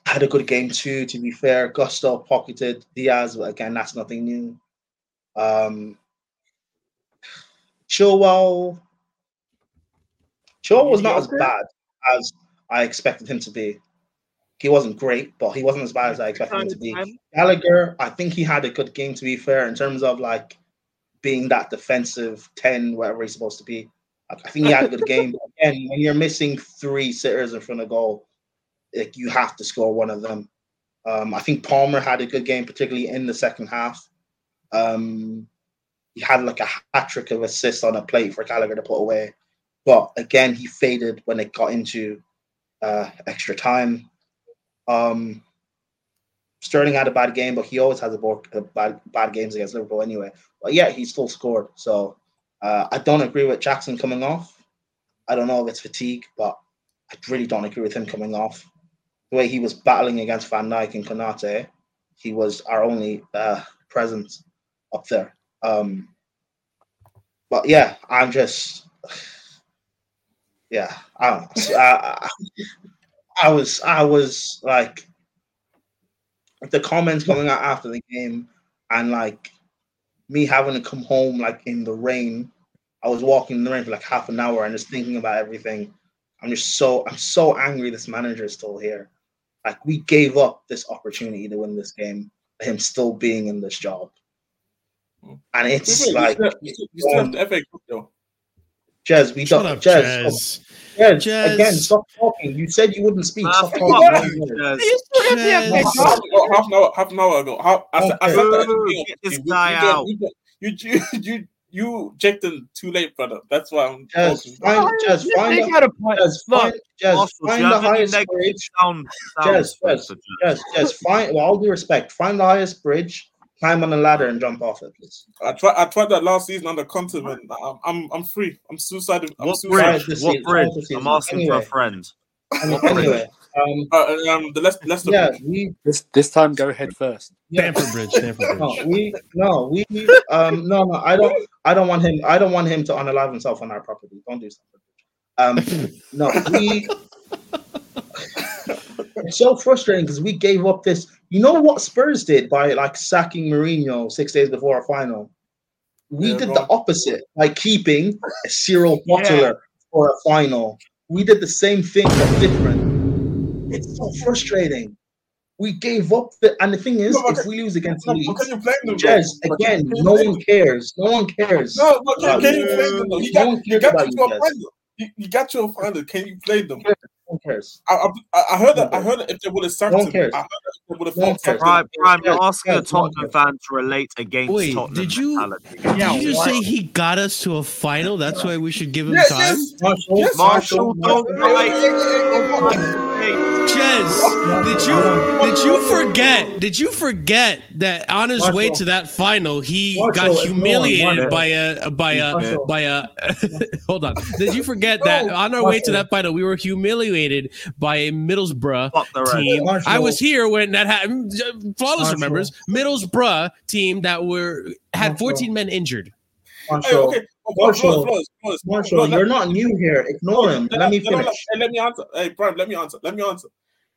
had a good game too, to be fair. Gusto pocketed Diaz, but again, that's nothing new. Um Chilwell Chilwell was not as bad as I expected him to be. He wasn't great, but he wasn't as bad as I expected him to be. Gallagher, I think he had a good game to be fair in terms of like being that defensive 10, whatever he's supposed to be. I think he had a good game. Again, when you're missing three sitters in front of goal, like you have to score one of them. Um, I think Palmer had a good game, particularly in the second half. Um, he had like a hat trick of assists on a plate for Gallagher to put away. But again, he faded when it got into uh, extra time. Um, Sterling had a bad game, but he always has a, bo- a bad bad games against Liverpool anyway. But yeah, he still scored. So uh, I don't agree with Jackson coming off. I don't know if it's fatigue, but I really don't agree with him coming off. The way he was battling against Van Dijk and Konate, he was our only uh, presence up there. Um, but yeah, I'm just, yeah, I I, I was, I was like, the comments coming out after the game, and like me having to come home like in the rain. I was walking in the rain for like half an hour and just thinking about everything. I'm just so I'm so angry this manager is still here. Like we gave up this opportunity to win this game, him still being in this job. Hmm. And it's You like still- you still- you still have the FA Cup though. Jez, we Shut don't up, Jez, Jez. Jez, Jez. again, stop talking. You said you wouldn't speak. Stop talking. you, Jez. You still have Jez. Half, half an hour, half an hour ago. How, I, said- I said that at the Ooh, get this guy you, out. You, you, you, you, you checked in too late, brother. That's why I'm. Jez, find, Jez, Yeah, find, they the, got a point. Jez, Look, find, Jez, Arsenal, do find the highest bridge. sound, sound Jez, for Jez, Jez? Jez, Jez, find, with all due respect, find the highest bridge, climb on the ladder and jump off it, please. I tried. I tried that last season on the Continent. I'm. I'm. I'm free. I'm suicidal. I'm What suicidal. bridge? What bridge? I'm asking for a friend. Any- What bridge? anyway, um, Uh, um, the Leicester, Leicester yeah, bridge. we This this time, go head first. yeah, Stamford Bridge. Stamford no, we no, we um, no, no. I don't. I don't want him. I don't want him to unalive himself on our property. Don't do something. Um, no, we. it's so frustrating because we gave up this. You know what Spurs did by like sacking Mourinho six days before our final. We Yeah, did the opposite by keeping Cyril Yeah. Butler for a final. We did the same thing but different. It's so frustrating. We gave up the, and the thing is, No, if we lose against No, Leeds, can you blame them? Again, Can you no one cares. No one cares. No, but can, can you blame them? though? No got, he got you you to a final. You, you got you a final. Can you blame them? No one cares. I, I, I heard that. I heard that if they would have sacked No one him, cares. I heard that if they would have No one fought sacked cares. Prime, Prime, you're asking a Tottenham fan to relate against Wait, Tottenham did you- mentality. Yeah, Did you just what? say he got us to a final? That's why we should give him Yes, time? yes. Marshall, Yes, Marshall, don't Marshall, Jez, did you did you forget? Did you forget that on his way to that final, he Marshall, got humiliated by a by a by a? hold on. Did you forget that on our way to that final, we were humiliated by a Middlesbrough Fuck the rest. team? Marshall. I was here when that happened. Flawless Marshall. remembers Middlesbrough team that were had Marshall. 14 men injured. Hey, Marshall, okay. Oh, Marshall. Marshall, you're not new here. Ignore him. Let me finish. Hey, let me answer. Hey, Brian, let me answer. Let me answer.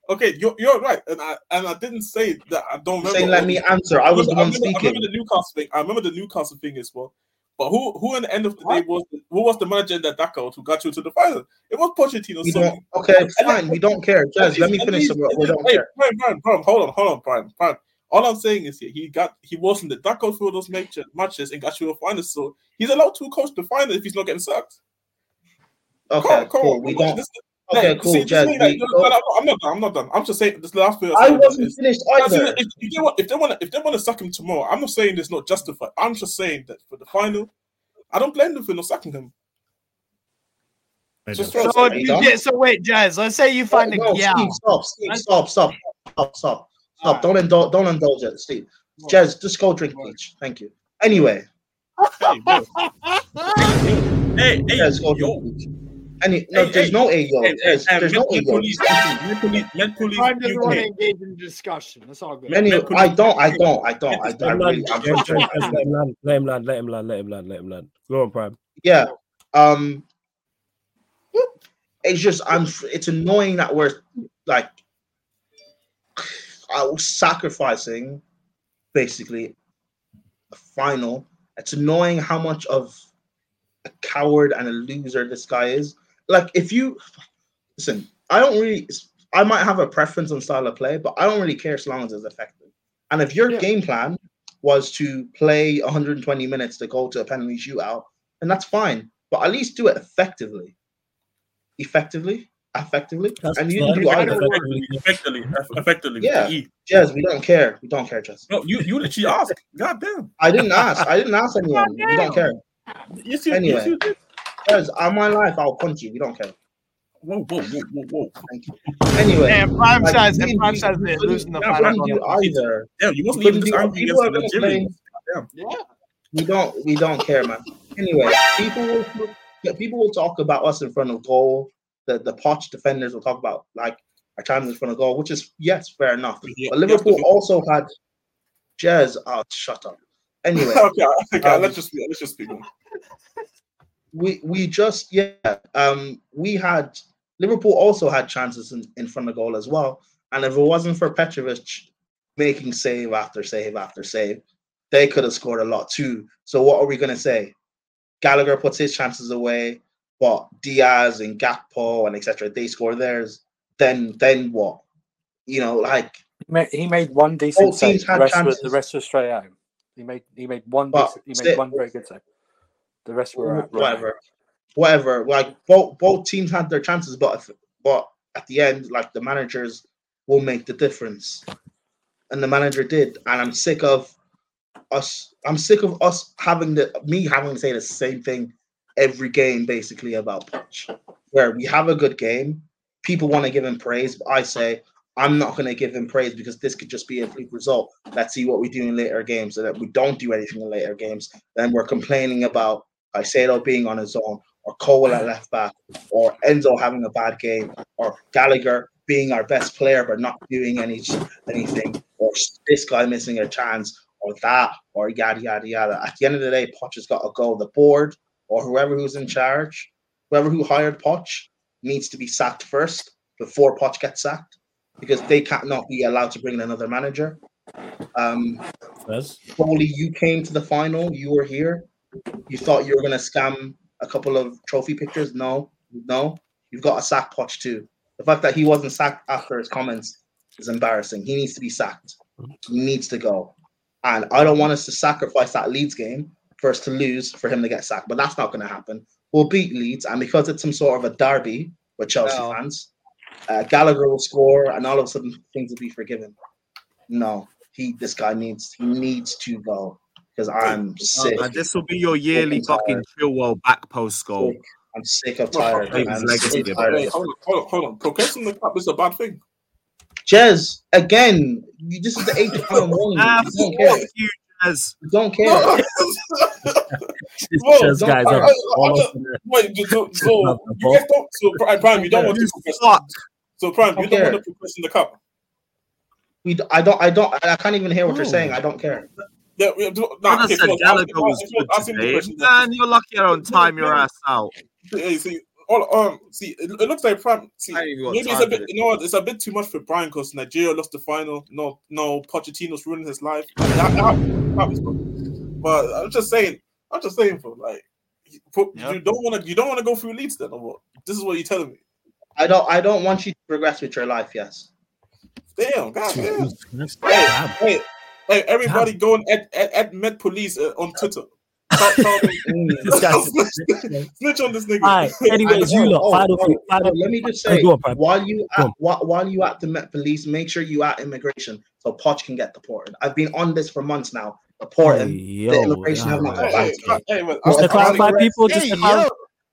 Okay, you're, you're right, and I and I didn't say that I don't remember. Say, let me answer. I was the one remember, I remember the Newcastle thing. I remember the Newcastle thing as well. But who who in the end of the day was the, who was the manager in that Dakar who got you to the final? It was Pochettino. We So. Okay, fine. We don't care. Jez, let me finish. least- We don't hey, care. Brian, Brian, Brian, hold on, hold on, Brian, Brian. All I'm saying is here, he got he wasn't the Dakar for those matches, matches and got you a final. So he's allowed to coach the final if he's not getting sucked. Okay, Come on, come cool. on. We This- don't. this- Okay, like, cool, see, this Jez. like, no, I'm not done. I'm not done. I'm just saying this last bit. I wasn't finished If, either. if, if they want, if they want, to, if they want to sack him tomorrow, I'm not saying it's not justified. I'm just saying that for the final, I don't blame them for not sacking him. Just So, it get, so wait, Jez. Let's say you find a no, gal. Steve, stop, Steve, stop, stop, stop, stop, Alright. stop. Don't indulge, don't indulge it, Steve. Jez, just go drink bleach. Thank you. Anyway, Hey, bro. hey, hey, go yo, drink bleach. Any, no, Hey, there's hey, no A, yo. hey, hey, There's, hey, there's no A, let yo. police, let police, let police, Prime doesn't want to engage in discussion. That's all good. Many, I don't, I don't, I don't, I, I Let him really, land, I'm Jez, Jez, frustrated. Let him land, let him land, let him land, let him land, let him land. Go on, Prime. yeah um it's just i'm it's annoying that we're like I was sacrificing basically a final it's annoying how much of a coward and a loser this guy is like if you listen i don't really i might have a preference on style of play but i don't really care as long as it's effective and if your Yeah. game plan was to play 120 minutes to go to a penalty shootout and that's fine. But at least do it effectively. Effectively, effectively, That's and you didn't do either. Effectively, effectively, effectively. Yeah. Jez, we don't care. We don't care, Jez. No, you you literally asked. God damn. I didn't ask. I didn't ask anyone. We don't care. Yes, you, Anyway. yes, you did. Jez, on my life, I'll punch you. We don't care. Whoa, whoa, whoa, whoa, whoa. Thank you. Anyway, And Prime like, says, we- and Prime we- says we they're losing the we final. couldn't either. Damn, you wasn't couldn't even this do- angry people against are the gonna Nigerians. Yeah. We don't. We don't care, man. Anyway, people will yeah, people will talk about us in front of goal. The the Poch defenders will talk about like our times in front of goal, which is yes, fair enough. Yeah, But Liverpool yeah. also had Jez. Oh, shut up. Anyway, okay, okay, Um, let's just let's just speak on. We we just yeah. Um, we had Liverpool also had chances in, in front of goal as well. And if it wasn't for Petrovic making save after save after save, they could have scored a lot too. So what are we gonna say? Gallagher puts his chances away, but Diaz and Gakpo and etc. They score theirs. Then then what? You know, like He made, he made one decent save. The rest, were, the rest were straight him. He made he made one decent, he made one very good save. The rest were at right. whatever, whatever. Like both both teams had their chances, but if, but at the end, like the managers will make the difference, and the manager did. And I'm sick of us. I'm sick of us having the me having to say the same thing every game, basically about Poch, where we have a good game. People want to give him praise, but I say I'm not going to give him praise because this could just be a fluke result. Let's see what we do in later games. And if we don't do anything in later games, then we're complaining about Caicedo being on his own, or Cole at left back, or Enzo having a bad game, or Gallagher being our best player but not doing any anything, or this guy missing a chance, or that, or yada yada yada. At the end of the day, Poch has got to go. The board or whoever who's in charge, whoever who hired Poch, needs to be sacked first before Poch gets sacked because they can't not be allowed to bring in another manager. Um? Foley, you came to the final. You were here. You thought you were going to scam a couple of trophy pictures. No, no. You've got a sack Poch too. The fact that he wasn't sacked after his comments is embarrassing. He needs to be sacked. He needs to go. And I don't want us to sacrifice that Leeds game for us to lose for him to get sacked. But that's not going to happen. We'll beat Leeds, and because it's some sort of a derby with Chelsea No. fans, uh, Gallagher will score, and all of a sudden things will be forgiven. No, he this guy needs he needs to go because I'm sick. And this will be your yearly Fucking fucking Chilwell back post goal. Sick. I'm sick of tired. David's I'm legacy, sick yeah, tired Hey, hold on, hold on, hold on. Progressing the cup is a bad thing. Jez, again, you, this is the eighth time warning. Ah, You don't care. you, Jez. You don't care. This Whoa, Chess don't- guys I- are I- I- up. Wait, so, so you guys don't. So Prime, Prime, you don't want to progress. Fuck. So Prime, you Okay. don't want to progress in the cup. We, d- I don't, I don't, I can't even hear what you're Oh. saying. I don't care. Yeah, we do. I Nah, just said so Gallagher ask was ask good ask today. question. Man, you're lucky I don't time your ass out. Hey, see, all um, see, it, it looks like Prime. See, I ain't even got maybe it's a bit. You know what? It's a bit too much for Brian because Nigeria lost the final. No, no, Pochettino's ruining his life. I mean, I, I, I was, but I'm just saying. I'm just saying, for like, you, put- Yep. you don't want to. You don't want to go through Leeds then, or what? This is what you're telling me. I don't, I don't want you to progress with your life. Yes. Damn, God, damn. Jesus Hey, hey, hey, everybody going at, at, at Met Police uh, on Twitter. Tell- tell them- Snitch on this nigga. All right. Anyways, you lot. Oh, Final, oh, oh, let me just say, on, while you at, while, while you at the Met Police, make sure you at immigration so Poch can get deported. I've been on this for months now. Report. Hey, yo, the immigration have yeah, not Hey, hey, hey, well, Just Just to I- I- clarify, people, just to clarify,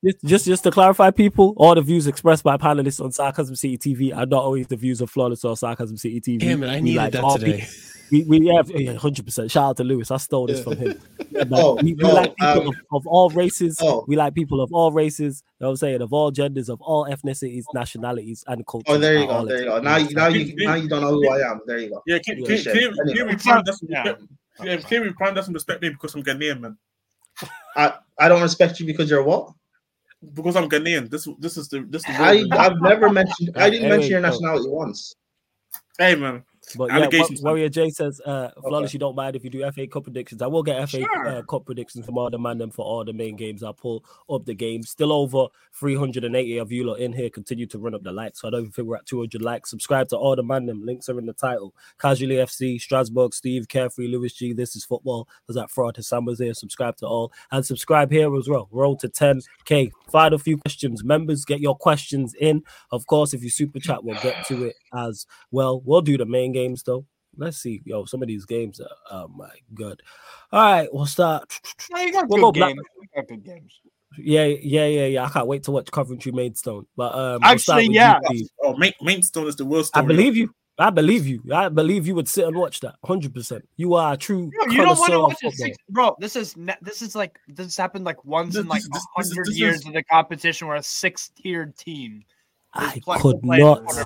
just, just just to clarify, people, all the views expressed by panelists on Sarcasm City TV are not always the views of Flawless or Sarcasm City TV. Damn it, I We needed like that today. pe- We, we have hundred percent. Shout out to Lewis. I stole this from him. Yeah, but Oh, we, we oh, like people um, of, of all races. oh. We like people of all races. You know what I'm saying? Of all genders, of all ethnicities, nationalities, and cultures. Oh, there you go. There you go. Now, you, now you, now you don't know who I am. There you go. Yeah, can, Yeah, can, shit. can, can, we Prime doesn't Yeah. respect yeah, can we Prime doesn't respect me because I'm Ghanaian, man. I, I don't respect you because you're what? Because I'm Ghanaian. This this is the this is the I I've never mentioned. I didn't Anyway, mention your go. nationality once. Hey man. But yeah, Warrior J says, uh, flawless, Okay. you don't mind if you do FA Cup predictions. I will get FA Sure. uh, Cup predictions from all the man them for all the main games. I'll pull up the games. Still over 380 of you lot in here. Continue to run up the likes. So I don't even think we're at 200 likes. Subscribe to all the man them. Links are in the title. Casually FC, Strasbourg, Steve, Carefree, Lewis G. This is football. There's that fraud Hassan was here. Subscribe to all. And subscribe here as well. Roll to 10K. Find a few questions. Members, get your questions in. Of course, if you super chat, we'll get to it as well. We'll do the main games though. Let's see. Yo, some of these games are oh my god. All right, we'll start. Yeah, you got We'll good go Black- games. You got good games. Yeah, yeah, yeah, yeah. I can't wait to watch Coventry Maidstone. But um we'll Actually, yeah. you, Oh, Main, Maidstone is the worst. I believe you. I believe you. I believe you would sit and watch that. Hundred percent. You are a true Bro, you don't want to watch a football. six, bro. This is ne- this is like this happened like once This- in like this- this- this hundred this years is- of the competition where a six-tiered team. I could not quarterfinals.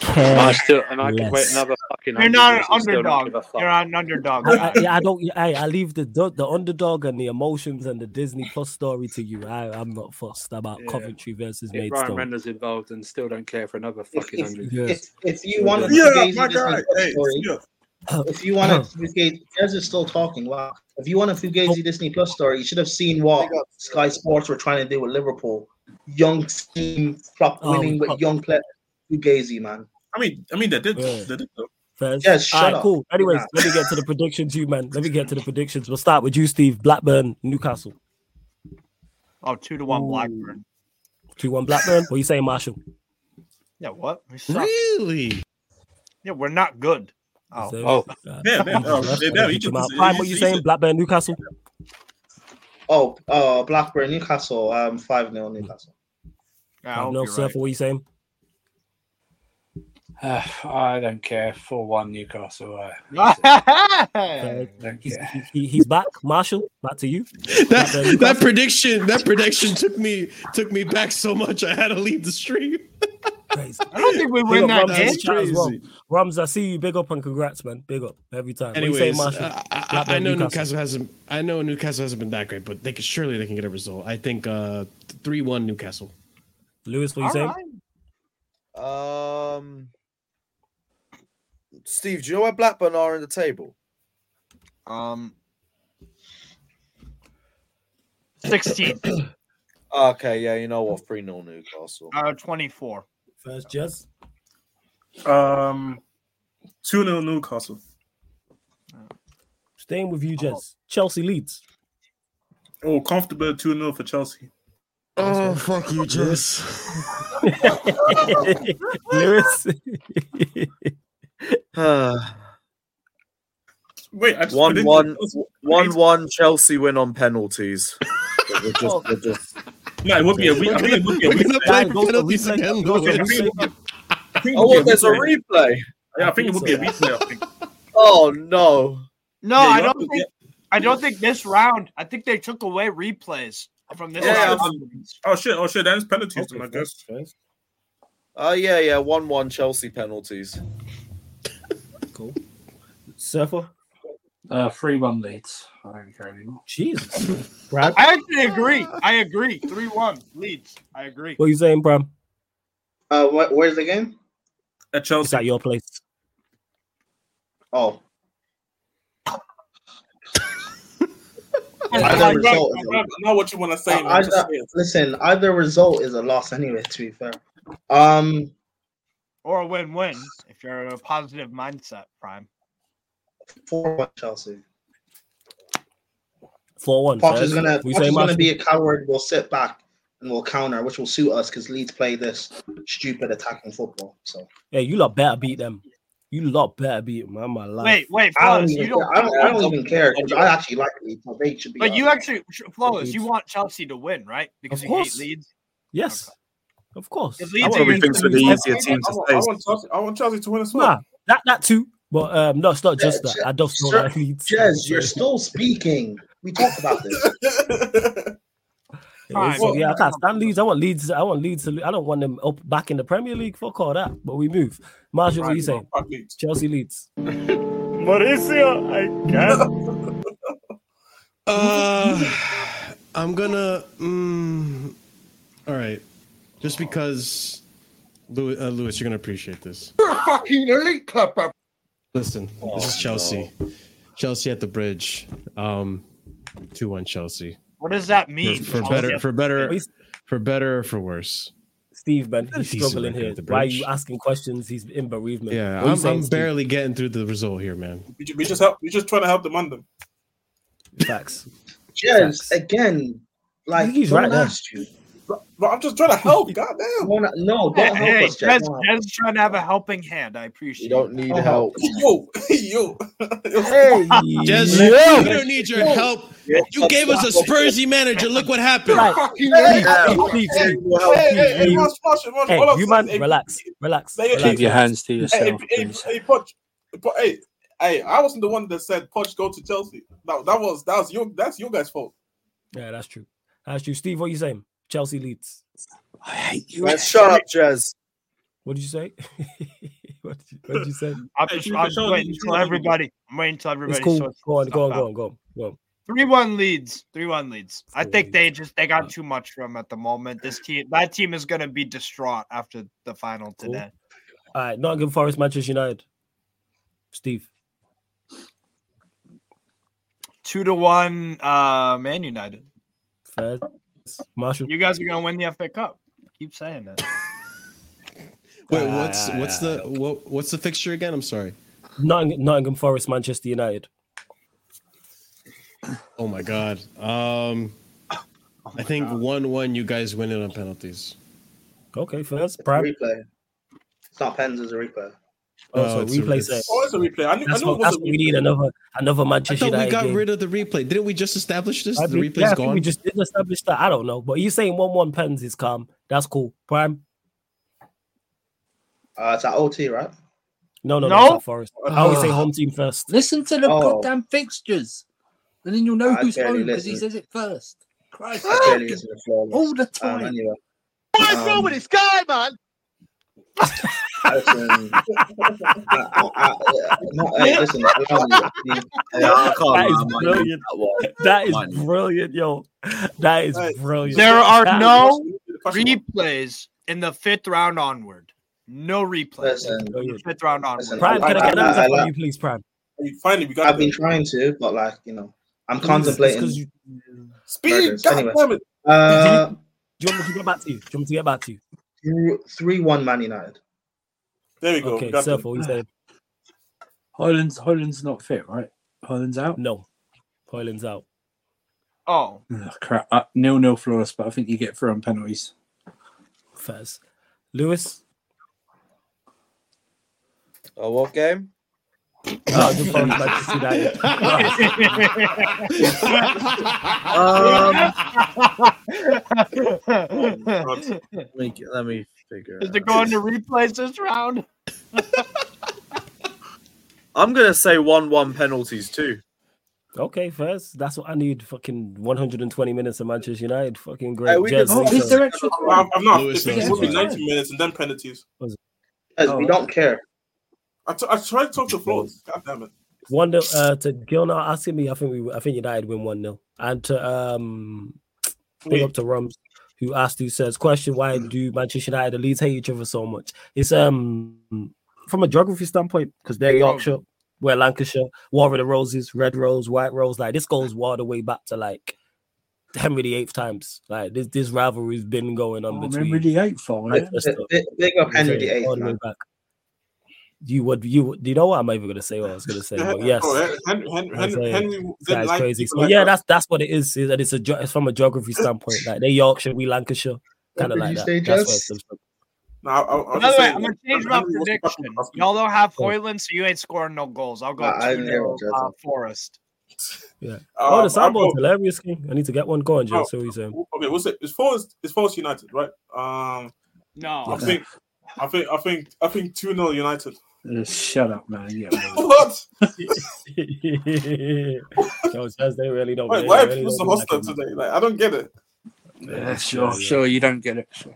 care. I still, and I could wait less. another fucking. You're not an years and still not underdog. give a fuck. You're not an underdog. I, I, yeah, I don't. I, I leave the the the underdog and the emotions and the Disney Plus story to you. I, I'm not fussed about Yeah. Coventry versus If Ryan Maidstone. Renner's involved and still don't care for another fucking if, hundred. Yeah. if, if you want to Yeah, fugazi my guy. Hey, story, yeah. If you want to fugazi, Jez is still talking. Wow. If you want a fugazi oh. Disney Plus story, you should have seen what Sky Sports were trying to do with Liverpool. Young team, flop Oh, winning with young players. Fugazi, man. I mean, I mean, they did. Yeah. They did though. Fairs. Yes, shut All right, up. cool. Anyways, Nah. let me get to the predictions, you man. Let me get to the predictions. We'll start with you, Steve. Blackburn, Newcastle. Oh, two to one Ooh. Blackburn. Two one Blackburn. What are you saying, Marshall? Yeah, what? We suck. Really? Yeah, we're not good. Oh, Oh. Yeah, yeah, oh, yeah, yeah, you can- Prime, what you you saying? said- Blackburn, Newcastle. Oh, uh, Blackburn, Newcastle. Um, five 0 Newcastle. yeah, I hope no, you're Surfer, right. what you saying? Uh, I don't care. 4 1 Newcastle. Uh, Fairs. don't He's, he, he's back. Marshall, back to you. that, that prediction that prediction took me took me back so much I had to leave the stream. Crazy. I don't think we win that game. the as well. Rums, I see you. Big up and congrats, man. Big up every time. What do you say, Marshall? uh, I, I, I know Newcastle. Newcastle hasn't. I know Newcastle hasn't been that great, but they can surely they can get a result. I think uh three one Newcastle. Lewis, what you All saying? right. Um, Steve, do you know where Blackburn are in the table? Um, 16 Okay, yeah, you know what? 3 0 Newcastle. out of 24. First, Jez. Um, two 0 Newcastle. Staying with you, Jez. Chelsea Leeds. Oh, comfortable two 0 for Chelsea. Oh fuck you, Jess. Lewis. Wait, I just One predicted one Chelsea. one one Chelsea win on penalties. We're just, oh. we're just, No, it would be a week. I think it would be oh, a week. gonna Guys, play go for penalties replay. again. Go for Lewis. I think it would be- I think it oh, would? There's a replay. replay. Yeah, I think it would be a replay. I think. Oh no! No, Yeah, I don't have to think. I don't think this round. I think they took away replays from this Yeah, round. Um, oh shit! Oh shit! That's penalties, then, I Okay, guess. first, Oh yeah, yeah. One one Chelsea penalties. First. Cool. Surfer. Uh, 3 1 Leeds. I don't care anymore. Jesus. Brad. I actually agree. I agree. Three one Leeds. I agree. What are you saying, Bram? Uh, wh- where's the game? At It's Chelsea. at your place. Oh, Yeah, Either result I is know- know what you want to say. Uh, man. I- Just say it. listen. Either result is a loss anyway. To be fair, um, or a win-win if you're in a positive mindset. Prime. four one Chelsea. 4 1. Poch is gonna We Poch is gonna be a coward. We'll sit back and we'll counter, which will suit us because Leeds play this stupid attacking football. So Hey, you lot better beat them. You lot better beat them. I'm alive. Wait, wait, I don't Flawless, even you don't. care. I don't, I don't even care because I actually like Leeds. So they should be. But you actually, Flawless, you want Chelsea to win, right? Because Of you hate course. Leeds. Yes. Of course. If I Leeds want- are Probably your thinks we're the easier team to want, I want Chelsea. I want Chelsea to win as well. Nah, that that too. But um, no, it's not just Yeah, that. I don't Sir- like Leeds. Jez, you're still speaking. We talked about this. Yeah, it's- Fine. yeah, I can't stand Leeds. I want Leeds. I want Leeds to. I don't want them up back in the Premier League. Fuck all that. But we move. Marshall, what are you saying? Leeds. Chelsea Leeds. Mauricio, I can't. Uh, I'm gonna. Mm, all right, just because, Lewis, uh, Lewis, you're gonna appreciate this. You're a fucking elite club, bro. Listen, this is Oh, Chelsea. Chelsea at the bridge. Um, two one Chelsea. What does that mean? for better, for better, He's- for better or for worse. Steve, man, Got he's struggling here. Why are you asking questions? He's in bereavement. Yeah, What I'm, saying, I'm barely getting through the result here, man. We ju- we just help. We just trying to help them under. Facts. Jez, again, like He's right one there. you. But I'm just trying to help. Goddamn. No, no, don't Hey, help hey, us, Jez. Jez, No. Trying to have a helping hand. I appreciate You don't need Oh. help. Yo, yo. Hey, Jez, yo. we don't need your help. You gave us a Spursy manager. Look what happened. Right. Hey, hey, hey, you man, relax, relax. Hey, hey. Keep your hands to Hey, yourself, hey, please. hey, Poch, Poch, hey, hey, I wasn't the one that said Poch go to Chelsea. That, that was that was your that's your guys' fault. Yeah, that's true. That's true. Steve, what are you saying? Chelsea Leeds. I hate you. Man, shut up, Jez. What did you say? what, did you, what did you say? I'm Hey, just, I'm it waiting until everybody. I'm waiting until everybody. It's cool. Go on, go on, go on, go on, go on. Three one Leeds. Three one Leeds. I think they just they got too much from at the moment. This team, that team is gonna be distraught after the final Cool. today. All right, Nottingham Forest, Manchester United. Steve. Two to one, uh, Man United. Fair. Marshall. You guys are gonna win the FA Cup. Keep saying that. Wait, Ah, what's what's the what, what's the fixture again? I'm sorry. Nottingham, Nottingham Forest, Manchester United. Oh my god. Um, I think one one. You guys win it on penalties. Okay, first. It's a Prime. replay. It's not pens, as a replay. Oh, so it's a- replay set. Oh, it's a replay. I knew, I That's what, that's a what we need another another I Manchester thought we got game. rid of the replay. Didn't we just establish this? I The think- replay's yeah, I think gone. we just did establish that. I don't know, but you saying one one pens is calm. That's cool. Prime. Uh, it's at OT, right? No, no, No? no. it's at Forest. I always say home team first. Listen to the Oh. goddamn fixtures, and then you'll know I who's home because he says it first. Christ, I barely listen to Flawless. all the Um, time. anyway. What's Um, wrong with this guy, man? Listen, That is lie, brilliant. need that one. That is Might need- brilliant, yo. That is Hey, brilliant. There are That- no replays in the fifth round onward. No replays Listen, in the fifth round onward. Listen, Prime, can I I- get an I- answer I from like- you, please, Prime? Finally, we got I've it. been trying to, but like you know, I'm contemplating. it's contemplating. 'cause you- Speed. Murders. God Anyway. damn it. Uh, Do you want me to get back to you? Do you want me to get back to you? three one Man United. There we go. Okay, Got Surfer, he said Hojlund's, Hojlund's not fit, right? Hojlund's out. no. Hojlund's out. Oh, Ugh, crap. Uh, nil nil flawless, but I think you get through on penalties. Fez. Lewis? Oh, what game? No, just phone Manchester United. Let me, let me figure. Is it it out. going to replays this round? I'm gonna say one-one penalties too. Okay, first. That's what I need. Fucking 120 minutes of Manchester United. Fucking great. Hey, we Jez, can- Oh, Lisa. is there extra I'm. I'm not. Lewis If it would be 90 minutes and then penalties. As Oh, we don't care. I, t- I tried to talk to Flawless. God damn it. One nil, uh, to Gilnar asking me. I think we. I think United win one 0 And to um, big up to Rums, who asked, who says, question: Why do Manchester United and Leeds hate each other so much? It's um from a geography standpoint because they're Yorkshire, we're Lancashire, War of the Roses, Red Rose, White Rose. Like this goes all the way back to like Henry the Eighth times. Like this this rivalry's been going on Oh, between. remember the eighth file, Like, yeah? just, Big, big- big up Henry all the Eighth, the way back. You would you would you know what I'm even gonna say what I was gonna say, but yes. Oh, Henry, Henry, That's Henry, a- Henry That didn't is like crazy. So like yeah, that's that's what it is. is that it's a it's from a geography standpoint. Like they're Yorkshire, we Lancashire, kind of like that. say, That's where it Jess? comes. No, I, I, By the way, I'm gonna change my prediction. Y'all don't have Oh. Hojlund, so you ain't scoring no goals. I'll go Nah, I two nil uh. Forest. Yeah. Uh, Oh, the I'll soundboard's go- hilarious, King. I need to get one going, Joe. Oh. So he's saying. Okay, what's it? It's Forest. It's Forest United, right? Um, No, I think, I think, I think, I think two 0 United. Uh, shut up, man. Yeah, man. What? Yo, says they really don't. Wait, why are really people so don't like hostile today? Like, I don't get it. Yeah, sure, sure. You don't get it. Sure.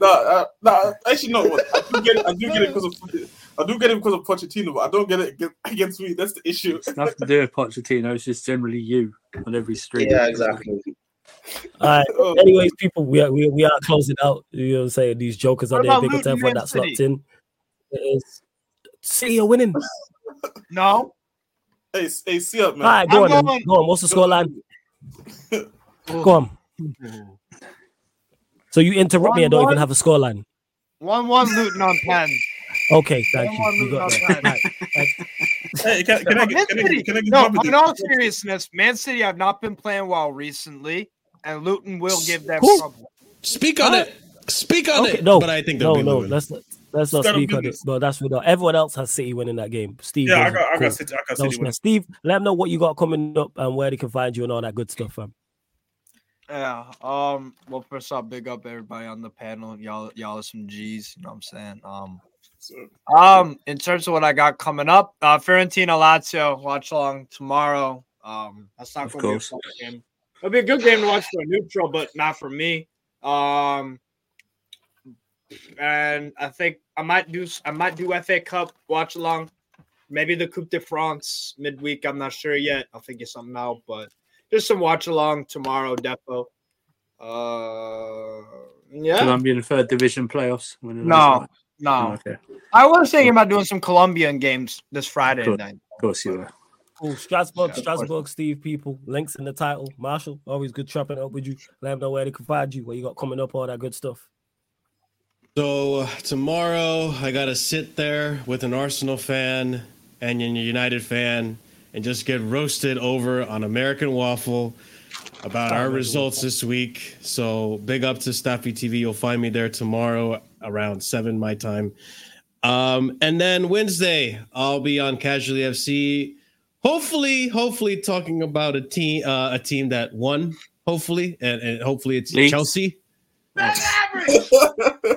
No, uh, no, actually, no. I do get it. I do get it because of I do get it because of Pochettino, but I don't get it against, against me. That's the issue. It's nothing to do with Pochettino. It's just generally you on every stream. Yeah, exactly. All right. Oh, Anyways, people, we are we, we are closing out. You know what I'm saying? These jokers What are there. about Big up to Luton everyone that's locked in. It is City are winning. no. Hey, hey, see up, man. All right, go I'm on. then. going- Go on. What's the scoreline? Go on. So you interrupt me and don't even One-one? have a scoreline. One one Luton on pen. Okay, thank you. One-one You got on that. pen. Right. Hey, can, can I Man get? Can I City- get? Can I get no, Mohammed in all seriousness, Man City have not been playing well recently, and Luton will give them Who? trouble. Speak on it. Speak on Okay, it. no, but I think they'll no, be no. moving. Let's not, let's not speak on it. But that's what everyone else has City winning that game. Steve, Yeah, I doesn't. got, I Cool. got City. I got City. winning. Steve, let them know what you got coming up and where they can find you and all that good stuff, fam. Yeah. Um. Well, first off, big up everybody on the panel. Y'all, y'all are some G's. You know what I'm saying? Um. Um. In terms of what I got coming up, uh, Fiorentina Lazio watch along tomorrow. Um. That's not Of going to be a course. fun game. It'll be a good game to watch for a neutral, but not for me. Um. And I think I might do. I might do FA Cup watch along. Maybe the Coupe de France midweek. I'm not sure yet. I'll figure something out, but just some watch along tomorrow, Defo. Uh, yeah. Colombian third division playoffs. winning No, those. no. Oh, okay. I was thinking about doing some Colombian games this Friday Cool. night. Of course you are. Cool. Strasbourg, Yeah, Strasbourg, Steve, people. Links in the title. Marshall, always good chopping up with you. Let them know where they can find you, what you got coming up, all that good stuff. So uh, tomorrow, I gotta sit there with an Arsenal fan and a United fan and just get roasted over on American Waffle about our results this week. So big up to Staffy TV. You'll find me there tomorrow around seven my time. Um, and then Wednesday, I'll be on Casually FC. Hopefully, hopefully talking about a team, uh, a team that won. Hopefully, and, and hopefully it's Leeds. Chelsea.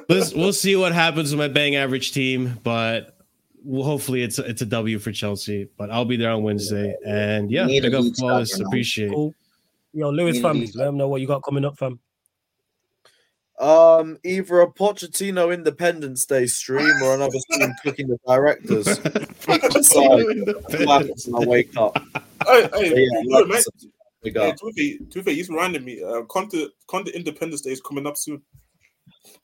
Let's, we'll see what happens with my bang average team, but well, hopefully it's a, it's a W for Chelsea. But I'll be there on Wednesday, and yeah, Need a big up beat Wallace. Appreciate. it. Cool. Yo, Lewis Need a family, let them know what you got coming up, fam. Um, either a Pochettino Independence Day stream or another stream cooking the directors. Decide what happens when I wake up. Hey, hey, But yeah, you like mate, I said, big hey, up. to be fair- to be fair, he's reminding me. Uh, Conte, Conte Independence Day is coming up soon.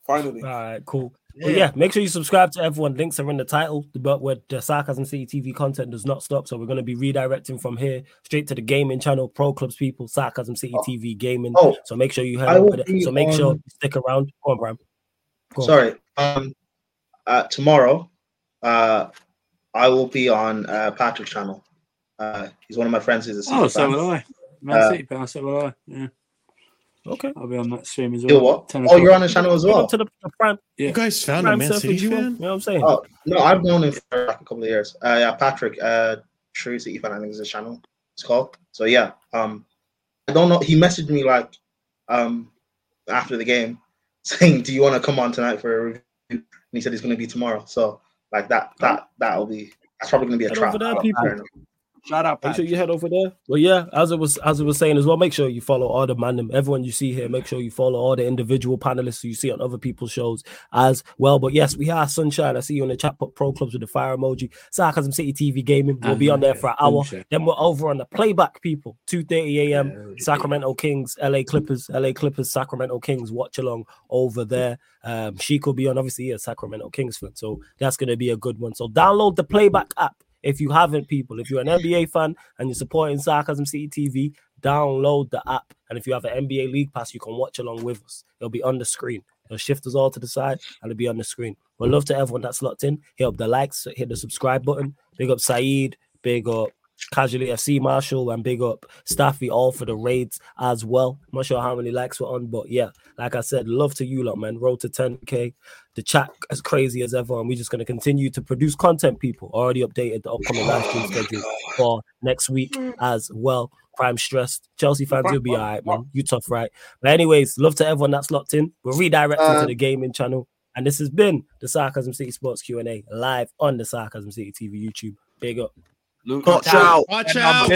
Finally. All right, cool. But yeah, make sure you subscribe to everyone. Links are in the title, but where the Sarcasm City TV content does not stop. So we're going to be redirecting from here straight to the gaming channel, Pro Clubs people, Sarcasm City TV Gaming. Oh, so make sure you head I over there. So make sure you stick around. Go on, Bram. Go on. Sorry. Um, uh, tomorrow, uh, I will be on uh, Patrick's channel. Uh, he's one of my friends. He's a Oh, City so fan. will I. Man Uh, City fan, so will I. Yeah. Okay. I'll be on that stream as You well. what? Oh, you're on the channel as well. to the, the Prime. You guys found a Prime Man Surfer City fan? You know what I'm saying? Oh no, I've known him for like a couple of years. Uh, yeah, Patrick, uh, True City fan. I think is his channel. It's called. So yeah, um, I don't know. He messaged me like, um, after the game, saying, "Do you want to come on tonight for a review?" And he said he's going to be tomorrow. So like that, that that'll be. That's probably going to be a Head trap. Over there, I don't- people. I don't know. Shout out, Make sure you head over there. Well, yeah, as I was as I was saying as well, make sure you follow all the man, them, everyone you see here. Make sure you follow all the individual panelists you see on other people's shows as well. But yes, we are Sunshine. I see you in the chat. Put pro clubs with the fire emoji. Sarcasm City TV Gaming. We'll be on there for an hour. Then we're over on the playback people. Two thirty a.m. Sacramento Kings, LA Clippers, LA Clippers, Sacramento Kings. Watch along over there. Um, Sheik will be on. Obviously, a Sacramento Kings fan, so that's going to be a good one. So download the playback app if you haven't, people. If you're an NBA fan and you're supporting Sarcasm City TV, download the app. And if you have an NBA League Pass, you can watch along with us. It'll be on the screen. It'll shift us all to the side and it'll be on the screen. But love to everyone that's locked in. Hit up the likes, hit the subscribe button. Big up Saeed, big up Casually FC Marshall, and big up Staffy all for the raids as well. I'm not sure how many likes we're on, but yeah, like I said, love to you lot, man. Road to 10k. The chat as crazy as ever, and we're just gonna continue to produce content. People already updated the upcoming live stream schedule for next week as well. Prime stressed. Chelsea fans, you'll be all right, man. You tough, right? But anyways, love to everyone that's locked in. We're redirecting to Uh, the gaming channel, and this has been the Sarcasm City Sports Q and A live on the Sarcasm City TV YouTube. Big up. Luke, Watch out. Watch And I'm out.